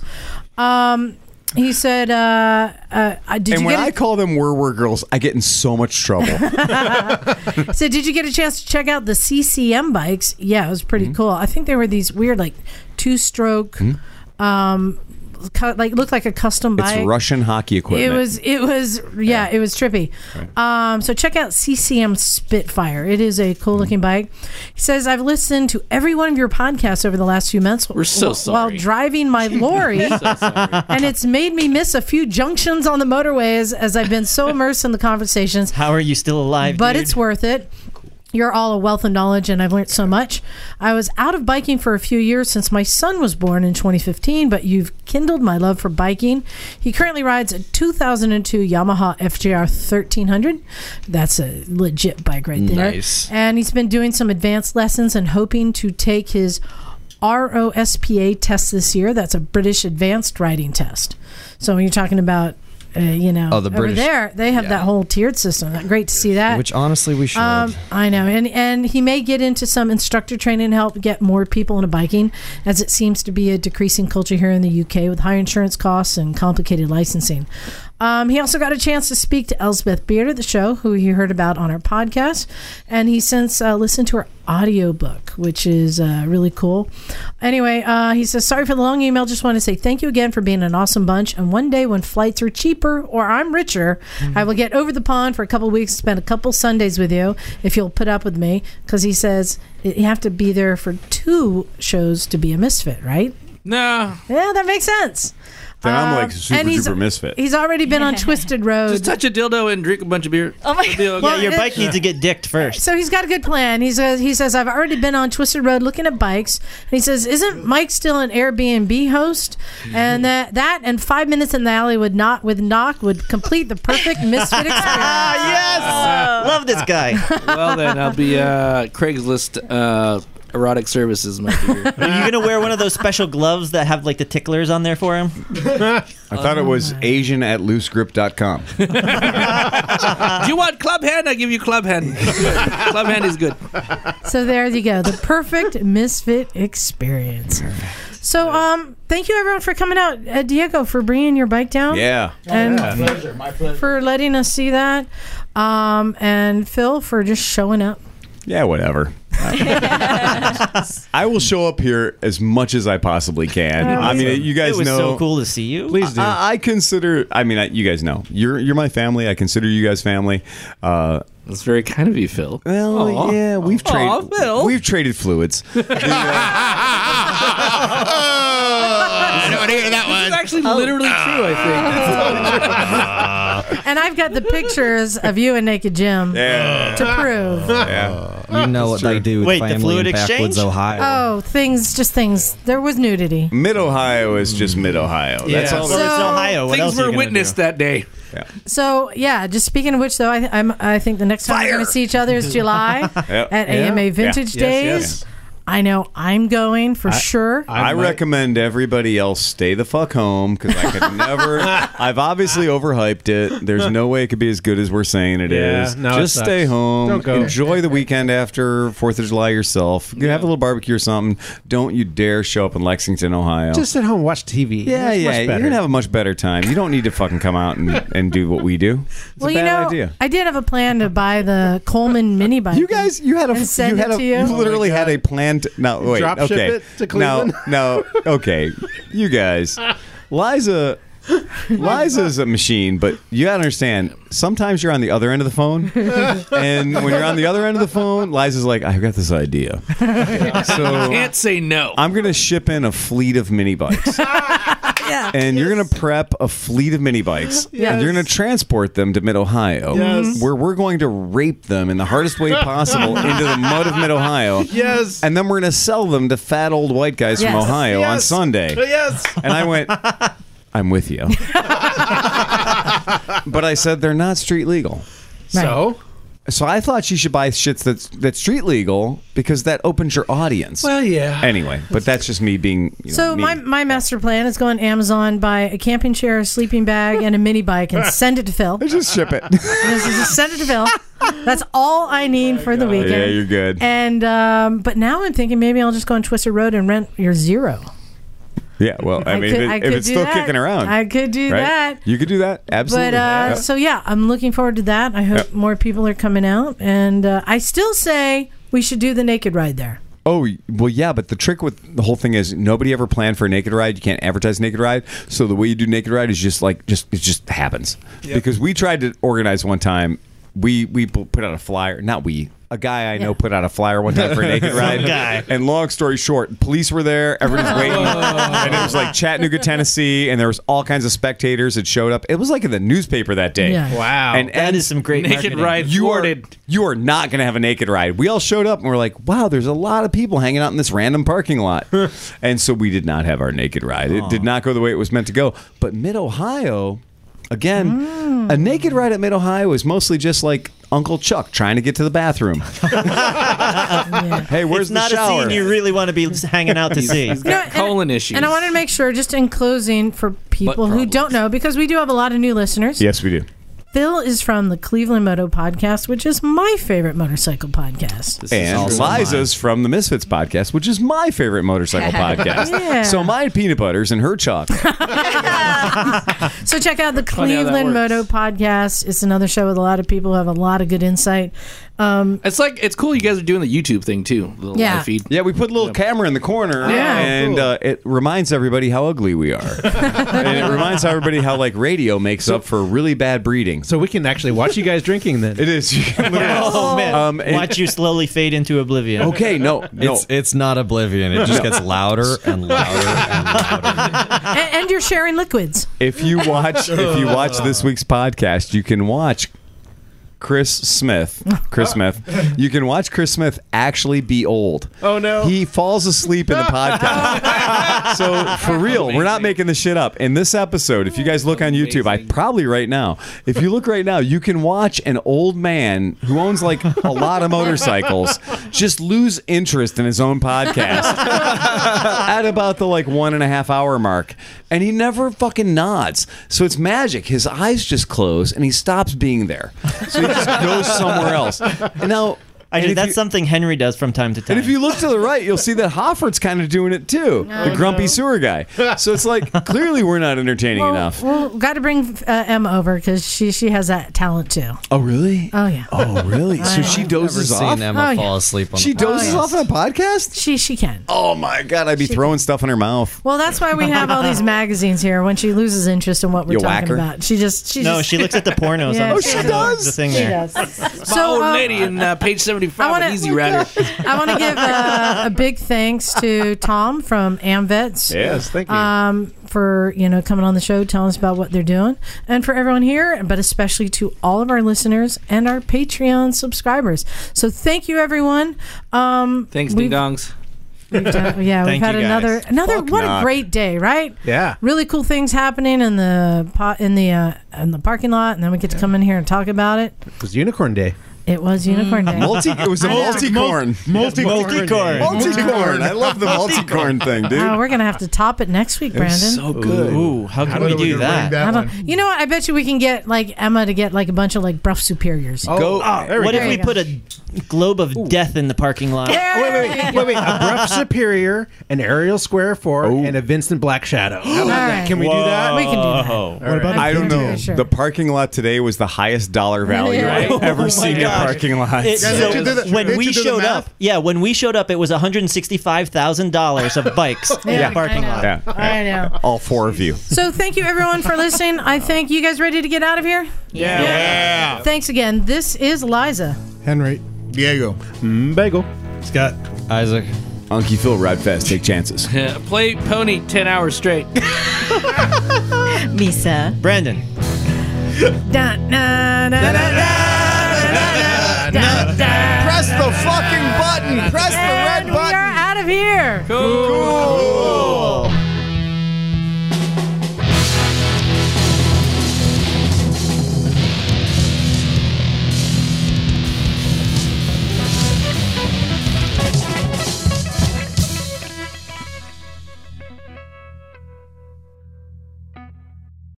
Um, he said, uh, uh, Did and you when I call them were were girls, I get in so much trouble. so did you get a chance to check out the CCM bikes? Yeah, it was pretty Mm-hmm. cool. I think they were these weird like two stroke um like looked like a custom bike. it's. Russian hockey equipment. It was it was yeah, it was trippy. Um so check out CCM Spitfire. It is a cool looking bike. He says I've listened to every one of your podcasts over the last few months We're so wh- sorry. while driving my lorry and it's made me miss a few junctions on the motorways as I've been so immersed in the conversations How are you still alive? but dude? it's worth it. You're all a wealth of knowledge, and I've learned so much. I was out of biking for a few years since my son was born in 2015, but you've kindled my love for biking. He currently rides a 2002 Yamaha FJR 1300. That's a legit bike right there. Nice. And he's been doing some advanced lessons and hoping to take his ROSPA test this year. That's a British advanced riding test. So when you're talking about, uh, you know, Oh, the over there, they have yeah. that whole tiered system. Great to see that. Which honestly we should. Um, I know, and and he may get into some instructor training to help get more people into biking, as it seems to be a decreasing culture here in the UK with high insurance costs and complicated licensing. Um, he also got a chance to speak to Elspeth Beard at the show, who he heard about on our podcast, and he since uh, listened to her audiobook, which is uh, really cool. Anyway, uh, he says, Sorry for the long email. Just want to say thank you again for being an awesome bunch. And one day when flights are cheaper or I'm richer, I will get over the pond for a couple weeks, spend a couple Sundays with you if you'll put up with me. Because he says you have to be there for two shows to be a misfit, right? No. Yeah, that makes sense. Then I'm Um, like super and he's- duper misfit. He's already been on Twisted Road. Just touch a dildo and drink a bunch of beer. Oh my It'll okay. yeah, your bike needs to get dicked first. So he's got a good plan. He says he says I've already been on Twisted Road looking at bikes. And he says, "Isn't Mike still an Airbnb host?" And that that and five minutes in the alley would not with knock would complete the perfect misfit experience. Ah yes, love this guy. well, then I'll be uh, Craigslist uh, erotic services. my dear. Are you gonna wear one of those special gloves that have like the ticklers on there for him? I thought it was Asian at loosegrip.com. Do you want club hand? I give you club hand. club hand is good. So there you go, the perfect misfit experience. So um, thank you everyone for coming out, uh, Diego, for bringing your bike down. Yeah. and pleasure. My pleasure. for letting us see that, um, and Phil for just showing up. Yeah, whatever. I will show up here as much as I possibly can. I mean, you guys it was know. so cool to see you. Please do. I, I consider. I mean, I, you guys know. You're you're my family. I consider you guys family. Uh, That's very kind of you, Phil. Well, Aw. yeah, we've Aw, traded Phil. we've traded fluids. I don't want to hear that This is actually literally true. I think. and I've got the pictures of you and Naked Jim Yeah. to prove. Yeah. You know what they do with Wait, the family fluid in Backwoods, exchange? Ohio. Oh, things, just things. There was nudity. Mid Ohio is just Mid Ohio. That's all. Well, it's So- Ohio. What else Things are you were gonna witnessed do? that day. So yeah, just speaking of which, though, I, I'm, I think the next time we're going to see each other is July Yep. at AMA Vintage Yes, Days. yes. I know I'm going for sure. I recommend everybody else stay the fuck home because I could never. I've obviously overhyped it. There's no way it could be as good as we're saying it is. Yeah, no, Just sucks. stay home. Don't go. Enjoy the weekend after Fourth of July yourself. You Have a little barbecue or something. Don't you dare show up in Lexington, Ohio. Just sit home and watch TV. yeah, That's yeah. much You're gonna have a much better time. You don't need to fucking come out and, and do what we do. It's well, a you know, idea. I did have a plan to buy the Coleman mini bike. You guys, you had a, you had a, to you? Oh literally had a plan. To, no, wait, Drop ship okay, it to Cleveland? no, no, okay, you guys, Liza. Liza's a machine, but you gotta understand. Sometimes you're on the other end of the phone, and when you're on the other end of the phone, Liza's like, "I've got this idea." So I Can't say no. I'm gonna ship in a fleet of mini bikes, yeah. and you're gonna prep a fleet of mini bikes, and you're gonna transport them to Mid Ohio, Yes. where we're going to rape them in the hardest way possible into the mud of Mid Ohio. Yes. And then we're going to sell them to fat old white guys from Yes. Ohio on Sunday. Uh, yes. And I went, I'm with you. but I said they're not street legal. So, So I thought you should buy shits that's that's street legal because that opens your audience. well, yeah. anyway, but that's just me being. You know, So me. my, my master plan is go on Amazon, buy a camping chair, a sleeping bag, and a mini bike, and send it to Phil. just ship it. This is- just send it to Phil. That's all I need for the weekend. yeah, you're good. And um, but now I'm thinking maybe I'll just go on Twisted Road and rent your zero. Yeah, well, I, mean, could- if, it- could if it's still that. kicking around, I could do right? that. You could do that. Absolutely. But uh, Yeah. so yeah, I'm looking forward to that. I hope Yep. more people are coming out, and uh, I still say we should do the naked ride there. Oh well, yeah, but the trick with the whole thing is nobody ever planned for a naked ride. You can't advertise naked ride. So the way you do naked ride is just like just it just happens. Because we tried to organize one time. We we put out a flyer. Not we. A guy I know Yeah. put out a flyer one time for a naked ride. guy. And long story short, police were there. Everybody's waiting, and it was like Chattanooga, Tennessee, and there was all kinds of spectators that showed up. It was like in the newspaper that day. Yeah. Wow. And and That is some great Naked marketing. ride you are, you are not going to have a naked ride. We all showed up and we're like, wow, there's a lot of people hanging out in this random parking lot. and so we did not have our naked ride. It did not go the way it was meant to go. But Mid Ohio, again, a naked hmm. ride at Mid Ohio is mostly just like Uncle Chuck trying to get to the bathroom. Hey, where's It's not the shower? a scene you really want to be hanging out to see. He's got and- colon issues. And I wanted to make sure, just in closing, for people who don't know, because we do have a lot of new listeners. yes, we do. Phil is from the Cleveland Moto Podcast, which is my favorite motorcycle podcast. This And also Liza's from the Misfits podcast, which is my favorite motorcycle podcast. Yeah. So my peanut butters and her chalk. So check out the Funny how that Cleveland. Moto Podcast. It's another show with a lot of people who have a lot of good insight. Um, It's like it's cool. You guys are doing the YouTube thing too. The Yeah. live feed. Yeah, we put a little camera in the corner, Yeah. and uh, it reminds everybody how ugly we are, and it reminds everybody how like radio makes up for really bad breeding. so we can actually watch you guys drinking then. It is. Oh man! Um, and- Watch you slowly fade into oblivion. okay, no, no. It's it's not oblivion. It just gets louder and louder and louder. and, and you're sharing liquids. if you watch if you watch this week's podcast, you can watch Chris Smith. Chris Smith. You can watch Chris Smith actually be old. Oh, no. He falls asleep in the podcast. so for real, we're not making this shit up. In this episode, if you guys look on YouTube, I probably right now, if you look right now, you can watch an old man who owns like a lot of motorcycles just lose interest in his own podcast at about the like one and a half hour mark. And he never fucking nods. So it's magic. His eyes just close and he stops being there. So he just goes somewhere else. And now And if that's you- something Henry does from time to time. And if you look to the right, you'll see that Hoffert's kind of doing it too. the grumpy sewer guy. So it's like clearly we're not entertaining well, enough. Well, got to bring uh, Emma over because she she has that talent too. Oh really? Oh yeah. Oh really? So she Never dozes seen off. Emma Oh, yeah. fall asleep on She the dozes yes. off on a podcast. She she can. Oh my god! I'd be throwing stuff in her mouth. Well, that's why we have all these magazines here. When she loses interest in what we're You talking about, she just she no, just, she looks at the pornos. Yeah, on the, she does. The thing she there. does. My So old uh, lady in uh, page 75 I wanna- on Easy Rider. I want to give uh, a big thanks to Tom from AMVETS. Yes, thank you. um, for you know coming on the show, telling us about what they're doing, and for everyone here, but especially to all of our listeners and our Patreon subscribers. So thank you, everyone. Um, Thanks, we've- Ding Dongs. we've done- yeah, we've had another another. Fuck what knock. a great day, right? yeah. Really cool things happening in the pot in the uh, in the parking lot, and then we get to come in here and talk about it. It was Unicorn Day. It was mm. Unicorn Day. Multi. It was a I know. multi-corn. Multi-corn. Multi-corn. I love the multi-corn thing, dude. Oh, we're gonna have to top it next week, Brandon. so good. Ooh, how can we do gonna that? that I don't, you know what? I bet you we can get like Emma to get like a bunch of like Brough Superiors. Go. Oh, ah, there we What go. if we put a globe of death in the parking lot? Wait, wait, wait, wait, wait. A Brough Superior, an Ariel Square 4, and a Vincent Black Shadow. How about that? right. Can we do that? We can do that. What about I a don't know. Sure. The parking lot today was the highest dollar value I've ever oh seen in a gosh. parking lot. It- Yeah, so you the- when we you do the showed up, yeah, when we showed up, it was one hundred and sixty-five thousand dollars of bikes in the parking I lot. yeah. I know. All four of you. So thank you everyone for listening. I think you guys ready to get out of here. Yeah. Thanks again. This is Liza. Henry. Diego. Mm, bagel. Scott. Isaac. Unky Phil, ride fast, take chances. Play Pony 10 hours straight. Misa. Brandon. Da, na, na, na, Press the fucking button. Press the red button. We are out of here. cool. cool. cool.